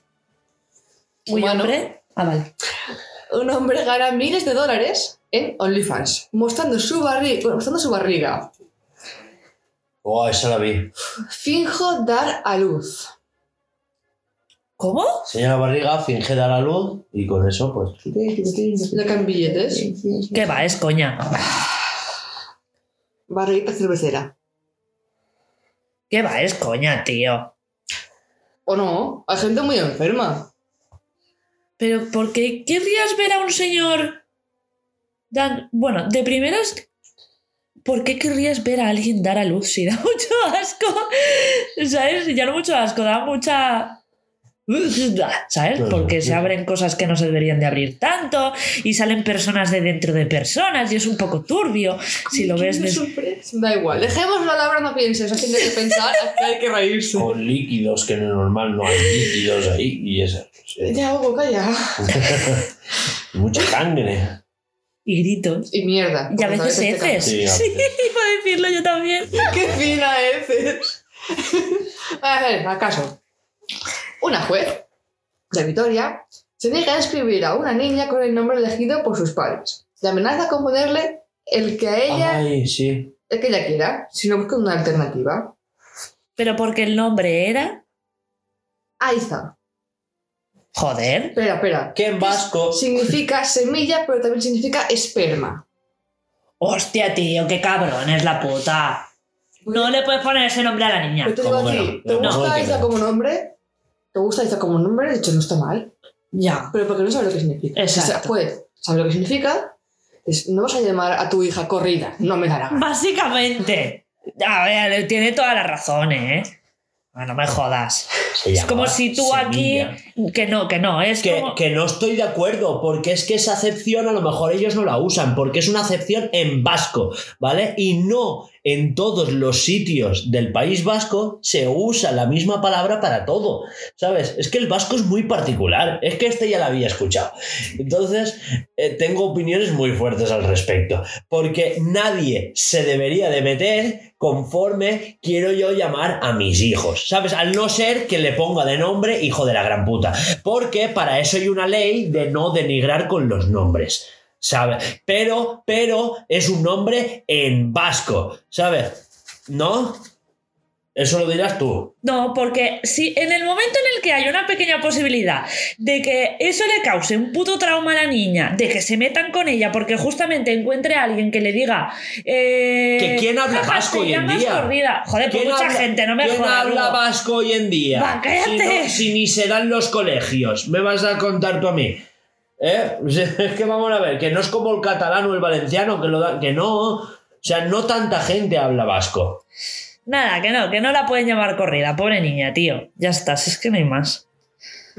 S2: Muy
S3: humano,
S2: hombre. Ah, vale.
S3: Un hombre gana miles de dólares en OnlyFans, mostrando su, barri- bueno, mostrando su barriga.
S1: Oh, esa la vi.
S3: Finjo dar a luz.
S2: ¿Cómo?
S1: Enseña la barriga, finge dar a luz y con eso, pues.
S3: Le caen billetes.
S2: ¿Qué va? Es coña.
S3: Barriguita cervecera.
S2: ¿Qué va? Es coña, tío.
S3: ¿O no? Hay gente muy enferma.
S2: Pero ¿por qué querrías ver a un señor dan... Bueno, de primeras, ¿por qué querrías ver a alguien dar a luz si da (laughs) mucho asco? ¿Sabes? Ya no mucho asco, da mucha... ¿Sabes?
S1: Claro.
S2: Porque se abren cosas que no se deberían de abrir tanto y salen personas de dentro de personas y es un poco turbio si lo ves de...
S3: Da igual. Dejémoslo a la hora, no pienses. Así que pensar, que hay que reírse.
S1: Con líquidos, que en el normal no hay líquidos ahí y eso.
S3: Ya, Hugo, calla. (laughs)
S1: Mucha sangre.
S2: Y gritos.
S3: Y mierda.
S2: Y a veces heces.
S1: Sí,
S2: Sí, (laughs) iba a decirlo yo también.
S3: ¡Qué fina heces! A ver, acaso. Una juez de Vitoria se niega a inscribir a una niña con el nombre elegido por sus padres. Le amenaza con ponerle el que a ella,
S1: Ay, sí.
S3: el que ella quiera, si no busca una alternativa.
S2: Pero porque el nombre era...
S3: Aiza.
S2: Joder.
S3: Espera, espera.
S1: Que en vasco.
S3: Significa semilla, pero también significa esperma.
S2: Hostia, tío, qué cabrón es la puta. No le puedes poner ese nombre a la niña.
S3: Pero te digo
S1: ¿Cómo
S3: a ti? ¿te
S1: No,
S3: gusta Aiza
S1: no.
S3: como nombre? ¿Te gusta Aiza como nombre? De hecho, no está mal.
S2: Ya.
S3: Pero porque no sabe lo que significa.
S2: Exacto.
S3: O sea, sabe lo que significa. es- no vas a llamar a tu hija corrida, no me da la gana.
S2: Básicamente. A ver, tiene toda la razón, ¿eh? Bueno, no me jodas. Es como si tú aquí. Que no, que no. Es
S1: Que,
S2: como.
S1: que no estoy de acuerdo, porque es que esa acepción a lo mejor ellos no la usan, porque es una acepción en vasco, ¿vale? Y no en todos los sitios del País Vasco se usa la misma palabra para todo, ¿sabes? Es que el vasco es muy particular, es que este ya la había escuchado. Entonces, eh, tengo opiniones muy fuertes al respecto, porque nadie se debería de meter conforme quiero yo llamar a mis hijos, ¿sabes? Al no ser que le ponga de nombre hijo de la gran puta, porque para eso hay una ley de no denigrar con los nombres. ¿Sabes? Pero, pero es un nombre en vasco, ¿sabes? ¿No? Eso lo dirás tú.
S2: No, porque si en el momento en el que hay una pequeña posibilidad de que eso le cause un puto trauma a la niña, de que se metan con ella porque justamente encuentre a alguien que le diga. Eh,
S1: ¿Que quién habla
S2: "Jaja,
S1: vasco hoy en día?
S2: Gordida". Joder, pues
S1: ¿Quién
S2: mucha
S1: habla-
S2: gente, no me
S1: ¿Quién
S2: jodas.
S1: habla vasco hoy en día?
S2: Va, cállate.
S1: Si, no- si ni se dan los colegios, me vas a contar tú a mí. ¿Eh? (laughs) Es que vamos a ver, que no es como el catalán o el valenciano, que, lo da- que no. O sea, no tanta gente habla vasco.
S2: Nada, que no, que no la pueden llamar corrida, pobre niña, tío. Ya está, si es que no hay más.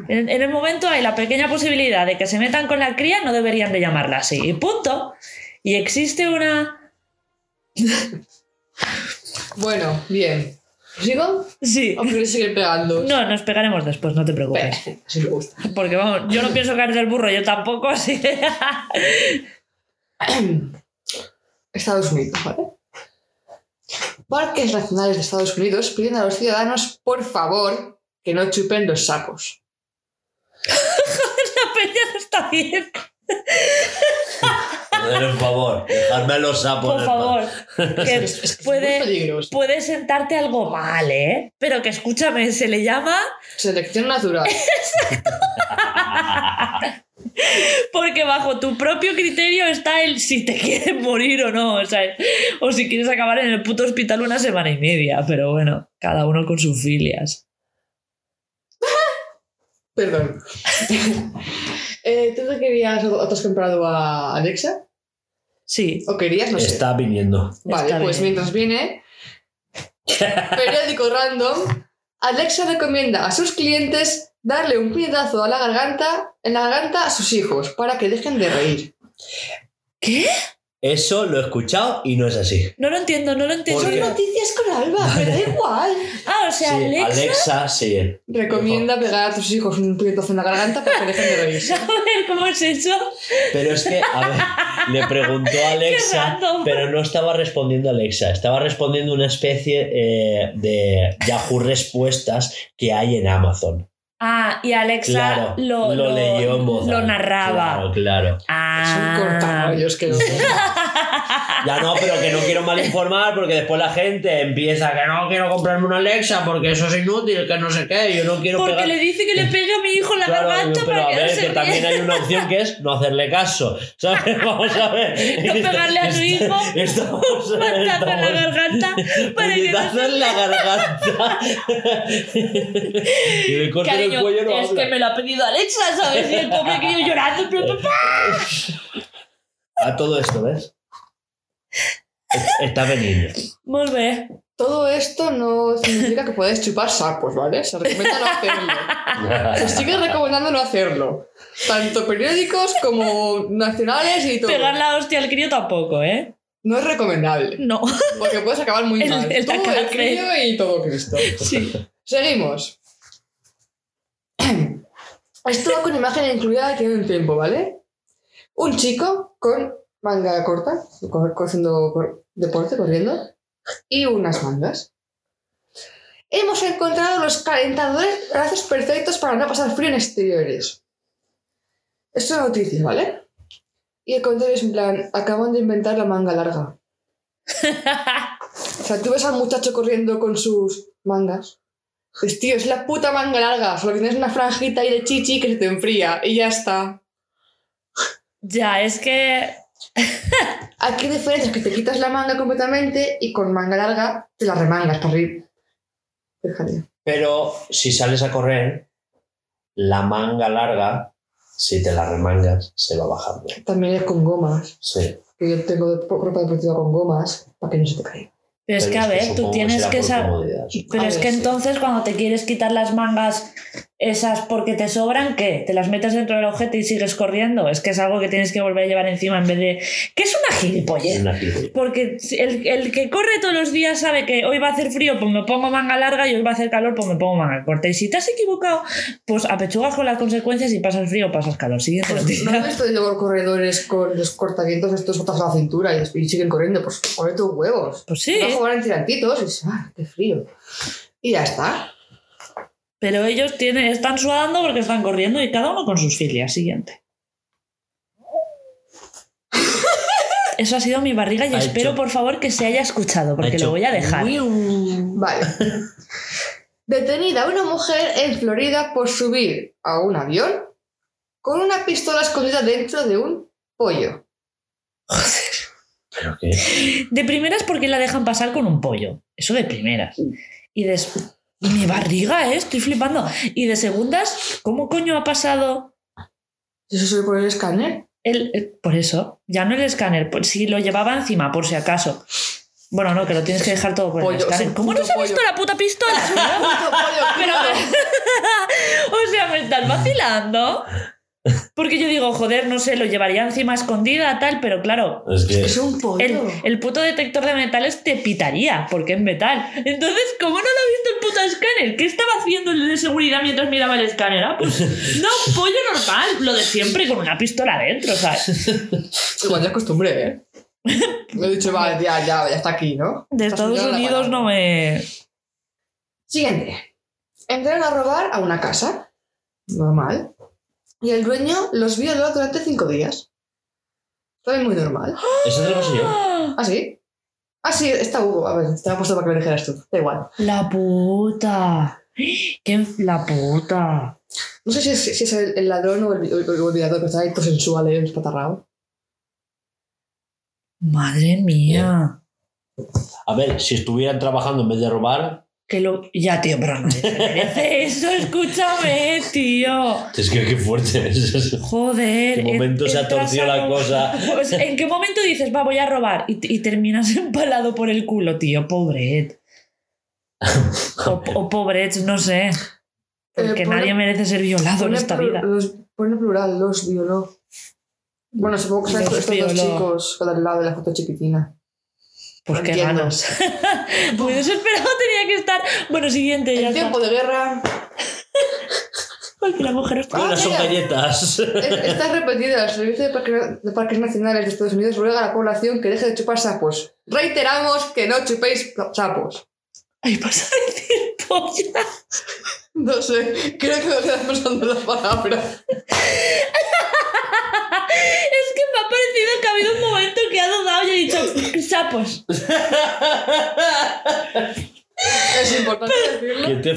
S2: En, en el momento hay la pequeña posibilidad de que se metan con la cría, no deberían de llamarla así. Y punto. Y existe una.
S3: Bueno, bien. ¿Sigo?
S2: Sí.
S3: ¿O quieres seguir pegando?
S2: No, nos pegaremos después, no te preocupes.
S3: Perfecto, si me gusta.
S2: Porque vamos, yo no pienso caer del burro, yo tampoco, así que. (coughs)
S3: Estados Unidos, ¿vale? Parques nacionales de Estados Unidos piden a los ciudadanos, por favor, que no chupen los sacos. (laughs)
S2: La peña no está bien. (laughs)
S1: Por favor, dejadme los sapos.
S2: Por favor. (laughs) Que
S3: Es es
S2: puede, puede sentarte algo mal, ¿eh? Pero que escúchame, se le llama.
S3: Selección natural. (laughs)
S2: Porque bajo tu propio criterio está el si te quieres morir o no, o sea, o si quieres acabar en el puto hospital una semana y media, pero bueno, cada uno con sus filias.
S3: Perdón. (laughs) Eh, ¿Tú te querías o te has comprado a Alexa?
S2: Sí,
S3: ¿O querías? No sé.
S1: Está viniendo.
S3: Vale,
S2: está
S3: pues
S2: bien.
S3: mientras viene, periódico random, Alexa recomienda a sus clientes darle un puñetazo a la garganta, en la garganta a sus hijos para que dejen de reír.
S2: ¿qué?
S1: Eso lo he escuchado y no es así.
S2: No lo entiendo, no lo entiendo.
S1: ¿Por
S3: Son noticias con Alba, me da (laughs) igual.
S2: Ah, o sea,
S1: Sí,
S2: Alexa,
S1: Alexa, sí.
S3: Recomienda pegar a tus hijos un puñetazo en la garganta para que dejen de reírse. (laughs)
S2: a ver cómo es eso.
S1: Pero es que, a ver, le preguntó a (laughs) Alexa, pero no estaba respondiendo Alexa, estaba respondiendo una especie eh, de Yahoo Respuestas que hay en Amazon.
S2: Ah, y Alexa
S1: Claro,
S2: lo,
S1: lo, leyó en voz
S2: lo narraba.
S1: Claro, claro.
S2: Ah.
S3: Es un cortarrollos que no (laughs)
S1: Ya no, pero que no quiero mal informar porque después la gente empieza que no quiero comprarme una Alexa porque eso es inútil, que no sé qué, yo no quiero
S2: Porque
S1: pegar...
S2: le dice que le pegue a mi hijo en la
S1: Claro,
S2: garganta
S1: pero
S2: para
S1: a
S2: que no
S1: ver,
S2: se
S1: que
S2: ríe.
S1: también hay una opción que es no hacerle caso. ¿Sabes? (laughs) Vamos a ver.
S2: No pegarle a su hijo,
S1: Estamos, (laughs)
S2: en la garganta para que no
S1: puñetazo en la garganta. y le cortan cuello no
S2: es
S1: habla.
S2: que me lo ha pedido Alexa, ¿sabes? Y el pobre (laughs) crío llorando, pero papá.
S1: A todo esto, ¿ves? Está venido.
S2: Molt bé.
S3: Todo esto no significa que puedes chupar sapos, ¿vale? Se recomienda no hacerlo. (laughs) Se sigue recomendando no hacerlo. Tanto periódicos como nacionales y todo.
S2: Pegar la hostia al crío tampoco, ¿eh?
S3: No es recomendable.
S2: No.
S3: Porque puedes acabar muy
S2: El-
S3: mal.
S2: el
S3: Tú, el crío y todo Cristo.
S2: Sí.
S3: Seguimos. Esto va con imagen incluida que tiene un tiempo, ¿vale? Un chico con manga corta, co- co- haciendo cor- deporte, corriendo, y unas mangas. Hemos encontrado los calentadores brazos perfectos para no pasar frío en exteriores. Esto es una noticia, ¿vale? Y el comentario es en plan, acaban de inventar la manga larga. (laughs) O sea, tú ves al muchacho corriendo con sus mangas. Pues tío, es la puta manga larga. Solo que tienes una franjita ahí de chichi que se te enfría y ya está.
S2: Ya, es que. (laughs)
S3: Aquí diferencia es que te quitas la manga completamente y con manga larga te la remangas para arriba. Fíjate.
S1: Pero si sales a correr, la manga larga, si te la remangas, se va bajando.
S3: También es con gomas.
S1: Sí.
S3: Que yo tengo ropa deportiva con gomas para que no se te caiga.
S2: Pero es que, a ver, tú tienes que saber. Pero
S3: A
S2: es
S3: ver,
S2: que
S3: sí.
S2: entonces cuando te quieres quitar las mangas esas porque te sobran, ¿qué? ¿Te las metes dentro del objeto y sigues corriendo? Es que es algo que tienes que volver a llevar encima en vez de... ¿Qué es una gilipollez?
S1: Una gilipollez.
S2: Porque el, el que corre todos los días sabe que hoy va a hacer frío, pues me pongo manga larga y hoy va a hacer calor, pues me pongo manga corta. Y si te has equivocado, pues apechugas con las consecuencias y pasas frío o pasas calor. Siguiente
S3: Pues, ¿No visto luego corredores con los cortavientos estos botas a la cintura y, y siguen corriendo? Pues ponle tus huevos.
S2: Pues sí,
S3: Abajo van en tirantitos y ¡ah, qué frío! Y ya está.
S2: Pero ellos tienen, están sudando porque están corriendo y cada uno con sus filias. Siguiente. Eso ha sido mi barriga y
S1: Ha
S2: espero,
S1: hecho-
S2: por favor, que se haya escuchado, porque
S1: Ha
S2: lo voy a dejar.
S3: Vale. Detenida una mujer en Florida por subir a un avión con una pistola escondida dentro de un pollo.
S1: ¿Pero qué?
S2: De primeras, porque la dejan pasar con un pollo. Eso de primeras. Y de. Y mi barriga, ¿eh? Estoy flipando. Y de segundas, ¿cómo coño ha pasado
S3: ¿Y eso sube por el escáner?
S2: el, el- Por eso, ya no el escáner. Por, si lo llevaba encima, por si acaso. Bueno, no, que lo tienes que dejar todo por
S3: Pollo,
S2: el
S3: es
S2: escáner. ¿Cómo no se ha visto la puta pistola? (laughs) (laughs) (laughs) o sea, me estás vacilando. Porque yo digo, joder, no sé, lo llevaría encima escondida, tal, pero claro,
S1: Es que.
S3: Es un pollo.
S2: el, el puto detector de metales te pitaría, porque es metal. Entonces, ¿cómo no lo ha visto el puto escáner? ¿Qué estaba haciendo el de seguridad mientras miraba el escáner? Ah, pues (laughs) no, pollo normal, lo de siempre, con una pistola dentro, ¿sabes? (laughs)
S3: Igual ya es costumbre, ¿eh? (laughs) Me he dicho, vale, ya, ya, ya está aquí, ¿no?
S2: De
S3: Esta
S2: Estados Unidos no me...
S3: Siguiente. Entraron a robar a una casa. Normal. Y el dueño los violó durante cinco días. También muy normal.
S1: Eso te lo pasé yo.
S3: ¿Ah, sí? Ah, sí, está Hugo. A ver, estaba puesto para que lo dijeras tú. Da igual.
S2: La puta. ¿Qué? La puta.
S3: No sé si es, si es el, el ladrón o el, o el olvidador que está ahí todo sensual y espatarrado.
S2: Madre mía.
S1: A ver, si estuvieran trabajando en vez de robar,
S2: Que lo... Ya, tío, pero no se merece eso, escúchame, tío.
S1: es que qué fuerte es.
S2: Joder.
S1: ¿En qué momento
S2: en-
S1: se ha torcido la cosa? (laughs)
S2: Pues, ¿En qué momento dices, va, voy a robar? Y, y terminas (laughs) empalado por el culo, tío, pobret. O, o pobret, no sé. Porque
S3: Eh, pone-
S2: nadie merece ser violado en esta vida.
S3: Los, pone plural, los violó. Bueno, supongo que son
S2: Los
S3: estos dos chicos al lado de la foto chiquitina.
S2: Pues
S3: no
S2: qué
S3: entiendo.
S2: ganas. Muy (laughs) desesperado tenía que estar. Bueno, siguiente, ya
S3: En
S2: está.
S3: tiempo de guerra,
S2: Ay, que la mujer está.
S3: Ah,
S1: son galletas.
S3: Es- Está repetida. El Servicio de, Parque- de Parques Nacionales de Estados Unidos ruega a la población que deje de chupar sapos. Reiteramos que no chupéis sapos.
S2: Ay, vas a decir polla.
S3: No sé, creo que me quedas pensando en la palabra. (laughs)
S2: Es que me ha parecido que ha habido un momento que ha dudado y he dicho sapos.
S3: Es importante decirlo.
S1: Que te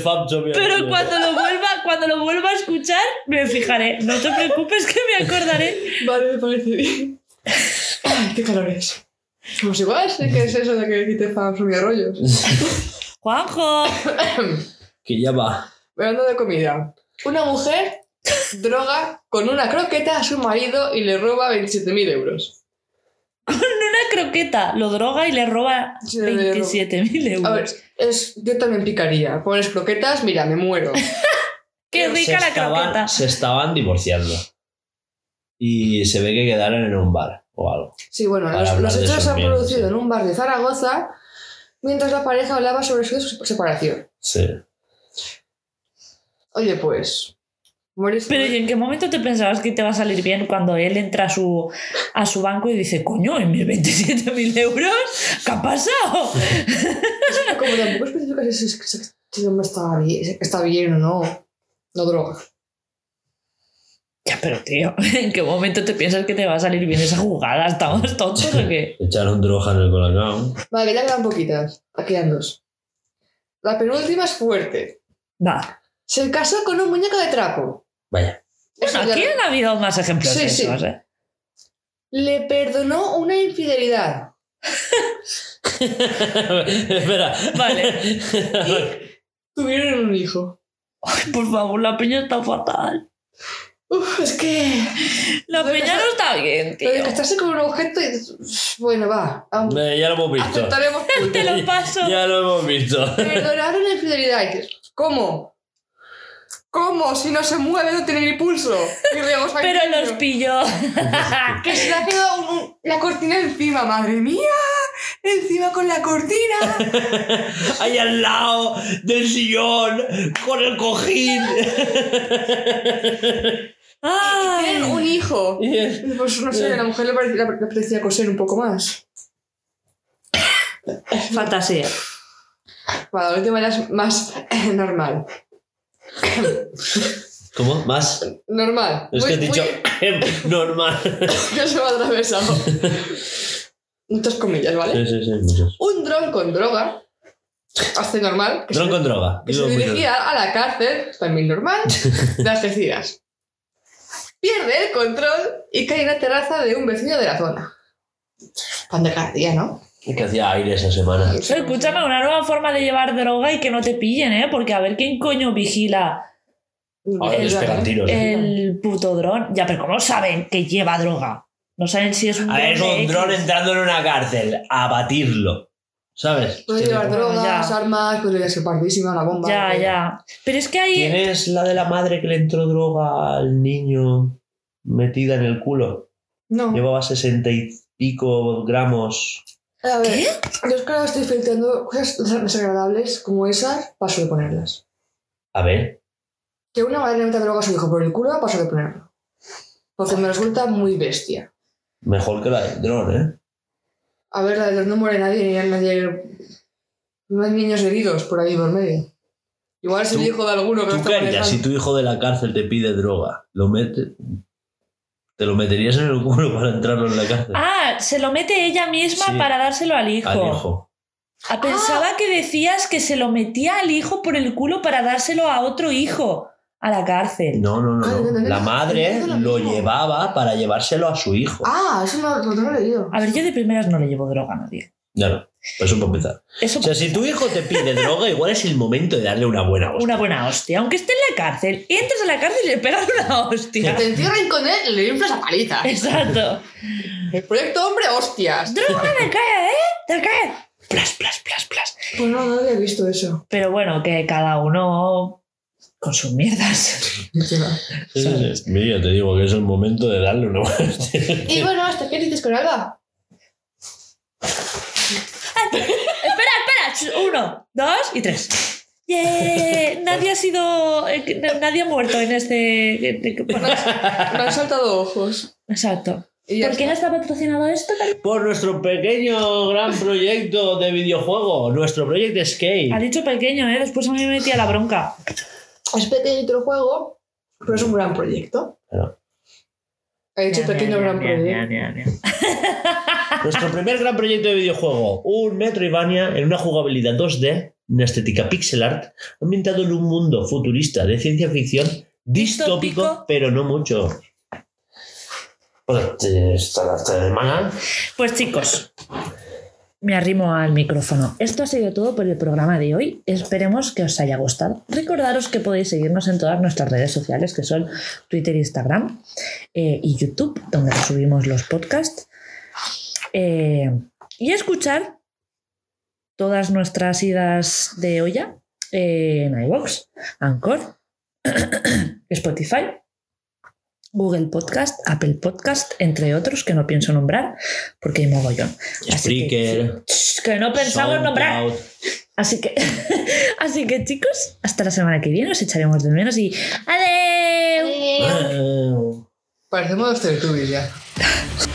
S2: Pero cuando lo vuelva, cuando lo vuelva a escuchar, me fijaré. No te preocupes que me acordaré.
S3: Vale, me parece bien. Ay, qué calores. Pues igual sé que es eso de que quite fans y arroyos. (laughs)
S2: Juanjo.
S1: Que ya va.
S3: Hablando de comida. Una mujer droga con una croqueta a su marido y le roba 27.000 euros.
S2: Con una croqueta lo droga y le roba
S3: Sí, le roba.
S2: 27.000 euros.
S3: A ver, es, yo también picaría. Pones croquetas, mira, me muero. (laughs)
S2: Qué
S1: se
S2: rica la
S1: estaban,
S2: croqueta.
S1: se estaban divorciando. Y se ve que quedaron en un bar o algo.
S3: Sí, bueno, los, los hechos se han producido
S1: sí.
S3: en un bar de Zaragoza mientras la pareja hablaba sobre su separación.
S1: Sí.
S3: Oye, pues. morirse-
S2: Pero ¿y en qué momento te pensabas que te va a salir bien cuando él entra a su, a su banco y dice, coño, en mis 27.000 euros? ¿Qué ha pasado? (laughs)
S3: Como tampoco especifica si, el hombre está bien, está bien o no. No droga.
S2: Ya, pero tío, (laughs) ¿en qué momento te piensas que te va a salir bien esa jugada? ¿Estamos tontos o qué?
S1: Echaron droga en el colacao.
S3: Vale, ya quedan poquitas. Aquí quedan dos. La penúltima es fuerte.
S2: Va.
S3: Se casó con un muñeco de trapo.
S1: Vaya.
S2: Bueno,
S3: ya-
S2: aquí han habido más ejemplos
S3: Sí,
S2: de
S3: sí.
S2: esos, ¿eh?
S3: Le perdonó una infidelidad. (laughs)
S1: Espera.
S2: Vale.
S3: Tuvieron un hijo.
S2: Ay, por favor, la peña está fatal.
S3: Uf, es que.
S2: La peña
S3: casar-
S2: no está bien,
S3: Lo de
S2: tío.
S3: casarse con un objeto. y- Bueno, va.
S1: Eh, ya lo hemos visto.
S3: Aceptaremos. (laughs)
S2: Te lo paso.
S1: Ya lo hemos visto.
S3: Perdonar una infidelidad. ¿Cómo? ¿Cómo? Si no se mueve, no tiene ni pulso. Y
S2: Pero
S3: niño.
S2: los pilló. (laughs)
S3: Que se le ha quedado un- un- la cortina encima, madre mía. Encima con la cortina. (laughs)
S1: Ahí al lado del sillón, con el cojín. (laughs)
S3: Tienen un
S2: Ay.
S3: hijo. Pues no sé, a la mujer le parecía, le parecía coser un poco más.
S2: Fantasía.
S3: Para la última ya es más eh, normal.
S1: ¿Cómo? ¿Más?
S3: Normal.
S1: Es que has dicho
S3: muy- (laughs)
S1: normal.
S3: que se me ha atravesado. Muchas comillas, ¿vale?
S1: Sí, sí, sí.
S3: Un dron con droga. Hace normal. Que
S1: Dron
S3: se,
S1: con droga.
S3: que se dirigía a la cárcel, también normal, (laughs) de Algeciras. Pierde el control y cae en la terraza de un vecino de la zona. Pan de cada día, ¿no?
S1: Que hacía aire esa semana.
S2: Escúchame, una nueva forma de llevar droga y que no te pillen, ¿eh? Porque a ver quién coño vigila
S1: Ahora les pegan tiros. ¿eh?
S2: el puto dron. Ya, pero ¿cómo saben que lleva droga? No saben si es un
S1: A ver, es un dron entrando en una cárcel a batirlo. ¿Sabes?
S3: Puede llevar drogas,
S2: ya.
S3: armas, podría ser pardísima, una bomba.
S2: Ya, ya. Pero es que hay...
S1: ¿Tienes la de la madre que le entró droga al niño metida en el culo?
S3: No.
S1: Llevaba sesenta y pico gramos.
S3: A ver, yo es que ahora estoy filtrando cosas desagradables como esas, paso de ponerlas.
S1: A ver.
S3: Que una madre le meta droga a su hijo por el culo, paso de ponerlo. Porque me resulta muy bestia.
S1: Mejor que la del dron, ¿eh?
S3: A ver, la de los no muere nadie, ni nadie. No hay niños heridos por ahí por medio. Igual es el hijo de alguno que
S1: ¿Tú
S3: lo
S1: qué
S3: está
S1: harías si tu hijo de la cárcel te pide droga? ¿Lo mete? ¿Te lo meterías en el culo para entrarlo en la cárcel?
S2: Ah, se lo mete ella misma
S1: Sí.
S2: para dárselo al hijo.
S1: Al hijo.
S2: Ah, pensaba que decías que se lo metía al hijo por el culo para dárselo a otro hijo a la cárcel.
S1: No, no, no.
S3: No,
S1: no.
S3: no,
S1: La
S3: no,
S1: madre
S3: no, no, no,
S1: lo
S3: no.
S1: llevaba para llevárselo a su hijo.
S3: Ah, eso no, no, lo he leído.
S2: A ver, yo de primeras no le llevo droga a nadie.
S1: Ya no. Pues eso para empezar.
S2: Eso
S1: O sea, si tu hijo te pide droga, igual es el momento de darle una buena hostia.
S2: una buena hostia. Aunque esté en la cárcel, entras a la cárcel y le pegas una hostia.
S3: Te encierran con él y le inflas a paliza.
S2: Exacto.
S3: El proyecto hombre, hostias.
S2: Droga me cae, ¿eh? Te cae. Plas, plas, plas, plas.
S3: Pues no, no había visto eso.
S2: Pero bueno, que cada uno con sus mierdas.
S1: Sí, sí, sí. Mira, te digo que es el momento de darle una buena hostia.
S3: Y bueno, ¿hasta qué dices con Alba?
S2: Espera, espera. Uno, dos y tres. Yeah. Nadie ha sido. eh, Nadie ha muerto en este.
S3: Me han saltado ojos.
S2: Exacto.
S3: Y ya
S2: ¿Por quién
S3: está.
S2: está patrocinado esto?
S1: Por nuestro pequeño gran proyecto de videojuego, nuestro Project Escape.
S2: Ha dicho pequeño, ¿eh? Después a mí me metía la bronca.
S3: Es pequeñito el juego, pero es un gran proyecto.
S1: Claro.
S3: He dicho
S2: Ya,
S3: pequeño
S2: ya,
S3: gran proyecto.
S2: ya. (laughs)
S1: Nuestro primer gran proyecto de videojuego, un Metroidvania en una jugabilidad 2D, una estética pixel art, ambientado en un mundo futurista de ciencia ficción distópico,
S2: Distópico.
S1: pero no mucho. Bueno, esta semana
S2: Pues chicos, me arrimo al micrófono. Esto ha sido todo por el programa de hoy. Esperemos que os haya gustado. Recordaros que podéis seguirnos en todas nuestras redes sociales, que son Twitter, Instagram eh, y YouTube, donde subimos los podcasts. Eh, y escuchar todas nuestras idas de olla en iVoox, Anchor, (coughs) Spotify, Google Podcast, Apple Podcast, entre otros que no pienso nombrar porque hay mogollón. Así que,
S1: Spreaker,
S2: Shh, que no pensamos nombrar. Así que, (laughs) así que chicos, hasta la semana que viene os echaremos de menos y ¡Adeu!
S3: Parecemos los ya. (laughs)